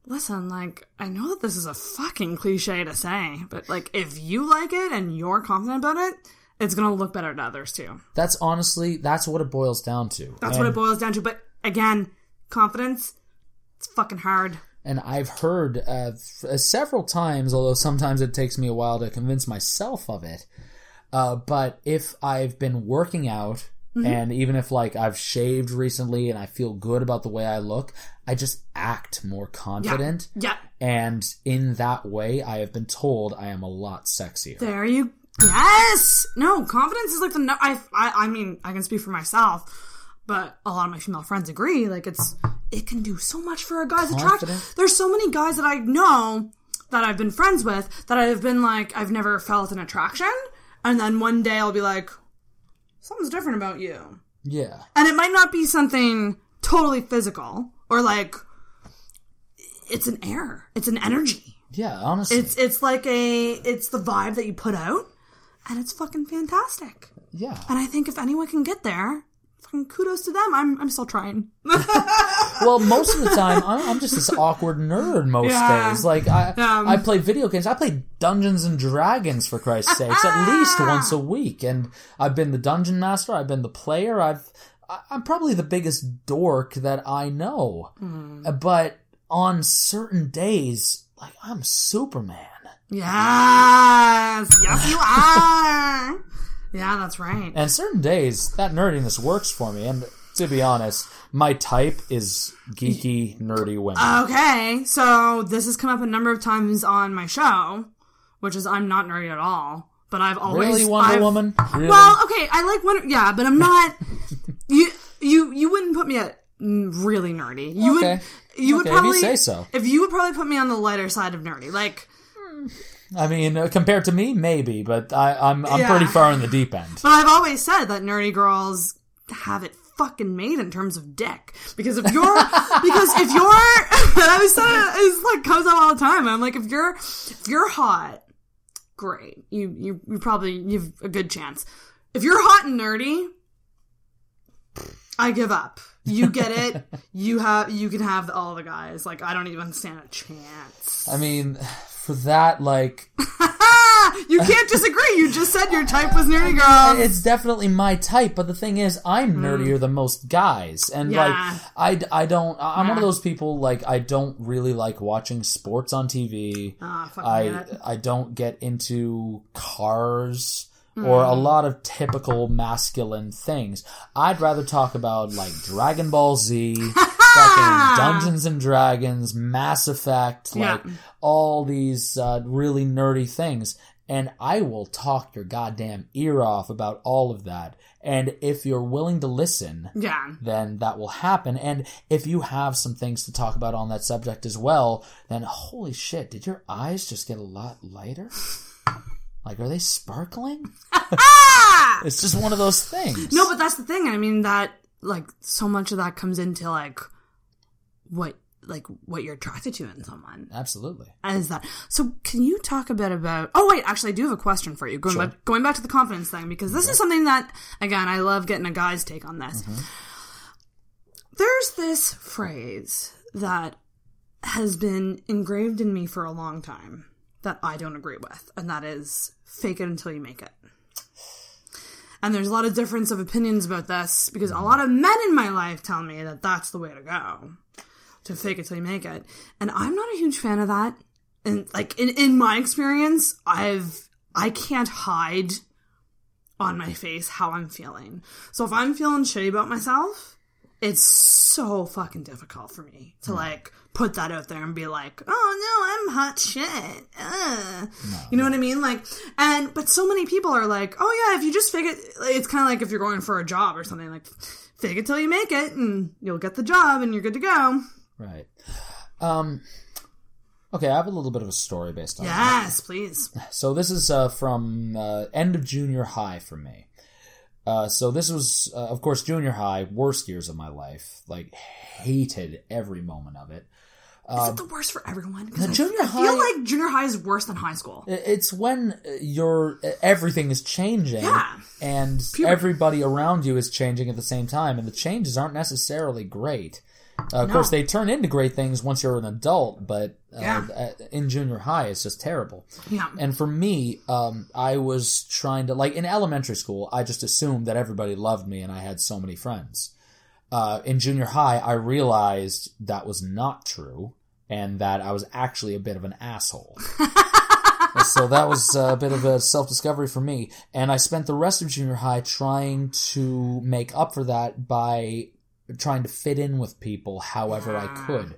Speaker 2: listen, like, I know that this is a fucking cliche to say, but like, if you like it and you're confident about it, it's gonna look better to others too.
Speaker 3: That's honestly, that's what it boils down to.
Speaker 2: That's what it boils down to. But again, confidence, it's fucking hard.
Speaker 3: and I've heard uh, f- several times, although sometimes it takes me a while to convince myself of it. Uh, but if I've been working out,
Speaker 2: Mm-hmm.
Speaker 3: and even if like I've shaved recently and I feel good about the way I look, I just act more confident.
Speaker 2: Yeah.
Speaker 3: And in that way, I have been told I am a lot sexier.
Speaker 2: There you. Yes. No, confidence is like the. No, I, I. I mean, I can speak for myself, but a lot of my female friends agree. Like it's. It can do so much for a guy's attraction. There's so many guys that I know that I've been friends with that I've been like I've never felt an attraction, and then one day I'll be like, something's different about you,
Speaker 3: Yeah.
Speaker 2: and it might not be something totally physical or like. It's an air. It's an energy.
Speaker 3: Yeah, honestly.
Speaker 2: It's it's like a it's the vibe that you put out, and it's fucking fantastic.
Speaker 3: yeah.
Speaker 2: And I think if anyone can get there, fucking kudos to them. I'm I'm still trying. (laughs)
Speaker 3: Well, most of the time, I'm, I'm just this awkward nerd most
Speaker 2: Yeah.
Speaker 3: days. Like, I,
Speaker 2: Um,
Speaker 3: I play video games. I play Dungeons and Dragons, for Christ's sakes, at least (laughs) once a week. And I've been the dungeon master. I've been the player. I've, I'm probably the biggest dork that I know. Uh, But on certain days, like, I'm Superman.
Speaker 2: Yes, yes, you are. (laughs) Yeah, that's right.
Speaker 3: And certain days, that nerdiness works for me. And to be honest, my type is geeky, nerdy women.
Speaker 2: Okay, so this has come up a number of times on my show, which is I'm not nerdy at all. But I've always
Speaker 3: really, Wonder
Speaker 2: I've-
Speaker 3: Woman? Really?
Speaker 2: Well, okay, I like Wonder. Yeah, but I'm not. (laughs) you you you wouldn't put me at really nerdy. You
Speaker 3: Okay.
Speaker 2: would. You would
Speaker 3: Okay, you
Speaker 2: probably
Speaker 3: say so.
Speaker 2: If you would probably put me on the lighter side of nerdy, like. Hmm.
Speaker 3: I mean, uh, compared to me, maybe, but I, I'm I'm
Speaker 2: Yeah.
Speaker 3: pretty far in the deep end.
Speaker 2: But I've always said that nerdy girls have it fucking made in terms of dick. Because if you're, (laughs) because if you're, (laughs) I it, it's like comes up all the time. I'm like, if you're, if you're hot, great. You, you, you probably, you've a good chance. If you're hot and nerdy, I give up. You get it. (laughs) you have you can have all the guys. Like I don't even stand a chance.
Speaker 3: I mean, for that, like, (laughs)
Speaker 2: you can't disagree. You just said your type was nerdy girls.
Speaker 3: it's definitely my type. But the thing is, I'm nerdier than most guys, and
Speaker 2: Mm. Yeah.
Speaker 3: like, I, I don't. I'm one of those people. Like, I don't really like watching sports on TV.
Speaker 2: Ah, fucking
Speaker 3: I. I don't get into cars or
Speaker 2: Mm.
Speaker 3: a lot of typical masculine things. I'd rather talk about like Dragon Ball Z, (laughs) fucking Dungeons and Dragons, Mass Effect, like
Speaker 2: Yeah.
Speaker 3: all these uh, really nerdy things. And I will talk your goddamn ear off about all of that. And if you're willing to listen,
Speaker 2: Yeah.
Speaker 3: then that will happen. And if you have some things to talk about on that subject as well, then holy shit, did your eyes just get a lot lighter? (laughs) Like, are they sparkling? (laughs) it's just one of those things.
Speaker 2: No, but that's the thing. I mean that like so much of that comes into like what like what you're attracted to in someone.
Speaker 3: Absolutely.
Speaker 2: Is that so? Can you talk a bit about? Oh wait, actually, I do have a question for you. Going
Speaker 3: Sure.
Speaker 2: back, going back to the confidence thing because this is something that again I love getting a guy's take on this.
Speaker 3: Mm-hmm.
Speaker 2: There's this phrase that has been engraved in me for a long time that I don't agree with, and that is fake it until you make it. And there's a lot of difference of opinions about this because a lot of men in my life tell me that that's the way to go to fake it till you make it. And I'm not a huge fan of that. And like in, in my experience, I've I can't hide on my face how I'm feeling. So if I'm feeling shitty about myself, it's so fucking difficult for me to like put that out there and be like, oh no, I'm hot shit. Uh. you know what I mean? Like, and but so many people are like, oh yeah, if you just fake it, it's kind of like if you're going for a job or something, like fake it till you make it, and you'll get the job, and you're good to go.
Speaker 3: Right. Um, okay, I have a little bit of a story based on that.
Speaker 2: Yes, please.
Speaker 3: So this is uh, from uh, end of junior high for me. Uh, so this was, uh, of course, junior high, worst years of my life. Like, hated every moment of it.
Speaker 2: Is it the worst for everyone? I,
Speaker 3: junior
Speaker 2: I feel like junior high is worse than high school.
Speaker 3: It's when your everything is changing,
Speaker 2: Yeah.
Speaker 3: and
Speaker 2: Puberty.
Speaker 3: everybody around you is changing at the same time, and the changes aren't necessarily great. Uh, of
Speaker 2: No.
Speaker 3: course, they turn into great things once you're an adult, but uh,
Speaker 2: Yeah.
Speaker 3: in junior high, it's just terrible.
Speaker 2: Yeah.
Speaker 3: And for me, um, I was trying to like in elementary school, I just assumed that everybody loved me, and I had so many friends. Uh, in junior high, I realized that was not true, and that I was actually a bit of an asshole. so that was a bit of a self discovery for me, and I spent the rest of junior high trying to make up for that by trying to fit in with people however I could.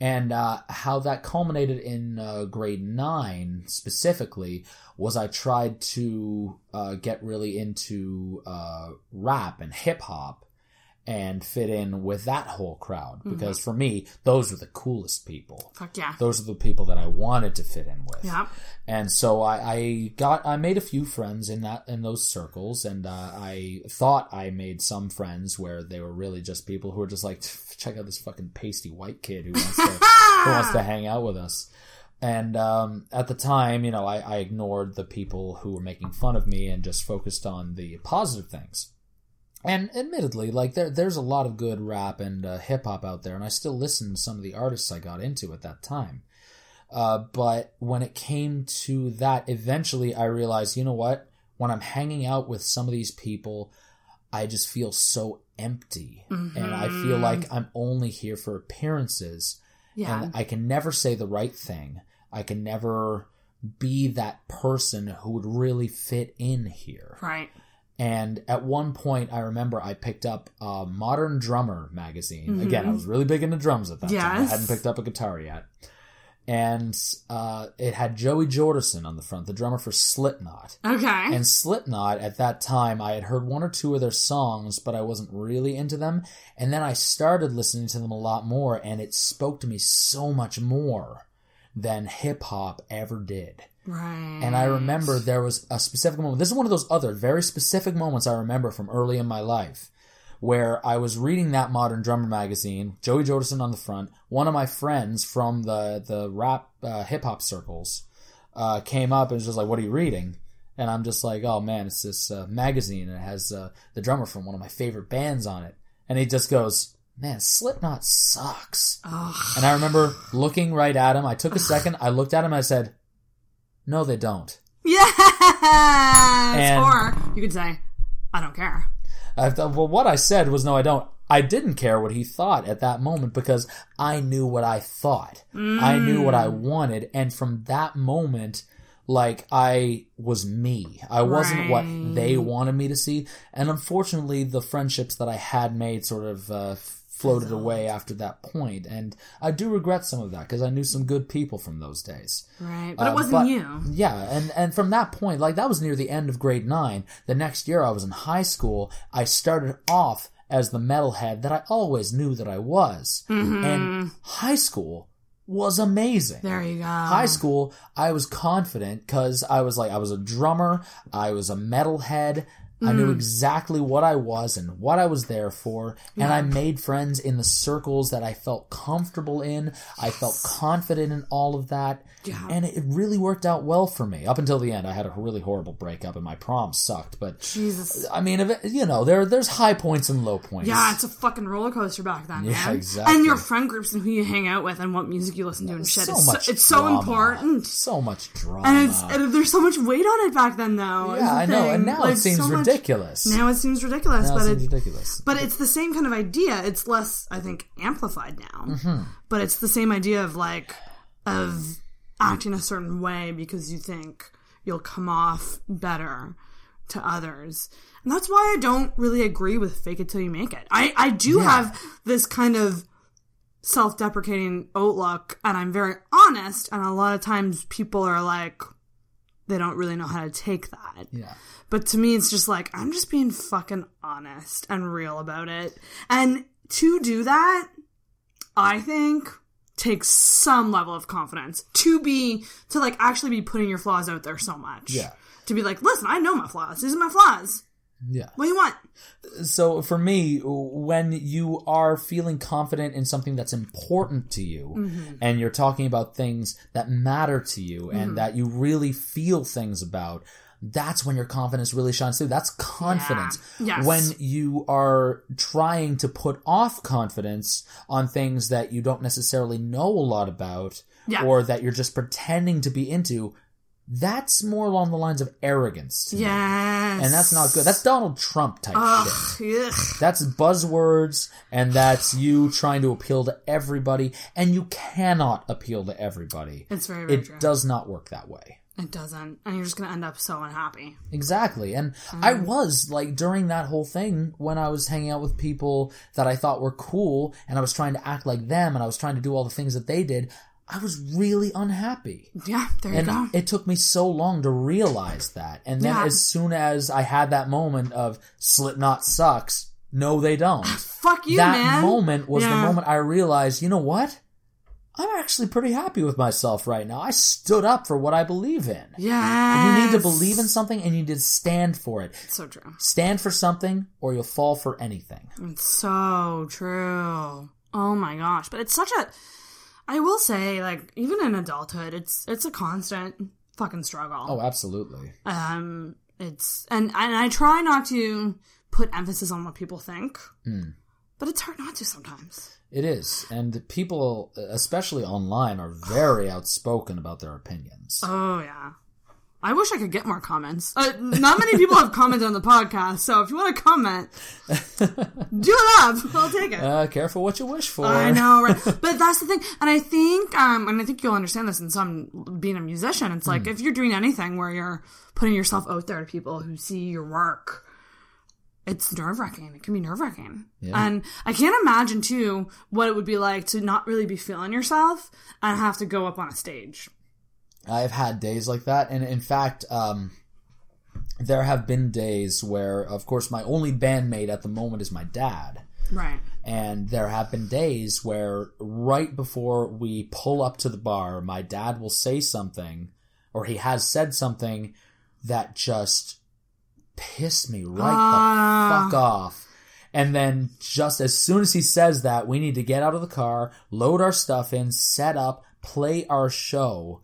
Speaker 3: And uh, how that culminated in uh, grade nine specifically was I tried to uh, get really into uh, rap and hip hop and fit in with that whole crowd because for me those were the coolest people.
Speaker 2: Fuck yeah.
Speaker 3: Those are the people that I wanted to fit in with.
Speaker 2: Yeah.
Speaker 3: And so I, I got I made a few friends in that in those circles, and uh, I thought I made some friends where they were really just people who were just like, check out this fucking pasty white kid who wants to (laughs) who wants to hang out with us. And um, at the time, you know, I, I ignored the people who were making fun of me and just focused on the positive things. And admittedly, like there, there's a lot of good rap and uh, hip hop out there, and I still listen to some of the artists I got into at that time. Uh, but when it came to that, eventually I realized, you know what? When I'm hanging out with some of these people, I just feel so empty, and I feel like I'm only here for appearances,
Speaker 2: Yeah.
Speaker 3: and I can never say the right thing. I can never be that person who would really fit in here.
Speaker 2: right.
Speaker 3: And at one point, I remember I picked up a Modern Drummer magazine. Again, I was really big into drums at that time. I
Speaker 2: Mm-hmm.
Speaker 3: Hadn't picked up a guitar yet. And uh, it had Joey Jordison on the front, the drummer for Slipknot.
Speaker 2: Okay.
Speaker 3: And Slipknot, at that time, I had heard one or two of their songs, but I wasn't really into them. And then I started listening to them a lot more, and it spoke to me so much more than hip hop ever did.
Speaker 2: Right.
Speaker 3: And I remember there was a specific moment. This is one of those other very specific moments I remember from early in my life where I was reading that Modern Drummer magazine, Joey Jordison on the front. One of my friends from the, the rap uh, hip hop circles uh, came up and was just like, What are you reading? And I'm just like, Oh man, it's this uh, magazine and it has uh, the drummer from one of my favorite bands on it. And he just goes, man, Slipknot sucks. And I remember looking right at him. I took a second. I looked at him. and I said, "No, they don't."
Speaker 2: Yes!
Speaker 3: And-
Speaker 2: or you could say, I don't care.
Speaker 3: I thought, well, what I said was, "No, I don't." I didn't care what he thought at that moment because I knew what I thought. I knew what I wanted, and from that moment. Like I was me. I wasn't what they wanted me to see. And unfortunately, the friendships that I had made sort of uh, floated away after that point. And I do regret some of that because I knew some good people from those days.
Speaker 2: Right. But
Speaker 3: Uh,
Speaker 2: it wasn't
Speaker 3: but-
Speaker 2: you.
Speaker 3: Yeah, and and from that point, like that was near the end of grade nine. The next year, I was in high school. I started off as the metalhead that I always knew that I was, and high school was amazing.
Speaker 2: There you go.
Speaker 3: High school, I was confident because I was like, I was a drummer, I was a metalhead. I
Speaker 2: Mm.
Speaker 3: knew exactly what I was and what I was there for, and I made friends in the circles that I felt comfortable in. I felt confident in all of that,
Speaker 2: Yeah.
Speaker 3: and it really worked out well for me. Up until the end, I had a really horrible breakup, and my prom sucked. But
Speaker 2: Jesus.
Speaker 3: I mean, if it- you know, there there's high points and low points.
Speaker 2: Yeah, it's a fucking roller coaster back then,
Speaker 3: Yeah,
Speaker 2: man.
Speaker 3: exactly.
Speaker 2: And your friend groups and who you hang out with and what music you listen to and shit.
Speaker 3: so
Speaker 2: it's
Speaker 3: much.
Speaker 2: so, it's so important.
Speaker 3: So much drama.
Speaker 2: And it's and there's so much weight on it back then, though.
Speaker 3: yeah, I know, and now
Speaker 2: Like,
Speaker 3: it seems
Speaker 2: so much-
Speaker 3: ridiculous.
Speaker 2: Now it seems ridiculous,
Speaker 3: Now
Speaker 2: but
Speaker 3: it seems
Speaker 2: it,
Speaker 3: ridiculous.
Speaker 2: but it's the same kind of idea. It's less, I think, amplified now.
Speaker 3: Mm-hmm.
Speaker 2: But it's the same idea of like of acting a certain way because you think you'll come off better to others. And that's why I don't really agree with fake it till you make it. I, I do
Speaker 3: Yeah.
Speaker 2: have this kind of self deprecating outlook and I'm very honest and a lot of times people are like they don't really know how to take that.
Speaker 3: yeah.
Speaker 2: But to me, it's just like, I'm just being fucking honest and real about it. And to do that, I think takes some level of confidence to be, to like actually be putting your flaws out there so much.
Speaker 3: Yeah.
Speaker 2: To be like, listen, I know my flaws. These are my flaws.
Speaker 3: Yeah.
Speaker 2: What do you want?
Speaker 3: So for me, when you are feeling confident in something that's important to you,
Speaker 2: Mm-hmm.
Speaker 3: and you're talking about things that matter to you and that you really feel things about, that's when your confidence really shines through. That's confidence.
Speaker 2: Yeah. Yes.
Speaker 3: When you are trying to put off confidence on things that you don't necessarily know a lot about,
Speaker 2: Yeah.
Speaker 3: or that you're just pretending to be into, that's more along the lines of arrogance. to me.
Speaker 2: Yes.
Speaker 3: And that's not good. That's Donald Trump type shit.
Speaker 2: Ugh.
Speaker 3: That's buzzwords, and that's you trying to appeal to everybody, and you cannot appeal to everybody.
Speaker 2: It's very, very
Speaker 3: It
Speaker 2: true.
Speaker 3: does not work that way.
Speaker 2: It doesn't. And you're just going to end up so unhappy.
Speaker 3: Exactly. And I
Speaker 2: Mm.
Speaker 3: was like during that whole thing when I was hanging out with people that I thought were cool and I was trying to act like them and I was trying to do all the things that they did, I was really unhappy.
Speaker 2: Yeah, there you
Speaker 3: And
Speaker 2: go.
Speaker 3: it took me so long to realize that. And then
Speaker 2: Yeah.
Speaker 3: as soon as I had that moment of Slipknot sucks, no they don't. (laughs)
Speaker 2: Fuck you,
Speaker 3: that
Speaker 2: man.
Speaker 3: moment was the moment I realized, you know what? I'm actually pretty happy with myself right now. I stood up for what I believe in.
Speaker 2: Yeah.
Speaker 3: You need to believe in something and you need to stand for it.
Speaker 2: So true.
Speaker 3: Stand for something or you'll fall for anything.
Speaker 2: It's so true. Oh my gosh. But it's such a I will say, like, even in adulthood, it's it's a constant fucking struggle.
Speaker 3: Oh, absolutely.
Speaker 2: Um it's and and I try not to put emphasis on what people think.
Speaker 3: Hmm.
Speaker 2: But it's hard not to sometimes.
Speaker 3: It is. And people, especially online, are very outspoken about their opinions.
Speaker 2: Oh yeah. I wish I could get more comments. Uh, not many people have commented on the podcast, so if you want to comment, (laughs) do it up. I'll take it.
Speaker 3: Uh, careful what you wish for.
Speaker 2: I know, right? (laughs) but that's the thing, and I think, um, and I think you'll understand this in some being a musician. It's like if you're doing anything where you're putting yourself out there to people who see your work, it's nerve wracking. It can be nerve wracking, and I can't imagine too what it would be like to not really be feeling yourself and have to go up on a stage.
Speaker 3: I've had days like that, and in fact, um, there have been days where, of course, my only bandmate at the moment is my dad,
Speaker 2: Right.
Speaker 3: and there have been days where right before we pull up to the bar, my dad will say something, or he has said something that just pissed me right
Speaker 2: Ah.
Speaker 3: the fuck off. And then just as soon as he says that, we need to get out of the car, load our stuff in, set up, play our show.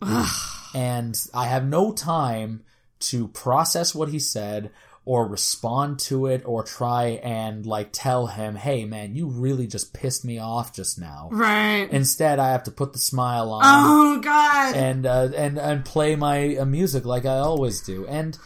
Speaker 3: and I have no time to process what he said or respond to it or try and like tell him, "Hey man, you really just pissed me off just now."
Speaker 2: Right.
Speaker 3: Instead, I have to put the smile on
Speaker 2: oh God.
Speaker 3: and uh, and and play my uh, music like I always do. And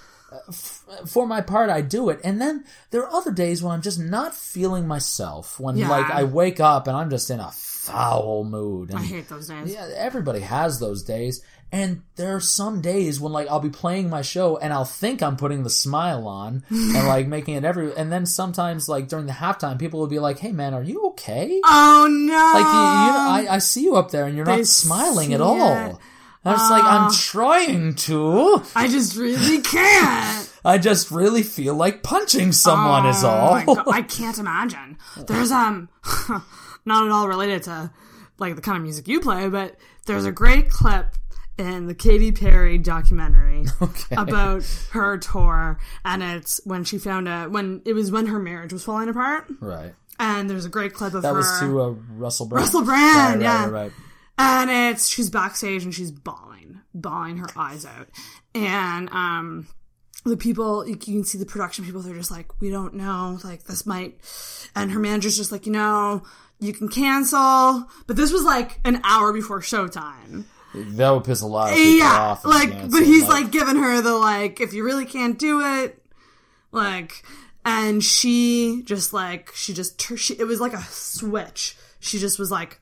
Speaker 3: f- for my part, I do it. And then there are other days when I'm just not feeling myself. When
Speaker 2: Yeah.
Speaker 3: like I wake up and I'm just in a foul mood. And
Speaker 2: I hate those days.
Speaker 3: yeah, everybody has those days. And there are some days when like I'll be playing my show and I'll think I'm putting the smile on (laughs) and like making it every. And then sometimes like during the halftime, people will be like, "Hey man, are you okay?"
Speaker 2: Oh no.
Speaker 3: Like you, you know, I, I see you up there and you're
Speaker 2: They
Speaker 3: not smiling at all.
Speaker 2: it.
Speaker 3: I was like, I'm trying to.
Speaker 2: I just really (laughs) can't.
Speaker 3: I just really feel like punching someone is
Speaker 2: Oh
Speaker 3: all.
Speaker 2: I (laughs) can't imagine. There's um, (laughs) not at all related to like the kind of music you play, but there's a great clip in the Katy Perry documentary about her tour, and it's when she found out when it was when her marriage was falling apart,
Speaker 3: right.
Speaker 2: and there's a great clip of
Speaker 3: That
Speaker 2: her.
Speaker 3: was to uh, Russell Brand.
Speaker 2: Russell Brand,
Speaker 3: Right,
Speaker 2: yeah.
Speaker 3: right, right.
Speaker 2: And it's she's backstage and she's bawling, bawling her eyes out, and um, the people you can see the production people they're just like, we don't know, like this might, and her manager's just like, you know, you can cancel, but this was like an hour before showtime.
Speaker 3: That would piss a lot of people
Speaker 2: Yeah,
Speaker 3: off.
Speaker 2: like, but he's like giving her the like, if you really can't do it, like, and she just like she just she, it was like a switch. She just was like,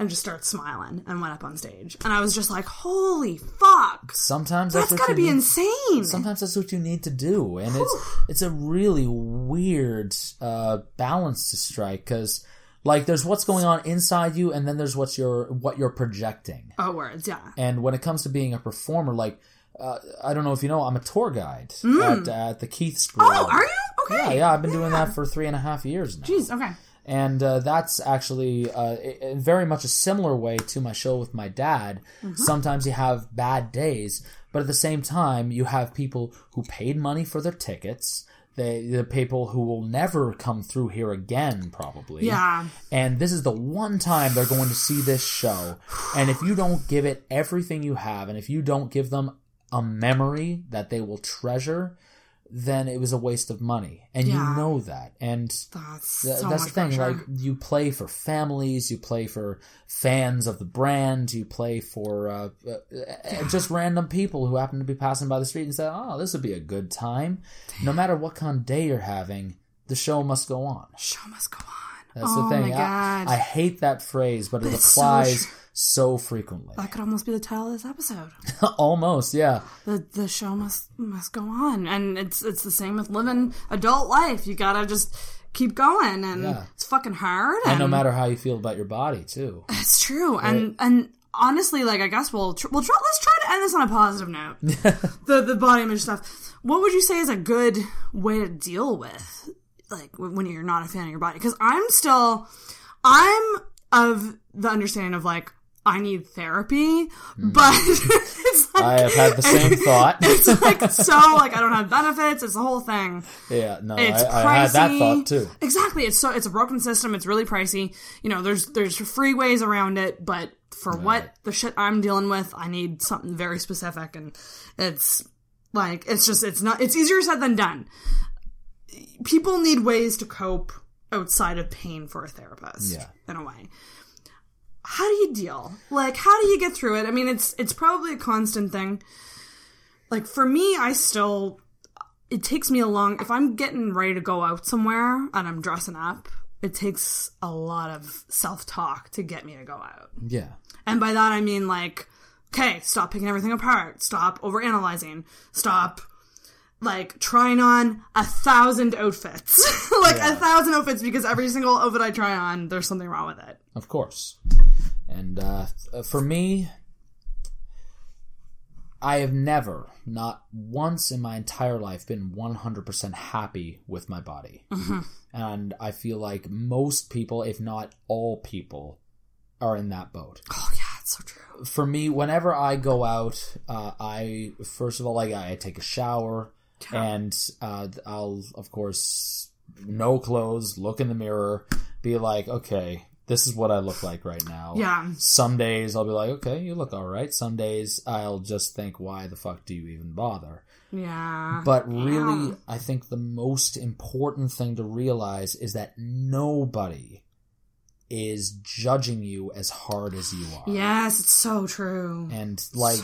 Speaker 2: and just started smiling and went up on stage, and I was just like, holy fuck,
Speaker 3: sometimes
Speaker 2: that's
Speaker 3: that's,
Speaker 2: gotta be
Speaker 3: need.
Speaker 2: insane.
Speaker 3: Sometimes that's what you need to do, and it's it's a really weird uh, balance to strike because, like, there's what's going on inside you, and then there's what's your what you're projecting.
Speaker 2: oh, words, yeah.
Speaker 3: And when it comes to being a performer, like, uh, I don't know if you know, I'm a tour guide at, at the Keith's Brew.
Speaker 2: Mm. Oh, are you okay?
Speaker 3: Yeah, yeah, I've been doing that for three and a half years now.
Speaker 2: Jeez, okay.
Speaker 3: And uh, that's actually uh, in very much a similar way to my show with my dad.
Speaker 2: Mm-hmm.
Speaker 3: Sometimes you have bad days, but at the same time, you have people who paid money for their tickets. They, the people who will never come through here again, probably.
Speaker 2: Yeah.
Speaker 3: And this is the one time they're going to see this show. And if you don't give it everything you have, and if you don't give them a memory that they will treasure, then it was a waste of money. And
Speaker 2: Yeah.
Speaker 3: you know that. And
Speaker 2: That's
Speaker 3: Th-
Speaker 2: so
Speaker 3: that's the thing.
Speaker 2: pressure.
Speaker 3: Like you play for families, you play for fans of the brand, you play for uh, uh, uh, just random people who happen to be passing by the street and say, "Oh, this would be a good time." No matter what kind of day you're having, the show must go on.
Speaker 2: show must go on.
Speaker 3: That's
Speaker 2: oh
Speaker 3: the thing.
Speaker 2: my
Speaker 3: I,
Speaker 2: god,
Speaker 3: I hate that phrase, but it
Speaker 2: It's so
Speaker 3: applies so frequently.
Speaker 2: that could almost be the title of this episode. (laughs)
Speaker 3: Almost, yeah.
Speaker 2: the the show must must go on and it's it's the same with living adult life you gotta just keep going and
Speaker 3: Yeah.
Speaker 2: it's fucking hard and,
Speaker 3: And no matter how you feel about your body, too. (laughs)
Speaker 2: it's true and and honestly like i guess we'll tr- we'll try, let's try to end this on a positive note (laughs) the the body image stuff what would you say is a good way to deal with like when you're not a fan of your body because i'm still i'm of the understanding of like I need therapy, hmm. but (laughs) it's like.
Speaker 3: I have had the same (laughs) thought.
Speaker 2: it's like (laughs) so like I don't have benefits. It's the whole thing.
Speaker 3: yeah, no, I,
Speaker 2: It's
Speaker 3: I had that thought too.
Speaker 2: Exactly. It's so it's a broken system. It's really pricey. You know, there's there's free ways around it, but for what the shit I'm dealing with, I need something very specific, and it's like it's just it's not it's easier said than done. People need ways to cope outside of pain for a therapist.
Speaker 3: Yeah.
Speaker 2: in a way. How do you deal? Like, how do you get through it? I mean, it's it's probably a constant thing. Like for me, I still it takes me a long if i'm getting ready to go out somewhere and i'm dressing up it takes a lot of self-talk to get me to go out
Speaker 3: Yeah.
Speaker 2: and by that i mean like okay stop picking everything apart stop overanalyzing stop like trying on a thousand outfits (laughs) like
Speaker 3: Yeah.
Speaker 2: a thousand outfits because every single outfit i try on there's something wrong with it
Speaker 3: Of course. And uh, for me, I have never, not once in my entire life, been 100% happy with my body. And I feel like most people, if not all people, are in that boat.
Speaker 2: oh yeah it's so true
Speaker 3: For me, whenever I go out, uh, I, first of all, like, I take a shower and uh, I'll, of course, no clothes, look in the mirror, be like, okay, this is what I look like right now.
Speaker 2: Yeah.
Speaker 3: Some days I'll be like, okay, you look all right. Some days I'll just think, why the fuck do you even bother?
Speaker 2: Yeah.
Speaker 3: But really, I think the most important thing to realize is that nobody is judging you as hard as you are.
Speaker 2: yes, it's so true.
Speaker 3: And like,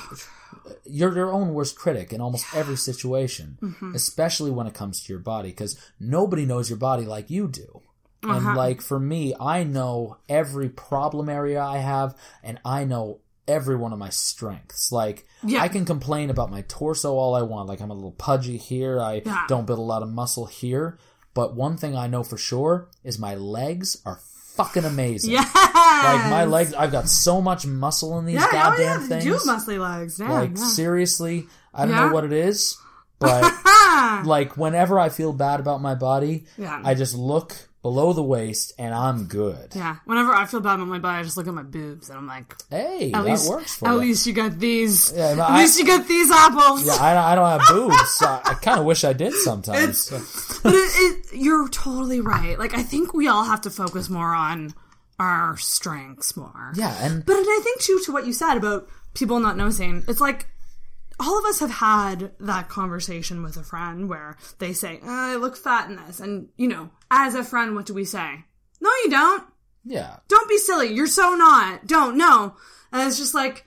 Speaker 3: you're your own worst critic in almost every situation,
Speaker 2: Mm-hmm.
Speaker 3: especially when it comes to your body, because nobody knows your body like you do.
Speaker 2: Uh-huh.
Speaker 3: And like for me, I know every problem area I have, and I know every one of my strengths. Like
Speaker 2: Yeah.
Speaker 3: I can complain about my torso all I want. Like I'm a little pudgy here. I
Speaker 2: Yeah.
Speaker 3: don't build a lot of muscle here. But one thing I know for sure is my legs are fucking amazing.
Speaker 2: Yes.
Speaker 3: Like my legs, I've got so much muscle in these
Speaker 2: yeah, oh,
Speaker 3: goddamn
Speaker 2: oh, yeah,
Speaker 3: things.
Speaker 2: do have muscly legs. Yeah,
Speaker 3: like
Speaker 2: yeah.
Speaker 3: seriously, I don't
Speaker 2: Yeah.
Speaker 3: know what it is, but (laughs) like whenever I feel bad about my body,
Speaker 2: Yeah.
Speaker 3: I just look below the waist and I'm good.
Speaker 2: yeah. Whenever I feel bad about my body, I just look at my boobs and I'm like,
Speaker 3: Hey,
Speaker 2: at
Speaker 3: that
Speaker 2: least,
Speaker 3: works for
Speaker 2: at
Speaker 3: you.
Speaker 2: least you got these.
Speaker 3: Yeah,
Speaker 2: at
Speaker 3: I-
Speaker 2: least you got these apples.
Speaker 3: Yeah, I, I don't have (laughs) boobs. so I kind of wish I did sometimes.
Speaker 2: But it, it, you're totally right. Like I think we all have to focus more on our strengths more.
Speaker 3: yeah, and
Speaker 2: But I think too to what you said about people not noticing. It's like all of us have had that conversation with a friend where they say, oh, "I look fat in this," and you know, as a friend, what do we say? No, you don't.
Speaker 3: yeah,
Speaker 2: Don't be silly. You're so not. Don't. No. And it's just like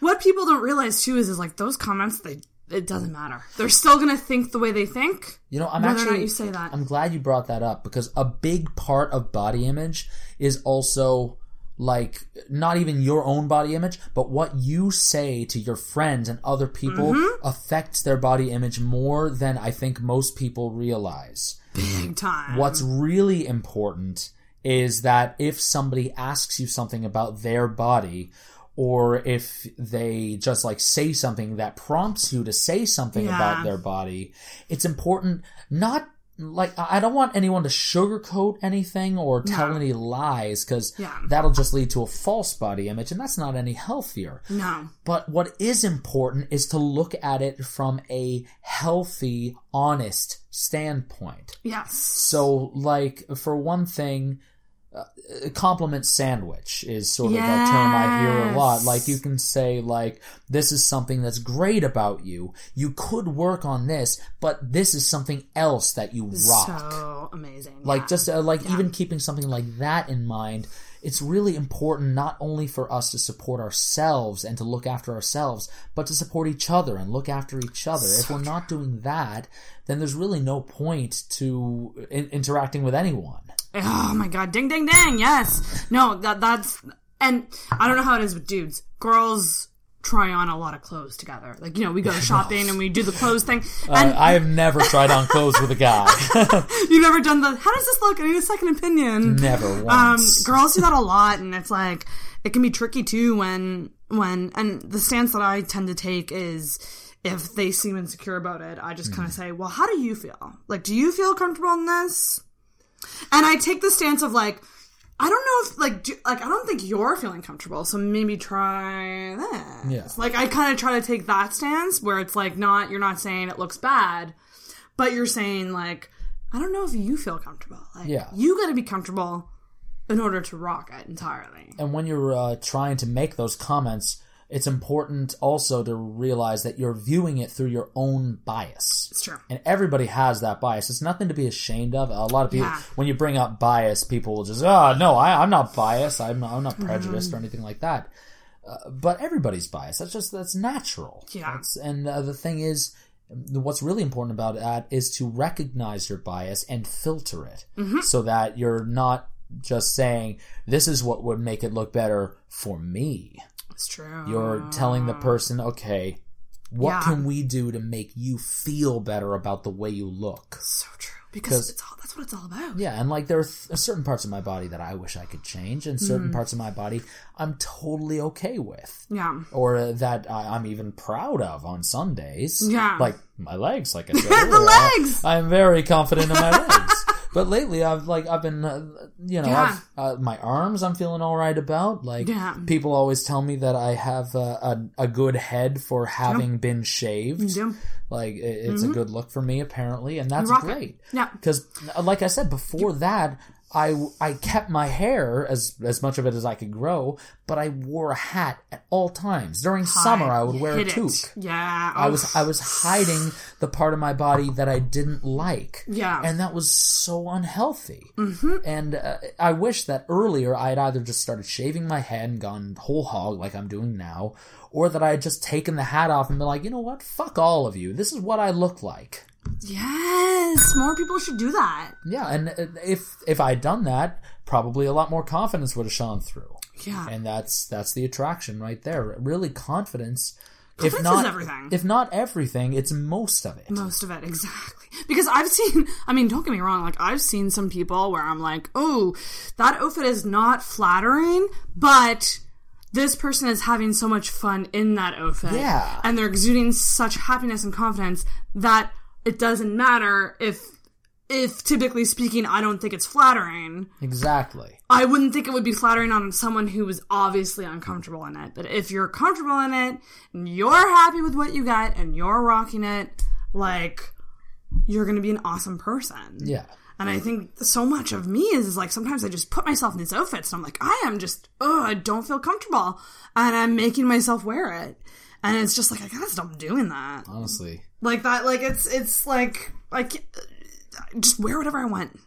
Speaker 2: what people don't realize too is is like those comments. They it doesn't matter. They're still gonna think the way they think.
Speaker 3: you know, I'm actually
Speaker 2: not you say that.
Speaker 3: I'm glad you brought that up because a big part of body image is also like not even your own body image, but what you say to your friends and other people
Speaker 2: Mm-hmm.
Speaker 3: affects their body image more than I think most people realize.
Speaker 2: Big time.
Speaker 3: What's really important is that if somebody asks you something about their body, or if they just like say something that prompts you to say something
Speaker 2: Yeah.
Speaker 3: about their body, it's important not like I don't want anyone to sugarcoat anything or tell any lies because
Speaker 2: Yeah.
Speaker 3: that'll just lead to a false body image and that's not any healthier.
Speaker 2: No.
Speaker 3: But what is important is to look at it from a healthy, honest standpoint.
Speaker 2: Yes.
Speaker 3: So, like, for one thing, uh, compliment sandwich is sort of a term I hear a lot. Like, you can say, like, this is something that's great about you. You could work on this, but this is something else that you rock.
Speaker 2: So amazing.
Speaker 3: Like
Speaker 2: yeah.
Speaker 3: just uh, like even keeping something like that in mind, it's really important not only for us to support ourselves and to look after ourselves, but to support each other and look after each other. if we're not doing that, then there's really no point to in- interacting with anyone.
Speaker 2: Oh my god, ding ding ding, yes. No, that that's and I don't know how it is with dudes. Girls try on a lot of clothes together. Like, you know, we go (laughs) shopping and we do the clothes thing. And
Speaker 3: I have never tried on clothes with a guy. (laughs)
Speaker 2: you've never done the how does this look? I need a second opinion.
Speaker 3: never
Speaker 2: Um
Speaker 3: once.
Speaker 2: girls do that a lot and it's like it can be tricky too when when and the stance that I tend to take is if they seem insecure about it, I just kind of say, "Well, how do you feel? Like, do you feel comfortable in this?" And I take the stance of like, I don't know if like do, like I don't think you're feeling comfortable, so maybe try this.
Speaker 3: Yeah.
Speaker 2: Like I kind of try to take that stance where it's like not you're not saying it looks bad, but you're saying like I don't know if you feel comfortable. Like
Speaker 3: Yeah.
Speaker 2: you got to be comfortable in order to rock it entirely.
Speaker 3: and when you're uh, trying to make those comments, it's important also to realize that you're viewing it through your own bias.
Speaker 2: It's true.
Speaker 3: And everybody has that bias. It's nothing to be ashamed of. A lot of people,
Speaker 2: Yeah.
Speaker 3: when you bring up bias, people will just, oh, no, I, I'm not biased. I'm not, I'm not
Speaker 2: Mm-hmm.
Speaker 3: prejudiced or anything like that. Uh, but everybody's biased. That's just, that's natural.
Speaker 2: Yeah.
Speaker 3: That's, and uh, the thing is, what's really important about that is to recognize your bias and filter it
Speaker 2: Mm-hmm.
Speaker 3: so that you're not just saying, this is what would make it look better for me.
Speaker 2: It's true.
Speaker 3: You're telling the person, okay, what
Speaker 2: Yeah.
Speaker 3: can we do to make you feel better about the way you look?
Speaker 2: so true. because it's all, that's what it's all about.
Speaker 3: Yeah, and like there are th- certain parts of my body that I wish I could change, and certain mm-hmm. parts of my body I'm totally okay with,
Speaker 2: Yeah.
Speaker 3: or that I, I'm even proud of on some days.
Speaker 2: Yeah.
Speaker 3: like my legs, like I (laughs) said,
Speaker 2: The legs!
Speaker 3: I'm very confident in my (laughs) legs. But lately, I've like I've been, uh, you know,
Speaker 2: Yeah.
Speaker 3: I've, uh, my arms I'm feeling all right about. Like
Speaker 2: Yeah.
Speaker 3: people always tell me that I have uh, a a good head for having been shaved. Like it- it's a good look for me apparently, and that's
Speaker 2: rock it.
Speaker 3: great.
Speaker 2: Yeah.
Speaker 3: Because, like I said before that, I, I kept my hair as as much of it as I could grow, but I wore a hat at all times. During summer, I would wear a
Speaker 2: Hit it.
Speaker 3: toque.
Speaker 2: Yeah.
Speaker 3: I was I was hiding the part of my body that I didn't like.
Speaker 2: Yeah.
Speaker 3: and that was so unhealthy. Mm-hmm. And uh, I wish that earlier I had either just started shaving my head and gone whole hog like I'm doing now, or that I had just taken the hat off and been like, you know what, fuck all of you. This is what I look like.
Speaker 2: Yes, more people should do that.
Speaker 3: Yeah, and if if I'd done that, probably a lot more confidence would have shone through.
Speaker 2: Yeah.
Speaker 3: and that's that's the attraction right there. Really, confidence.
Speaker 2: Confidence
Speaker 3: if
Speaker 2: is
Speaker 3: not
Speaker 2: everything.
Speaker 3: if not everything, it's most of it.
Speaker 2: Most of it, exactly. Because I've seen, I mean, don't get me wrong, like, I've seen some people where I'm like, oh, that outfit is not flattering, but this person is having so much fun in that outfit.
Speaker 3: Yeah.
Speaker 2: And they're exuding such happiness and confidence that it doesn't matter if, if typically speaking, I don't think it's flattering.
Speaker 3: Exactly.
Speaker 2: I wouldn't think it would be flattering on someone who was obviously uncomfortable in it. But if you're comfortable in it, and you're happy with what you got, and you're rocking it, like, you're gonna be an awesome person.
Speaker 3: Yeah.
Speaker 2: And I think so much of me is, is like sometimes I just put myself in these outfits and I'm like, I am just, oh, I don't feel comfortable. And I'm making myself wear it. And it's just like, I gotta stop doing that.
Speaker 3: Honestly.
Speaker 2: Like that, like it's, it's like, like, just wear whatever I want.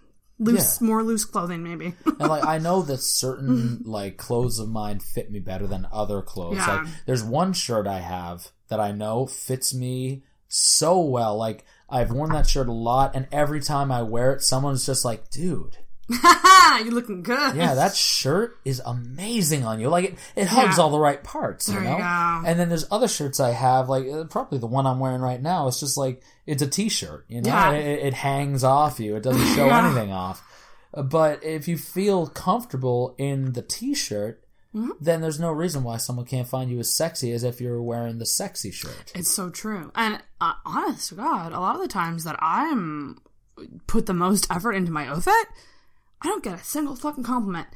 Speaker 2: Loose,
Speaker 3: Yeah.
Speaker 2: more loose clothing, maybe.
Speaker 3: And like I know that (laughs) certain like clothes of mine fit me better than other clothes.
Speaker 2: Yeah.
Speaker 3: Like there's one shirt I have that I know fits me so well. Like I've worn that shirt a lot and every time I wear it someone's just like, "Dude, (laughs)
Speaker 2: You're looking good.
Speaker 3: yeah, that shirt is amazing on you. Like it, it hugs
Speaker 2: Yeah.
Speaker 3: all the right parts, you
Speaker 2: There you
Speaker 3: know.
Speaker 2: go.
Speaker 3: And then there's other shirts I have, like uh, probably the one I'm wearing right now. It's just like it's a t-shirt, you know.
Speaker 2: Yeah.
Speaker 3: It, it hangs off you. It doesn't show (laughs)
Speaker 2: Yeah.
Speaker 3: anything off. But if you feel comfortable in the t-shirt,
Speaker 2: Mm-hmm.
Speaker 3: then there's no reason why someone can't find you as sexy as if you're wearing the sexy shirt.
Speaker 2: It's so true. And uh, honest to God, a lot of the times that I'm put the most effort into my outfit, I don't get a single fucking compliment.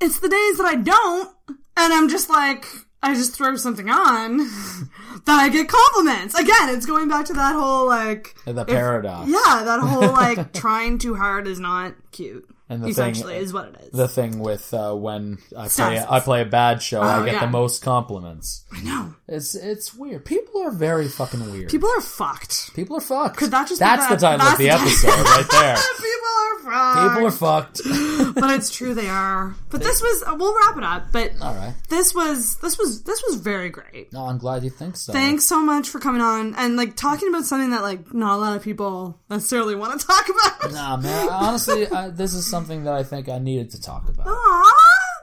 Speaker 2: It's the days that I don't, and I'm just like, I just throw something on (laughs) that I get compliments. Again, it's going back to that whole like,
Speaker 3: The
Speaker 2: if-
Speaker 3: paradox.
Speaker 2: yeah, that whole like (laughs) trying too hard is not cute.
Speaker 3: And the
Speaker 2: essentially,
Speaker 3: thing,
Speaker 2: is what it is.
Speaker 3: the thing with uh, when I play I play a bad show, I
Speaker 2: Oh,
Speaker 3: get
Speaker 2: yeah.
Speaker 3: the most compliments.
Speaker 2: I know
Speaker 3: It's it's weird. People are very fucking weird.
Speaker 2: people are fucked.
Speaker 3: People are fucked.
Speaker 2: Could that just
Speaker 3: That's
Speaker 2: the-
Speaker 3: title of the episode right there. (laughs)
Speaker 2: people are fucked.
Speaker 3: People are fucked. (laughs)
Speaker 2: but it's true they are. But this was uh, we'll wrap it up. But
Speaker 3: All right.
Speaker 2: this was this was this was very great.
Speaker 3: No, I'm glad you think so.
Speaker 2: Thanks so much for coming on and like talking about something that like not a lot of people necessarily want to talk about.
Speaker 3: Nah, man. Honestly, (laughs) I, this is something that I think I needed to talk about.
Speaker 2: Aww,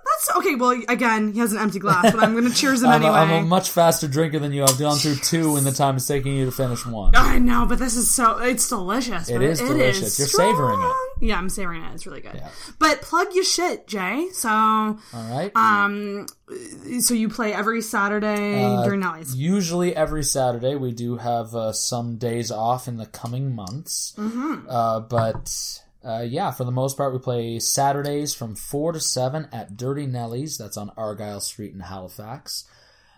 Speaker 2: that's okay. Well, again, he has an empty glass, but I'm gonna cheers him
Speaker 3: I'm, (laughs)
Speaker 2: anyway.
Speaker 3: I'm a much faster drinker than you. I've gone through two in the time it's taking you to finish one.
Speaker 2: I know, but this is so it's delicious.
Speaker 3: It is delicious. You're savoring it.
Speaker 2: Yeah, I'm savoring it. It's really good.
Speaker 3: Yeah.
Speaker 2: But plug your shit, Jay. So,
Speaker 3: All right.
Speaker 2: um, so you play every Saturday
Speaker 3: Uh,
Speaker 2: Durty Nelly's.
Speaker 3: Usually every Saturday we do have uh, some days off in the coming months. Mm-hmm. Uh, but uh, yeah, for the most part, we play Saturdays from four to seven at Durty Nelly's. That's on Argyle Street in Halifax.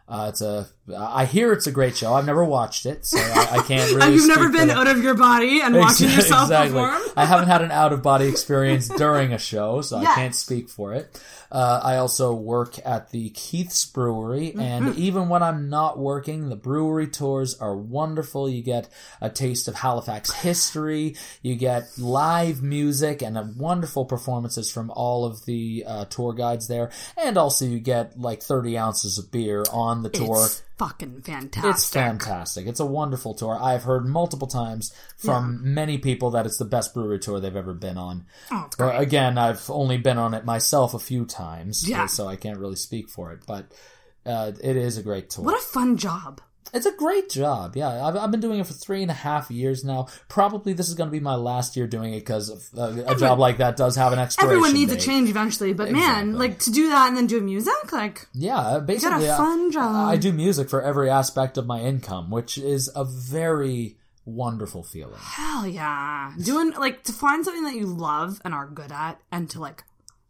Speaker 3: Uh, it's a. I hear it's a great show. I've never watched it, so I, I can't (laughs) really.
Speaker 2: You've never been out of your body and watching yourself (laughs)
Speaker 3: exactly.
Speaker 2: perform.
Speaker 3: I haven't had an out of body experience during a show, so (laughs)
Speaker 2: Yes.
Speaker 3: I can't speak for it. Uh, I also work at the Keith's Brewery,
Speaker 2: Mm-hmm.
Speaker 3: and even when I'm not working, the brewery tours are wonderful. You get a taste of Halifax history, you get live music, and a wonderful performances from all of the uh, tour guides there, and also you get like 30 ounces of beer on the tour.
Speaker 2: It's fucking fantastic.
Speaker 3: It's fantastic. It's a wonderful tour. I've heard multiple times from many people that it's the best brewery tour they've ever been on.
Speaker 2: Oh,
Speaker 3: But again, I've only been on it myself a few times,
Speaker 2: Yeah.
Speaker 3: so I can't really speak for it. But uh, it is a great tour.
Speaker 2: What a fun job.
Speaker 3: It's a great job. Yeah, I've, I've been doing it for three and a half years now. Probably this is going to be my last year doing it because a, a job like that does have an expiration
Speaker 2: Everyone needs
Speaker 3: date.
Speaker 2: a change eventually, but man, like to do that and then do music, like
Speaker 3: Yeah, basically, uh,
Speaker 2: fun job.
Speaker 3: I do music for every aspect of my income, which is a very wonderful feeling.
Speaker 2: hell yeah. Doing like to find something that you love and are good at and to like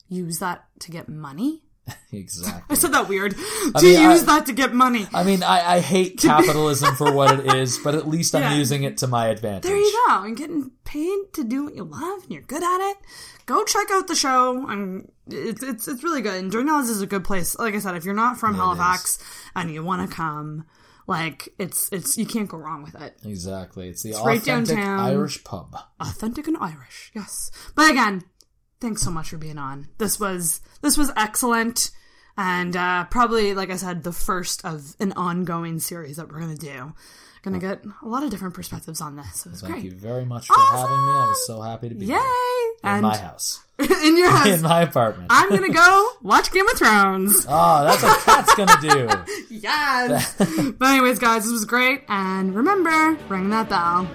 Speaker 2: use that to get money (laughs)
Speaker 3: exactly.
Speaker 2: I said that weird.
Speaker 3: I
Speaker 2: to
Speaker 3: mean,
Speaker 2: use
Speaker 3: I-
Speaker 2: that to get money.
Speaker 3: I mean, I, I hate capitalism for what it is, but at least I'm using it to my advantage.
Speaker 2: There you go. And getting paid to do what you love and you're good at it. Go check out the show. And it's it's it's really good. And Journals is a good place. Like I said, if you're not from
Speaker 3: it
Speaker 2: Halifax and you want to come, like it's it's you can't go wrong with it.
Speaker 3: Exactly. It's the
Speaker 2: right
Speaker 3: authentic
Speaker 2: downtown.
Speaker 3: Irish pub.
Speaker 2: Authentic and Irish, yes. But again, thanks so much for being on. This was this was excellent. And uh, probably, like I said, the first of an ongoing series that we're gonna do. Gonna get a lot of different perspectives on this. It was
Speaker 3: Thank
Speaker 2: great.
Speaker 3: you very much for having me. I was so happy to be
Speaker 2: Yay!
Speaker 3: here. In
Speaker 2: and
Speaker 3: my house. (laughs)
Speaker 2: in your (laughs) house.
Speaker 3: In my apartment.
Speaker 2: I'm gonna go (laughs) watch Game of Thrones.
Speaker 3: Oh, that's what Kat's gonna do.
Speaker 2: Yes. but anyways, guys, this was great, and remember, ring that bell.